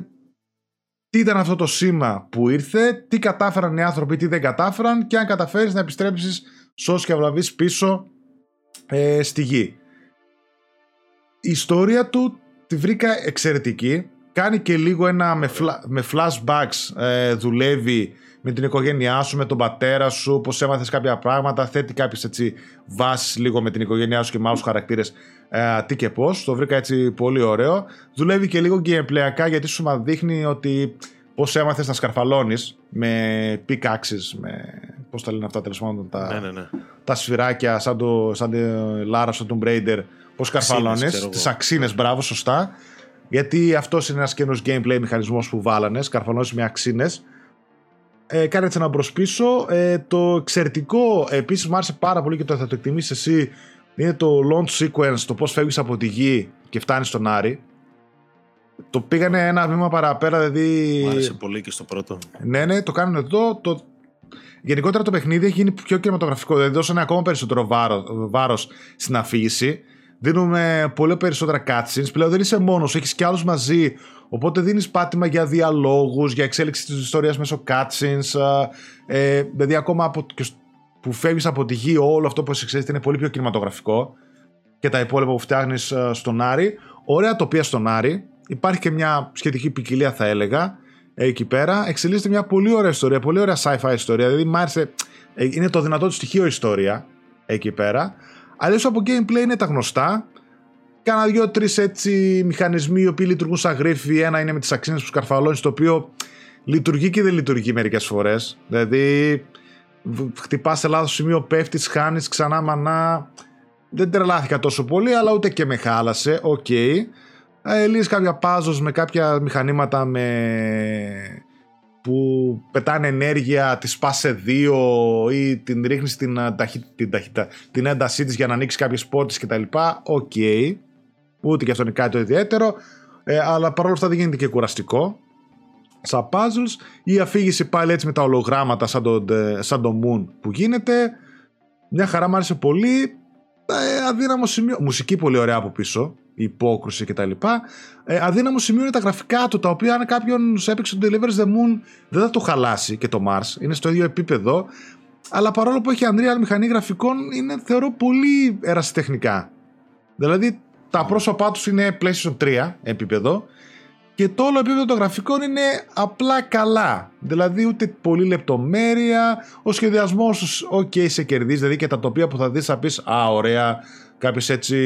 τι ήταν αυτό το σήμα που ήρθε, τι κατάφεραν οι άνθρωποι, τι δεν κατάφεραν και αν καταφέρεις να επιστρέψεις σώσεις και αυλαβείς πίσω ε, στη γη. Η ιστορία του τη βρήκα εξαιρετική κάνει και λίγο ένα με, με flashbacks ε, δουλεύει με την οικογένειά σου, με τον πατέρα σου, πώς έμαθες κάποια πράγματα, θέτει κάποιες έτσι βάσεις λίγο με την οικογένειά σου και με άλλους χαρακτήρες ε, τι και πώς, το βρήκα έτσι πολύ ωραίο. Δουλεύει και λίγο gameplayακά γιατί σου μα δείχνει ότι πώς έμαθες να σκαρφαλώνεις με pickaxes, με πώς τα λένε αυτά τέλος πάντων, τα, ναι, ναι, ναι. τα σφυράκια σαν, το, σαν τη Λάρα στο Tomb Raider, πώς σκαρφαλώνεις, τις αξίνες, μπράβο, σωστά. Γιατί αυτός είναι ένας καινούριο gameplay μηχανισμός που βάλανε, σκαρφαλώσει με αξίνες. Ε, κάνε έτσι ένα προσπίσω. Ε, το εξαιρετικό, επίσης μου άρεσε πάρα πολύ και το θα το εκτιμήσεις εσύ, είναι το launch sequence, το πώς φεύγεις από τη γη και φτάνεις στον Άρη. Το πήγανε ένα βήμα παραπέρα, δηλαδή. Μου άρεσε πολύ και στο πρώτο. Ναι, ναι, το κάνουν εδώ. Το... Γενικότερα το παιχνίδι έχει γίνει πιο κινηματογραφικό, δηλαδή δώσανε ακόμα περισσότερο βάρος στην αφήγηση. Δίνουμε πολύ περισσότερα cutscenes. Πλέον δεν είσαι μόνος, έχεις κι άλλους μαζί. Οπότε δίνεις πάτημα για διαλόγους, για εξέλιξη της ιστορίας μέσω cutscenes. Ε, δηλαδή, ακόμα από, που φεύγεις από τη γη, όλο αυτό που εξελίσσεται είναι πολύ πιο κινηματογραφικό. Και τα υπόλοιπα που φτιάχνεις στον Άρη. Ωραία τοπία στον Άρη. Υπάρχει και μια σχετική ποικιλία, θα έλεγα, εκεί πέρα. Εξελίσσεται μια πολύ ωραία ιστορία, πολύ ωραία sci-fi ιστορία. Δηλαδή, μ' άρεσε. Ε, είναι το δυνατό του στοιχείο ιστορία εκεί πέρα. Αλλιώς από gameplay είναι τα γνωστά. Κάνα δύο-τρεις έτσι μηχανισμοί οι οποίοι λειτουργούν σαν γρίφοι. Ένα είναι με τις αξίνες που σκαρφαλώνεις, το οποίο λειτουργεί και δεν λειτουργεί μερικές φορές. Δηλαδή, χτυπάς σε λάθος σημείο, πέφτεις, χάνεις ξανά μανά. Δεν τρελάθηκα τόσο πολύ, αλλά ούτε και με χάλασε. OK. Okay. Ε, λύσεις κάποια puzzles με κάποια μηχανήματα με που πετάνε ενέργεια, τη σπας σε δύο ή την ρίχνει την, την, την έντασή της για να ανοίξει κάποιες πόρτες κτλ. OK. Okay. Ούτε και αυτό είναι κάτι το ιδιαίτερο. Ε, αλλά παρόλα αυτά δεν γίνεται και κουραστικό. σαν puzzles η αφήγηση πάλι έτσι με τα ολογράμματα σαν το, σαν το Moon που γίνεται μια χαρά μου άρεσε πολύ ε, αδύναμο σημείο μουσική πολύ ωραία από πίσω η υπόκρουση κτλ. Ε, αδύναμο σημείο είναι τα γραφικά του, τα οποία αν κάποιον έπαιξε το Delivers the Moon δεν θα το χαλάσει και το Mars. Είναι στο ίδιο επίπεδο. Αλλά παρόλο που έχει Unreal μηχανή γραφικών, είναι θεωρώ πολύ ερασιτεχνικά. Δηλαδή τα πρόσωπά τους είναι PlayStation 3 επίπεδο και το όλο επίπεδο των γραφικών είναι απλά καλά. Δηλαδή ούτε πολύ λεπτομέρεια, ο σχεδιασμός σου, ok, σε κερδίζει. Δηλαδή και τα τοπία που θα δεις θα πεις Α, ωραία, κάποιε έτσι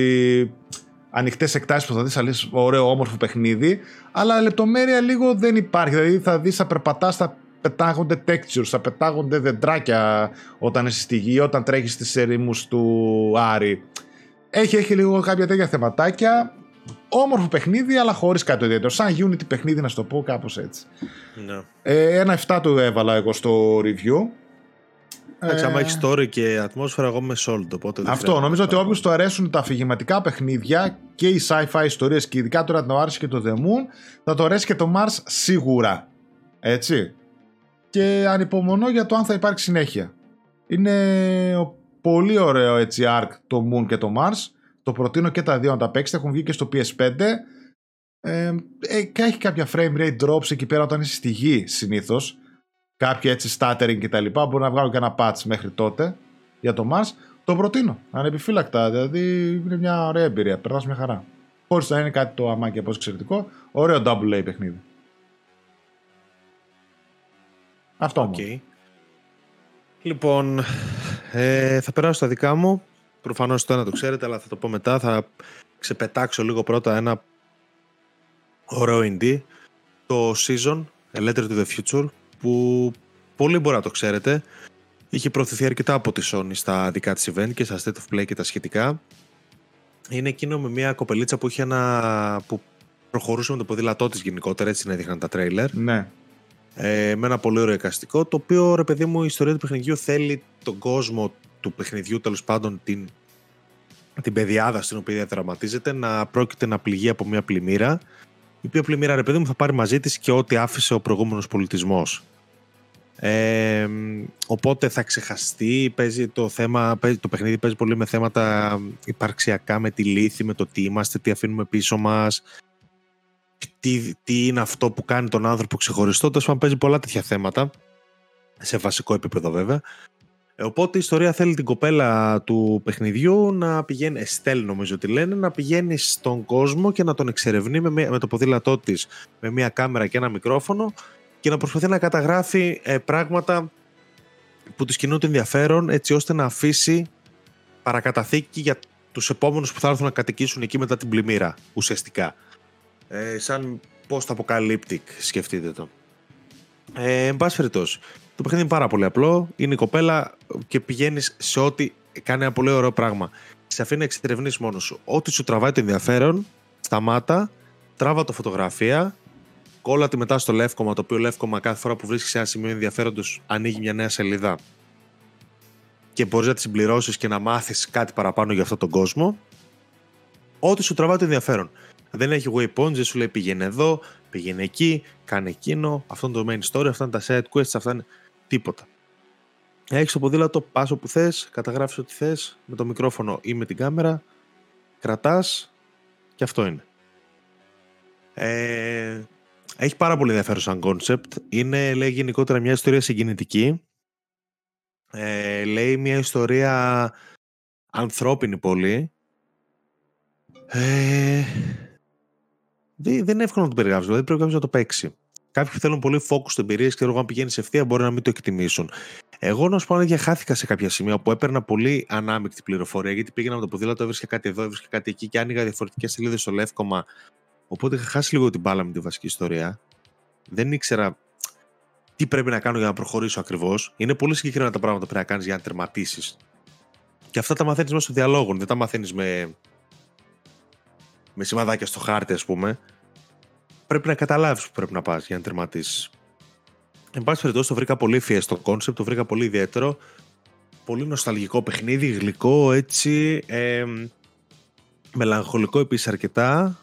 ανοιχτές εκτάσεις που θα δεις, θα ωραίο, όμορφο παιχνίδι. Αλλά λεπτομέρεια λίγο δεν υπάρχει. Δηλαδή θα δεις, θα περπατάς, θα πετάγονται textures, θα πετάγονται δεντράκια όταν είσαι στη γη, όταν τρέχεις στις ερήμου του Άρη. Έχει, έχει λίγο κάποια τέτοια θεματάκια. Όμορφο παιχνίδι, αλλά χωρίς κάτι ιδιαίτερο. Σαν Unity παιχνίδι, να σου το πω κάπως έτσι. Ναι. Ε, ένα 7 του έβαλα εγώ στο review. Εντάξει, ε... άμα έχεις story και ατμόσφαιρα, εγώ είμαι sold. Οπότε Αυτό. Νομίζω ότι όποιο του αρέσουν τα αφηγηματικά παιχνίδια και οι sci-fi ιστορίες και ειδικά τώρα την άρεσε και το The Moon, θα το αρέσει και το Mars σίγουρα. Έτσι. Και ανυπομονώ για το αν θα υπάρξει συνέχεια. Είναι πολύ ωραίο έτσι arc το Moon και το Mars. Το προτείνω και τα δύο να τα παίξετε. Έχουν βγει και στο PS5. Ε, ε, και έχει κάποια frame rate drops εκεί πέρα όταν είσαι στη γη συνήθως κάποια έτσι stuttering και τα λοιπά, μπορεί να βγάλω και ένα patch μέχρι τότε για το Mars. Το προτείνω, ανεπιφύλακτα, δηλαδή είναι μια ωραία εμπειρία, περνάς μια χαρά. Χωρίς να είναι κάτι το αμάκι από εξαιρετικό, ωραίο double A παιχνίδι. Αυτό okay. Λοιπόν, ε, θα περάσω στα δικά μου. Προφανώς το ένα το ξέρετε, αλλά θα το πω μετά. Θα ξεπετάξω λίγο πρώτα ένα ωραίο indie. Το Season, A Letter to the Future, που πολύ μπορεί να το ξέρετε. Είχε προωθηθεί αρκετά από τη Sony στα δικά της event και στα State of Play και τα σχετικά. Είναι εκείνο με μια κοπελίτσα που είχε ένα... που προχωρούσε με το ποδήλατό της γενικότερα, έτσι να έδειχναν τα τρέιλερ. Ναι. Ε, με ένα πολύ ωραίο εικαστικό, το οποίο ρε παιδί μου η ιστορία του παιχνιδιού θέλει τον κόσμο του παιχνιδιού, τέλος πάντων την, την παιδιάδα στην οποία διαδραματίζεται, να πρόκειται να πληγεί από μια πλημμύρα η οποία πλημμύρα ρε παιδί μου θα πάρει μαζί της και ό,τι άφησε ο προηγούμενος πολιτισμός. Ε, οπότε θα ξεχαστεί, παίζει το θέμα, παίζει, το παιχνίδι παίζει πολύ με θέματα υπαρξιακά, με τη λύθη, με το τι είμαστε, τι αφήνουμε πίσω μας, τι, τι είναι αυτό που κάνει τον άνθρωπο ξεχωριστό, τόσο πάντων παίζει πολλά τέτοια θέματα, σε βασικό επίπεδο βέβαια. Ε, οπότε η ιστορία θέλει την κοπέλα του παιχνιδιού να πηγαίνει, Εστέλ νομίζω ότι λένε, να πηγαίνει στον κόσμο και να τον εξερευνεί με, με το ποδήλατό της με μια κάμερα και ένα μικρόφωνο και να προσπαθεί να καταγράφει ε, πράγματα που της κινούν το ενδιαφέρον έτσι ώστε να αφήσει παρακαταθήκη για τους επόμενους που θα έρθουν να κατοικήσουν εκεί μετά την πλημμύρα ουσιαστικά. Ε, σαν post-apocalyptic σκεφτείτε το. Ε, εν πάση περιπτώσει, το παιχνίδι είναι πάρα πολύ απλό. Είναι η κοπέλα και πηγαίνεις σε ό,τι κάνει ένα πολύ ωραίο πράγμα. Σε αφήνει να εξερευνήσει μόνος σου. Ό,τι σου τραβάει το ενδιαφέρον, σταμάτα, τράβα το φωτογραφία, κόλλα τη μετά στο λεύκομα. Το οποίο λεύκομα κάθε φορά που βρίσκεις ένα σημείο ενδιαφέροντος ανοίγει μια νέα σελίδα και μπορείς να τη συμπληρώσεις και να μάθεις κάτι παραπάνω για αυτόν τον κόσμο. Ό,τι σου τραβάει το ενδιαφέρον. Δεν έχει waypoints, δεν σου λέει πήγαινε εδώ, πήγαινε εκεί, κάνε εκείνο, αυτό είναι το main story, αυτά είναι τα side quests, αυτά είναι τίποτα. Έχεις το ποδήλατο, πας όπου θες, καταγράφεις ό,τι θες, με το μικρόφωνο ή με την κάμερα, κρατάς και αυτό είναι. Ε, έχει πάρα πολύ ενδιαφέρον σαν concept. Είναι, λέει, γενικότερα μια ιστορία συγκινητική. Ε, λέει μια ιστορία ανθρώπινη πολύ. Ε, δεν, δεν είναι εύκολο να το περιγράψεις. Δηλαδή πρέπει κάποιος να το παίξει. Κάποιοι που θέλουν πολύ focus εμπειρίε και εγώ αν πηγαίνεις ευθεία μπορεί να μην το εκτιμήσουν. Εγώ να σου πω για χάθηκα σε κάποια σημεία που έπαιρνα πολύ ανάμεικτη πληροφορία γιατί πήγαινα με το ποδήλατο, έβρισκα κάτι εδώ, έβρισκα κάτι εκεί και άνοιγα διαφορετικές σελίδες στο λεύκομα. Οπότε είχα χάσει λίγο την μπάλα με τη βασική ιστορία. Δεν ήξερα τι πρέπει να κάνω για να προχωρήσω ακριβώς. Είναι πολύ συγκεκριμένα τα πράγματα που πρέπει να κάνεις για να τερματίσεις. Και αυτά τα μαθαίνεις μέσω διαλόγων. Δεν τα μαθαίνεις με, με σημαδάκια στο χάρτη, ας πούμε πρέπει να καταλάβεις που πρέπει να πας για να τερματίσεις. Εν πάση περιπτώσει, το βρήκα πολύ φιέ το concept, το βρήκα πολύ ιδιαίτερο. Πολύ νοσταλγικό παιχνίδι, γλυκό έτσι. Ε, μελαγχολικό επίσης αρκετά.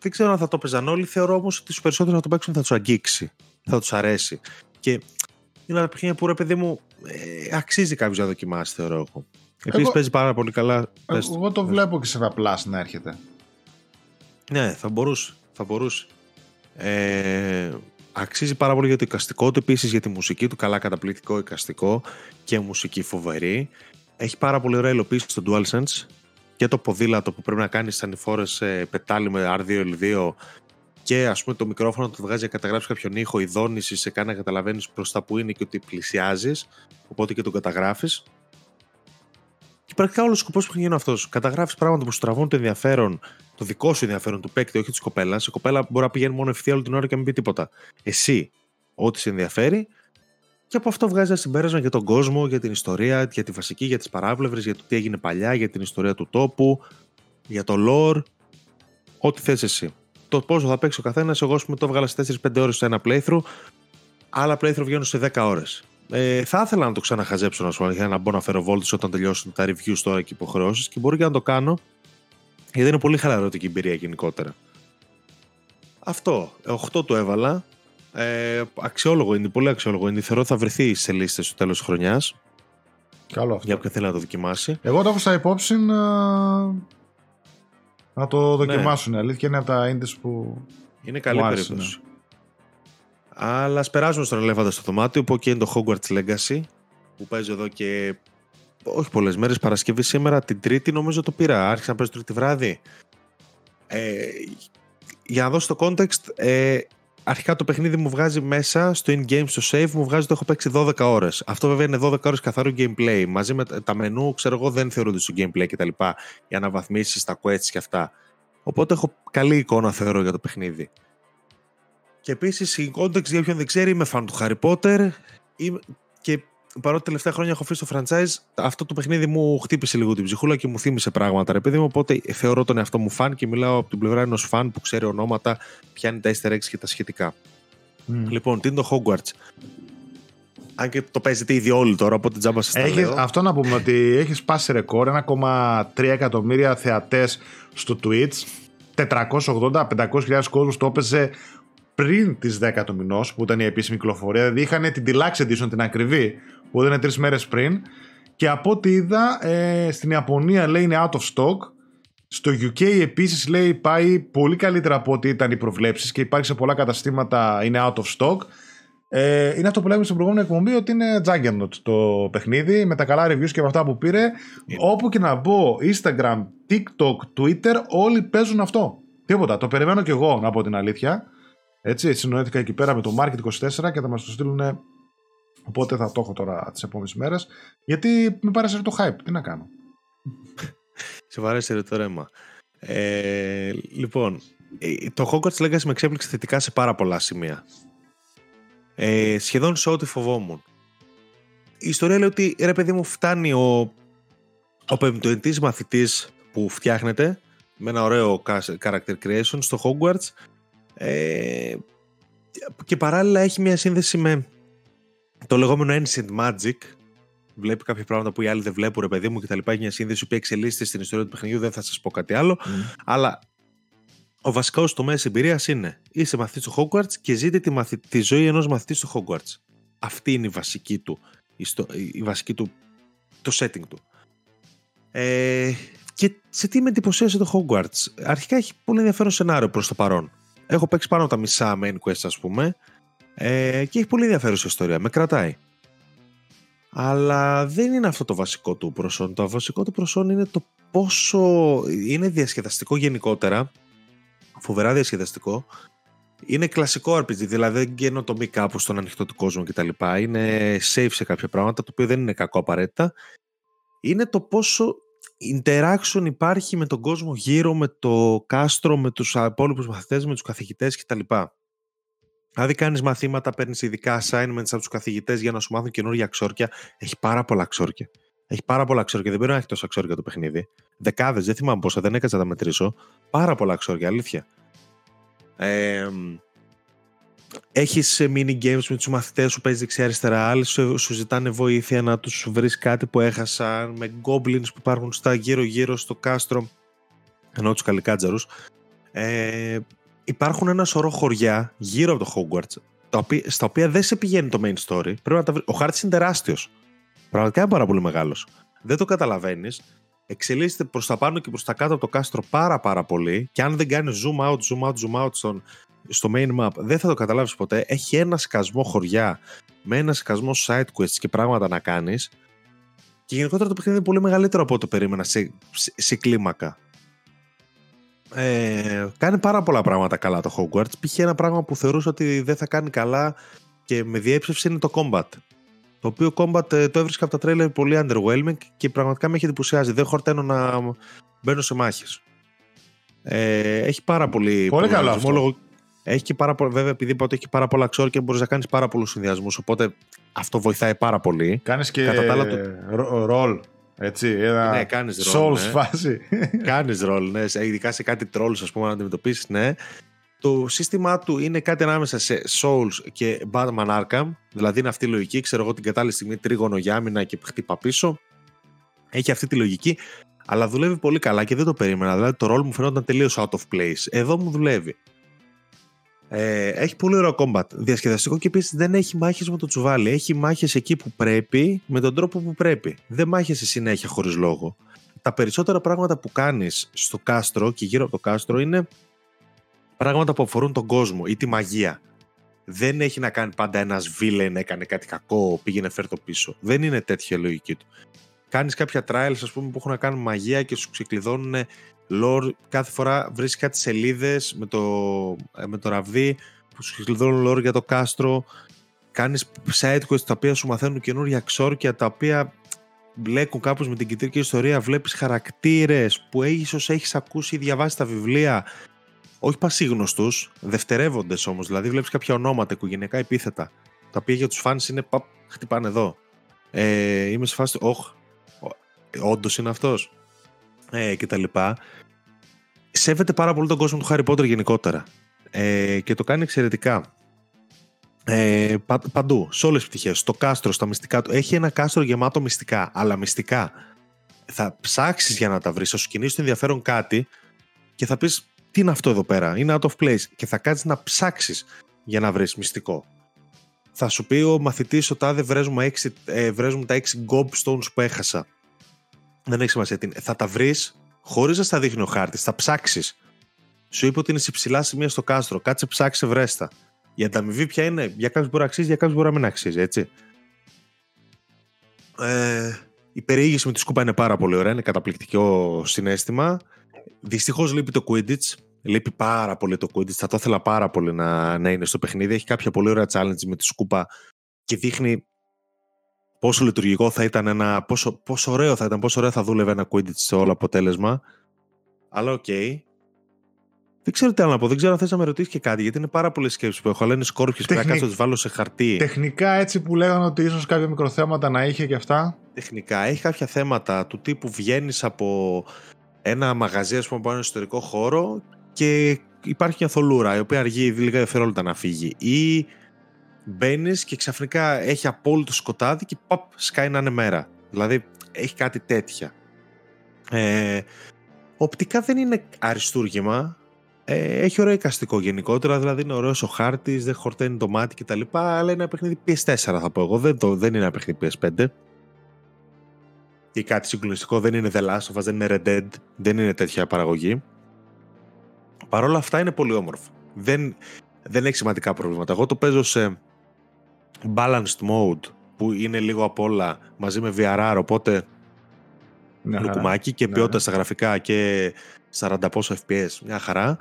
δεν ξέρω αν θα το παίζαν όλοι. Θεωρώ όμως ότι τους περισσότερους θα το παίξουν θα τους αγγίξει. Θα τους αρέσει. Και είναι ένα παιχνίδι που ρε παιδί μου ε, αξίζει κάποιος να δοκιμάσει, θεωρώ εγώ. Επίσης παίζει πάρα πολύ καλά. Εγώ το βλέπω και σε ένα Plus να έρχεται. Ναι, θα μπορούσε. Θα μπορούσε. Ε, αξίζει πάρα πολύ για το εικαστικό του, επίσης για τη μουσική του. Καλά, καταπληκτικό εικαστικό και μουσική φοβερή. Έχει πάρα πολύ ωραία υλοποίηση στο DualSense και το ποδήλατο που πρέπει να κάνεις ανηφόρε πετάλι με R2L2 και ας πούμε το μικρόφωνο το βγάζει να καταγράψει κάποιον ήχο, η δόνηση σε κάνει να καταλαβαίνεις προς τα που είναι και ότι πλησιάζεις, οπότε και τον καταγράφεις. Και πρακτικά όλο ο σκοπός που γίνει αυτός. Καταγράφεις πράγματα που σου τραβούν το ενδιαφέρον, το δικό σου ενδιαφέρον του παίκτη, όχι της κοπέλας. Η κοπέλα μπορεί να πηγαίνει μόνο ευθεία όλη την ώρα και να μην πει τίποτα. Εσύ, ό,τι σε ενδιαφέρει, και από αυτό βγάζει ένα συμπέρασμα για τον κόσμο, για την ιστορία, για τη βασική, για τις παράβλευρε, για το τι έγινε παλιά, για την ιστορία του τόπου, για το lore. Ό,τι θες εσύ. Το πόσο θα παίξει ο καθένας, εγώ πούμε, το έβγαλα στι 4-5 ώρες σε ένα playthrough. Άλλα playthrough βγαίνουν σε 10 ώρες. Ε, θα ήθελα να το ξαναχαζέψω να σου για να μπω να φέρω βόλτες όταν τελειώσουν τα reviews τώρα και υποχρεώσεις και μπορεί και να το κάνω γιατί είναι πολύ χαλαρωτική εμπειρία γενικότερα. Αυτό. 8 το έβαλα. Ε, αξιόλογο είναι, πολύ αξιόλογο είναι. Θεωρώ θα βρεθεί σε λίστες στο τέλος της χρονιάς. Καλό αυτό. Για όποιον θέλει να το δοκιμάσει. Εγώ το έχω στα υπόψη να, να το ναι. δοκιμάσουν. Ναι. Αλήθεια είναι από τα ίντε που. Είναι καλή περίπτωση. Αλλά ας περάσουμε στον ελέφαντα στο δωμάτιο που και είναι το Hogwarts Legacy που παίζει εδώ και όχι πολλές μέρες. Παρασκευή σήμερα, την Τρίτη νομίζω το πήρα. Άρχισα να παίζω Τρίτη βράδυ. Ε, για να δώσω το context, ε, αρχικά το παιχνίδι μου βγάζει μέσα στο in-game, στο save, μου βγάζει ότι έχω παίξει 12 ώρες. Αυτό βέβαια είναι 12 ώρες καθαρό gameplay. Μαζί με τα μενού, ξέρω εγώ, δεν θεωρούνται στο gameplay κτλ. Για να βαθμίσει τα quests και αυτά. Οπότε έχω καλή εικόνα, θεωρώ, για το παιχνίδι. Και επίσης, η context για όποιον δεν ξέρει, είμαι fan του Harry Potter. Και παρότι τελευταία χρόνια έχω αφήσει το franchise, αυτό το παιχνίδι μου χτύπησε λίγο την ψυχούλα και μου θύμισε πράγματα. Ρε παιδί μου, οπότε θεωρώ τον εαυτό μου φαν και μιλάω από την πλευρά ενός φαν που ξέρει ονόματα, πιάνει τα easter eggs και τα σχετικά. Mm. Λοιπόν, τι είναι το Hogwarts. Αν και το παίζετε ήδη όλοι τώρα, οπότε τζάμπα σας τα Αυτό να πούμε ότι έχεις σπάσει ρεκόρ 1,3 εκατομμύρια θεατές στο Twitch. 480-500.000 κόσμος το έπαιζε πριν τις 10 του μηνός, που ήταν η επίσημη κυκλοφορία. Δηλαδή είχαν την Deluxe Edition, την ακριβή, που ήταν τρεις μέρες πριν. Και από ό,τι είδα, ε, στην Ιαπωνία λέει είναι out of stock. Στο UK επίσης λέει πάει πολύ καλύτερα από ό,τι ήταν οι προβλέψεις και υπάρχει σε πολλά καταστήματα είναι out of stock. Ε, είναι αυτό που λέμε στην προηγούμενη εκπομπή ότι είναι Juggernaut το παιχνίδι με τα καλά reviews και από αυτά που πήρε. Yeah. Όπου και να μπω, Instagram, TikTok, Twitter, όλοι παίζουν αυτό. Τίποτα. Το περιμένω κι εγώ να πω την αλήθεια. Έτσι, συνοήθηκα εκεί πέρα με το Market24 και θα μας το στείλουν. Οπότε θα το έχω τώρα τις επόμενες μέρες. Γιατί με πάρεσε το hype. Τι να κάνω. Σε βαρέσει το ρέμα. Ε, λοιπόν, ε, το Hogwarts Legacy με εξέπληξε θετικά σε πάρα πολλά σημεία. Ε, σχεδόν σε ό,τι φοβόμουν. Η ιστορία λέει ότι ρε παιδί μου φτάνει ο, ο πεμπτοετής μαθητής που φτιάχνεται με ένα ωραίο character creation στο Hogwarts ε, και παράλληλα έχει μια σύνδεση με το λεγόμενο Ancient Magic. Βλέπει κάποια πράγματα που οι άλλοι δεν βλέπουν, ρε παιδί μου, και τα λοιπά. Έχει μια σύνδεση που εξελίσσεται στην ιστορία του παιχνιδιού. Δεν θα σας πω κάτι άλλο. Αλλά ο βασικός τομέα εμπειρίας είναι είσαι μαθητής του Hogwarts και ζείτε τη, μαθη... τη ζωή ενός μαθητής του Hogwarts. Αυτή είναι η βασική του, η βασική του το setting του. Ε, και σε τι με εντυπωσίασε το Hogwarts; Αρχικά έχει πολύ ενδιαφέρον σενάριο προς το παρόν. Έχω παίξει πάνω από τα μισά main quest, ας πούμε, ε, και έχει πολύ ενδιαφέρουσα ιστορία. Με κρατάει. Αλλά δεν είναι αυτό το βασικό του προσόν. Το βασικό του προσόν είναι το πόσο είναι διασκεδαστικό γενικότερα. Φοβερά διασκεδαστικό. Είναι κλασικό RPG, δηλαδή δεν καινοτομεί κάπου στον ανοιχτό του κόσμο κτλ. Είναι safe σε κάποια πράγματα, το οποίο δεν είναι κακό απαραίτητα. Είναι το πόσο interaction υπάρχει με τον κόσμο γύρω, με το κάστρο, με τους υπόλοιπους μαθητές, με τους καθηγητές κτλ. Δηλαδή κάνεις μαθήματα, παίρνεις ειδικά assignments από τους καθηγητές για να σου μάθουν καινούργια αξόρκια. Έχει πάρα πολλά αξόρκια. Έχει πάρα πολλά αξόρκια. Δεν μπορεί να έχει τόσα αξόρκια το παιχνίδι. Δεκάδες, δεν θυμάμαι πόσα, δεν έκατσα να τα μετρήσω. Πάρα πολλά αξόρκια, αλήθεια. Ε, έχεις mini games με τους μαθητές σου παίζεις δεξιά-αριστερά, άλλοι σου, σου, ζητάνε βοήθεια να τους βρεις κάτι που έχασαν, με goblins που υπάρχουν στα γύρω-γύρω στο κάστρο, ενώ τους καλικάτζαρους. Ε, υπάρχουν ένα σωρό χωριά γύρω από το Hogwarts, στα οποία δεν σε πηγαίνει το main story. Πρέπει να τα βρεις. Ο χάρτης είναι τεράστιος. Πραγματικά είναι πάρα πολύ μεγάλος. Δεν το καταλαβαίνεις. Εξελίσσεται προς τα πάνω και προς τα κάτω από το κάστρο πάρα πάρα πολύ. Και αν δεν κάνεις zoom out, zoom out, zoom out στον, στο main map, δεν θα το καταλάβεις ποτέ. Έχει ένα σκασμό χωριά με ένα σκασμό side quests και πράγματα να κάνεις. Και γενικότερα το παιχνίδι είναι πολύ μεγαλύτερο από ό,τι περίμενα σε, σε, σε κλίμακα. Ε, κάνει πάρα πολλά πράγματα καλά το Hogwarts. Π.χ. ένα πράγμα που θεωρούσα ότι δεν θα κάνει καλά και με διέψευση είναι το combat. Το οποίο combat ε, το έβρισκα από τα τρέλερ πολύ underwhelming και πραγματικά με έχει εντυπωσιάζει. Δεν χορταίνω να μπαίνω σε μάχες. Ε, έχει πάρα πολύ. Πολύ καλό αυτό. Έχει και πάρα πολλά, βέβαια, επειδή είπα ότι έχει πάρα πολλά και μπορείς να κάνεις πάρα πολλούς συνδυασμούς. Οπότε αυτό βοηθάει πάρα πολύ. Κάνεις και ρολ. Έτσι, ένα ναι, κάνεις ρόλ, Souls ναι. φάση. Κάνεις ρόλ, ναι. Ειδικά σε κάτι trolls, ας πούμε, να αντιμετωπίσεις, ναι. Το σύστημά του είναι κάτι ανάμεσα σε Souls και Batman Arkham. Δηλαδή είναι αυτή η λογική. Ξέρω εγώ την κατάλληλη στιγμή τρίγωνο για άμυνα και χτύπα πίσω. Έχει αυτή τη λογική. Αλλά δουλεύει πολύ καλά και δεν το περίμενα. Δηλαδή το ρόλ μου φαινόταν τελείως out of place. Εδώ μου δουλεύει. Ε, έχει πολύ ωραίο combat. Διασκεδαστικό και επίσης δεν έχει μάχες με το τσουβάλι. Έχει μάχες εκεί που πρέπει, με τον τρόπο που πρέπει. Δεν μάχεσαι συνέχεια χωρίς λόγο. Τα περισσότερα πράγματα που κάνεις στο κάστρο και γύρω από το κάστρο είναι πράγματα που αφορούν τον κόσμο ή τη μαγεία. Δεν έχει να κάνει πάντα ένας villain έκανε κάτι κακό, πήγαινε φέρ το πίσω. Δεν είναι τέτοια η λογική του. Κάνεις κάποια trials, ας πούμε, που έχουν να κάνουν μαγεία και σου ξεκλειδώνουν lore. Κάθε φορά βρίσκει κάτι σελίδες με το, ε, με το ραβδί που σου ξεκλειδώνουν lore για το κάστρο. Κάνεις side quests τα οποία σου μαθαίνουν καινούργια ξόρκια τα οποία μπλέκουν κάπως με την κεντρική ιστορία. Βλέπεις χαρακτήρες που ίσω έχεις ακούσει ή διαβάσει τα βιβλία όχι πασίγνωστους, δευτερεύοντες όμως. Δηλαδή, βλέπεις κάποια ονόματα, οικογενειακά επίθετα, τα οποία για τους φαν είναι παπ, χτυπάνε εδώ. Ε, είμαι σε φάση, όχ, όντως είναι αυτός. Ε, και τα λοιπά. Σέβεται πάρα πολύ τον κόσμο του Harry Potter γενικότερα. Ε, και το κάνει εξαιρετικά. Ε, πα, παντού, σε όλες τις πτυχές. Στο κάστρο, στα μυστικά του. Έχει ένα κάστρο γεμάτο μυστικά, αλλά μυστικά. Θα ψάξεις για να τα βρεις, θα σου κινήσει το ενδιαφέρον κάτι και θα πεις τι είναι αυτό εδώ πέρα, είναι out of place και θα κάτσεις να ψάξεις για να βρεις μυστικό. Θα σου πει ο μαθητής ο τάδε βρέζουμε, έξι, ε, τα 6 gobstones που έχασα. Δεν έχει σημασία τι Θα τα βρεις χωρίς να στα δείχνει ο χάρτης, θα ψάξεις. Σου είπε ότι είναι σε ψηλά σημεία στο κάστρο. Κάτσε ψάξε βρέστα. Η ανταμοιβή ποια είναι, για κάποιους μπορεί να αξίζει, για κάποιους μπορεί να μην αξίζει, έτσι. Ε, η περιήγηση με τη σκούπα είναι πάρα πολύ ωραία, είναι καταπληκτικό συναίσθημα. Δυστυχώς λείπει το Quidditch. Λείπει πάρα πολύ το Quidditch. Θα το ήθελα πάρα πολύ να, να είναι στο παιχνίδι. Έχει κάποια πολύ ωραία challenge με τη σκούπα και δείχνει πόσο λειτουργικό θα ήταν ένα. Πόσο, πόσο ωραίο θα ήταν, πόσο ωραίο θα δούλευε ένα Quidditch σε όλο αποτέλεσμα. Αλλά OK. Okay. Δεν ξέρω τι άλλο να πω. Δεν ξέρω αν θες να με ρωτήσεις και κάτι, γιατί είναι πάρα πολλές σκέψεις που έχω. Αλλά είναι σκόρπιες. Τεχνικ... πρέπει να τις βάλω σε χαρτί. Τεχνικά έτσι που λέγανε ότι ίσως κάποια μικροθέματα να είχε και αυτά. Τεχνικά έχει κάποια θέματα του τύπου βγαίνεις από ένα μαγαζί, ας πούμε, από ένα εσωτερικό χώρο και υπάρχει μια θολούρα η οποία αργεί λίγα δευτερόλεπτα να φύγει. Ή μπαίνεις και ξαφνικά έχει απόλυτο σκοτάδι και παπ, σκάει να είναι μέρα. Δηλαδή έχει κάτι τέτοια. Ε, οπτικά δεν είναι αριστούργημα. Ε, έχει ωραίο εικαστικό γενικότερα, δηλαδή είναι ωραίος ο χάρτης, δεν χορταίνει το μάτι κτλ. Αλλά είναι ένα παιχνίδι PS4 θα πω εγώ. Δεν, το, δεν είναι ένα παιχνίδι PS5 ή κάτι συγκλονιστικό. Δεν είναι The Last of Us, δεν είναι Red Dead, δεν είναι τέτοια παραγωγή. Παρ' όλα αυτά είναι πολύ όμορφο. Δεν, δεν έχει σημαντικά προβλήματα. Εγώ το παίζω σε balanced mode που είναι λίγο απ' όλα μαζί με VRR, οπότε μια λουκουμάκι και ναι. ποιότητα στα γραφικά και 40 πόσο FPS, μια χαρά.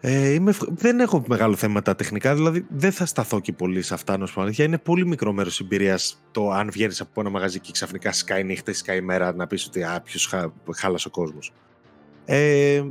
Ε, είμαι, δεν έχω μεγάλο θέμα τα τεχνικά, δηλαδή δεν θα σταθώ και πολύ σε αυτά. Να σου Είναι πολύ μικρό μέρος εμπειρίας το αν βγαίνεις από ένα μαγαζί και ξαφνικά σκάει νύχτα ή σκάει μέρα να πεις ότι ποιο χα, χάλασε ο κόσμος. Ε,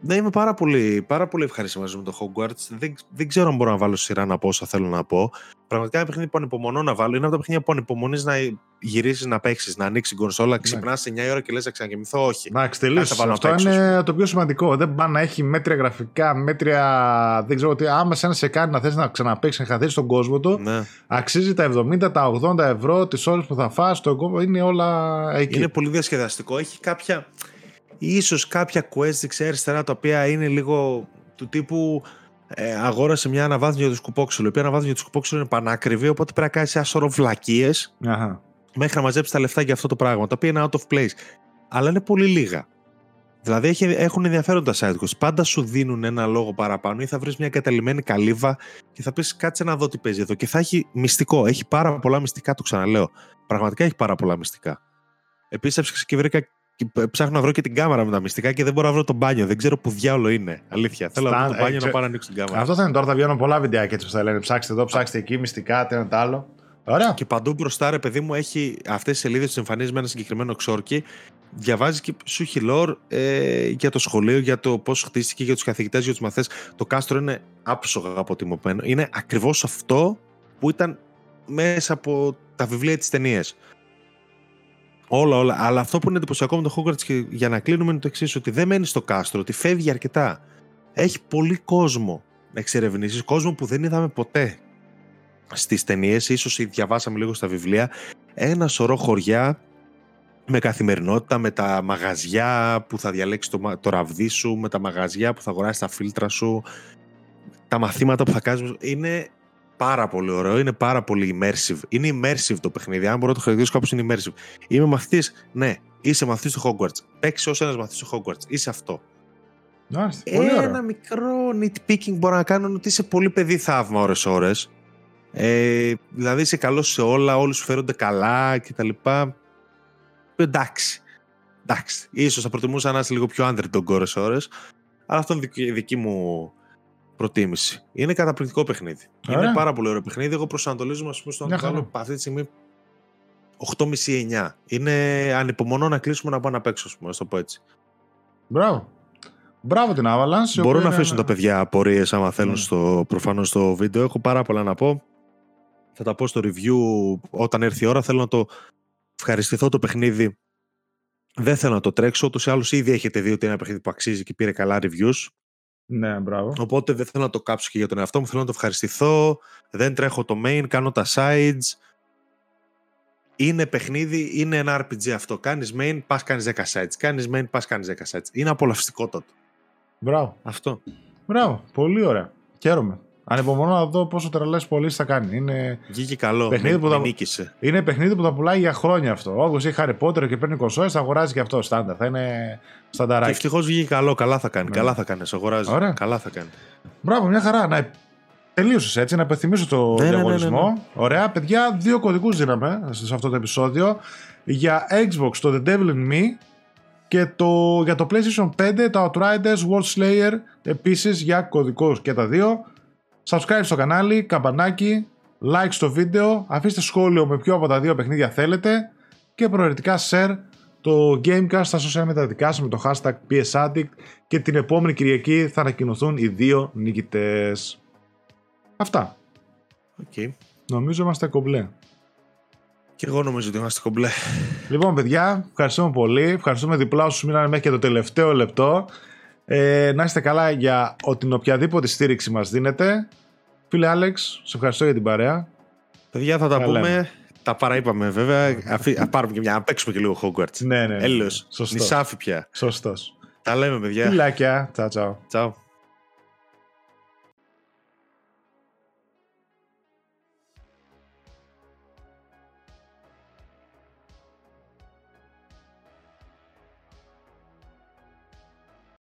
ναι, είμαι πάρα πολύ, πάρα πολύ ευχαριστημένος με το Hogwarts. Δεν, δεν ξέρω αν μπορώ να βάλω σειρά να πω όσα θέλω να πω. Πραγματικά ένα παιχνίδι που ανυπομονώ να βάλω είναι από τα παιχνίδια που ανυπομονείς να γυρίσεις να παίξεις, να ανοίξεις την κονσόλα, ναι. ξυπνάς 9 ώρα και λες να ξαναγεμηθώ. Όχι. Να τελείωσε. Αυτό είναι το πιο σημαντικό. Δεν πάει να έχει μέτρια γραφικά, μέτρια. Δεν ξέρω τι. Άμα σε ένα σε κάνει να θες να ξαναπέξει, να χαθίσει τον κόσμο του, ναι. αξίζει τα 70, τα 80 ευρώ, τις ώρες που θα φά, το είναι όλα εκεί. Είναι πολύ διασκεδαστικό. Έχει κάποια ίσως κάποια quest δεξιά-αριστερά τα οποία είναι λίγο του τύπου ε, αγόρασε μια αναβάθμιση για το σκουπόξυλο. Η οποία αναβάθμιση για το σκουπόξυλο είναι πανάκριβη, οπότε πρέπει να κάνεις ένα σωρό βλακίες μέχρι να μαζέψεις τα λεφτά για αυτό το πράγμα. Τα οποία είναι out of place. Αλλά είναι πολύ λίγα. Δηλαδή έχει, έχουν ενδιαφέροντα side quests. Πάντα σου δίνουν ένα λόγο παραπάνω ή θα βρεις μια εγκαταλειμμένη καλύβα και θα πεις κάτσε να δω τι παίζει εδώ. Και θα έχει μυστικό. Έχει πάρα πολλά μυστικά, το ξαναλέω. Πραγματικά έχει πάρα πολλά μυστικά. Επίσης έψαξα και βρήκα. Ψάχνω να βρω και την κάμερα με τα μυστικά και δεν μπορώ να βρω το μπάνιο. Δεν ξέρω που διάολο είναι. Αλήθεια. Θέλω να βρω το μπάνιο ε, να πάω να ανοίξω την κάμερα. Αυτό θα είναι τώρα. Θα βγαίνουν πολλά βιντεάκια έτσι που θα λένε. Ψάξτε εδώ, ψάξτε εκεί, μυστικά, τι ένα το άλλο. Ωραία. Και παντού μπροστά, ρε παιδί μου, έχει αυτές τις σελίδες που εμφανίζεις με ένα συγκεκριμένο ξόρκι. Διαβάζεις και σου έχει lore ε, για το σχολείο, για το πώς χτίστηκε, για τους καθηγητές, για τους μαθέ. Το κάστρο είναι άψογα αποτιμωμένο. Είναι ακριβώς αυτό που ήταν μέσα από τα βιβλία της ταινίας. Όλα, όλα. Αλλά αυτό που είναι εντυπωσιακό με το Hogwarts και για να κλείνουμε είναι το εξής: ότι δεν μένει στο κάστρο, ότι φεύγει αρκετά. Έχει πολύ κόσμο να εξερευνήσεις, κόσμο που δεν είδαμε ποτέ στις ταινίες, ίσως διαβάσαμε λίγο στα βιβλία. Ένα σωρό χωριά με καθημερινότητα, με τα μαγαζιά που θα διαλέξει το, το ραβδί σου, με τα μαγαζιά που θα αγοράσει τα φίλτρα σου, τα μαθήματα που θα κάνεις. Είναι πάρα πολύ ωραίο, είναι πάρα πολύ immersive. Είναι immersive το παιχνίδι. Αν μπορώ να το χαρακτηρίσω κάπως, είναι immersive. Είμαι μαθητής, ναι, είσαι μαθητής του Hogwarts. Παίξει ως ένας μαθητής του Hogwarts. Είσαι αυτό. Ένα μικρό nitpicking μπορώ να κάνω ότι είσαι πολύ παιδί θαύμα ώρες-ώρες. Ε, δηλαδή είσαι καλός σε όλα, όλοι σου φέρονται καλά κτλ. Εντάξει. Εντάξει. Ίσως θα προτιμούσα να είσαι λίγο πιο underdog ώρες ώρες. Αλλά αυτό είναι δική, δική μου προτίμηση. Είναι καταπληκτικό παιχνίδι. Είναι πάρα πολύ ωραίο παιχνίδι. Εγώ προσανατολίζομαι ας πούμε, στο να κάνω αυτή τη στιγμή 8,5-9. Είναι ανυπομονώ να κλείσουμε να πάω να παίξω, ας πούμε, το πω έτσι. Μπράβο. Μπράβο την Avalanche. Μπορούν να αφήσουν τα παιδιά απορίες άμα θέλουν mm. στο, προφανώς στο βίντεο. Έχω πάρα πολλά να πω. Θα τα πω στο review όταν έρθει η ώρα. Θέλω να το ευχαριστηθώ το παιχνίδι. Δεν θέλω να το τρέξω. Ούτως ή άλλως ήδη έχετε δει ότι είναι ένα παιχνίδι που αξίζει και πήρε καλά reviews. Ναι, μπράβο. Οπότε δεν θέλω να το κάψω και για τον εαυτό μου. Θέλω να το ευχαριστηθώ. Δεν τρέχω το main, κάνω τα sides. Είναι παιχνίδι, είναι ένα RPG αυτό. Κάνεις main, πας κάνεις 10 sides. Κάνεις main, πας κάνεις 10 sides. Είναι απολαυστικότατο. Μπράβο. Αυτό. Μπράβο. Πολύ ωραία. Χαίρομαι. Ανυπομονώ να δω πόσο τρελές πωλήσεις θα κάνει. Είναι Βγήκε καλό. Παιχνίδι που θα... νίκησε. Είναι παιχνίδι που θα πουλάει για χρόνια αυτό. Όπως έχει Harry Potter και παίρνει κονσόλες, θα αγοράζει και αυτό στάνταρ. Θα είναι στανταράκι. Και ευτυχώς βγήκε καλό. Καλά θα κάνει. Ναι. Καλά θα κάνεις. Αγοράζει. Ωραία. Καλά θα κάνει. Μπράβο, μια χαρά. Να τελείωσες έτσι, να υπενθυμίσω το ναι, ναι, ναι διαγωνισμό. Ναι, ναι, Ωραία, παιδιά, δύο κωδικούς δίναμε σε αυτό το επεισόδιο για Xbox το The Devil in Me και το, για το PlayStation 5 το Outriders World Slayer επίσης για κωδικούς και τα δύο subscribe στο κανάλι, καμπανάκι, like στο βίντεο, αφήστε σχόλιο με ποιο από τα δύο παιχνίδια θέλετε και προαιρετικά share το Gamecast στα social media δικά σας με το hashtag PSAddict και την επόμενη Κυριακή θα ανακοινωθούν οι δύο νικητές. Αυτά. Okay. Νομίζω είμαστε κομπλέ. Και εγώ νομίζω ότι είμαστε κομπλέ. Λοιπόν, παιδιά, ευχαριστούμε πολύ. Ευχαριστούμε διπλά όσους μείνανε μέχρι και το τελευταίο λεπτό. Ε, να είστε καλά για την οποιαδήποτε στήριξη μας δίνετε. Φίλε Άλεξ, σε ευχαριστώ για την παρέα. Παιδιά, θα τα πούμε. Τα παραείπαμε βέβαια. Αφή, πάρουμε και μια, να παίξουμε και λίγο Hogwarts. Ναι, ναι. ναι. Έλεος. Νησάφι πια. Σωστός. Τα λέμε, παιδιά. Φιλάκια. Τσάου, τσάου. Τσάου.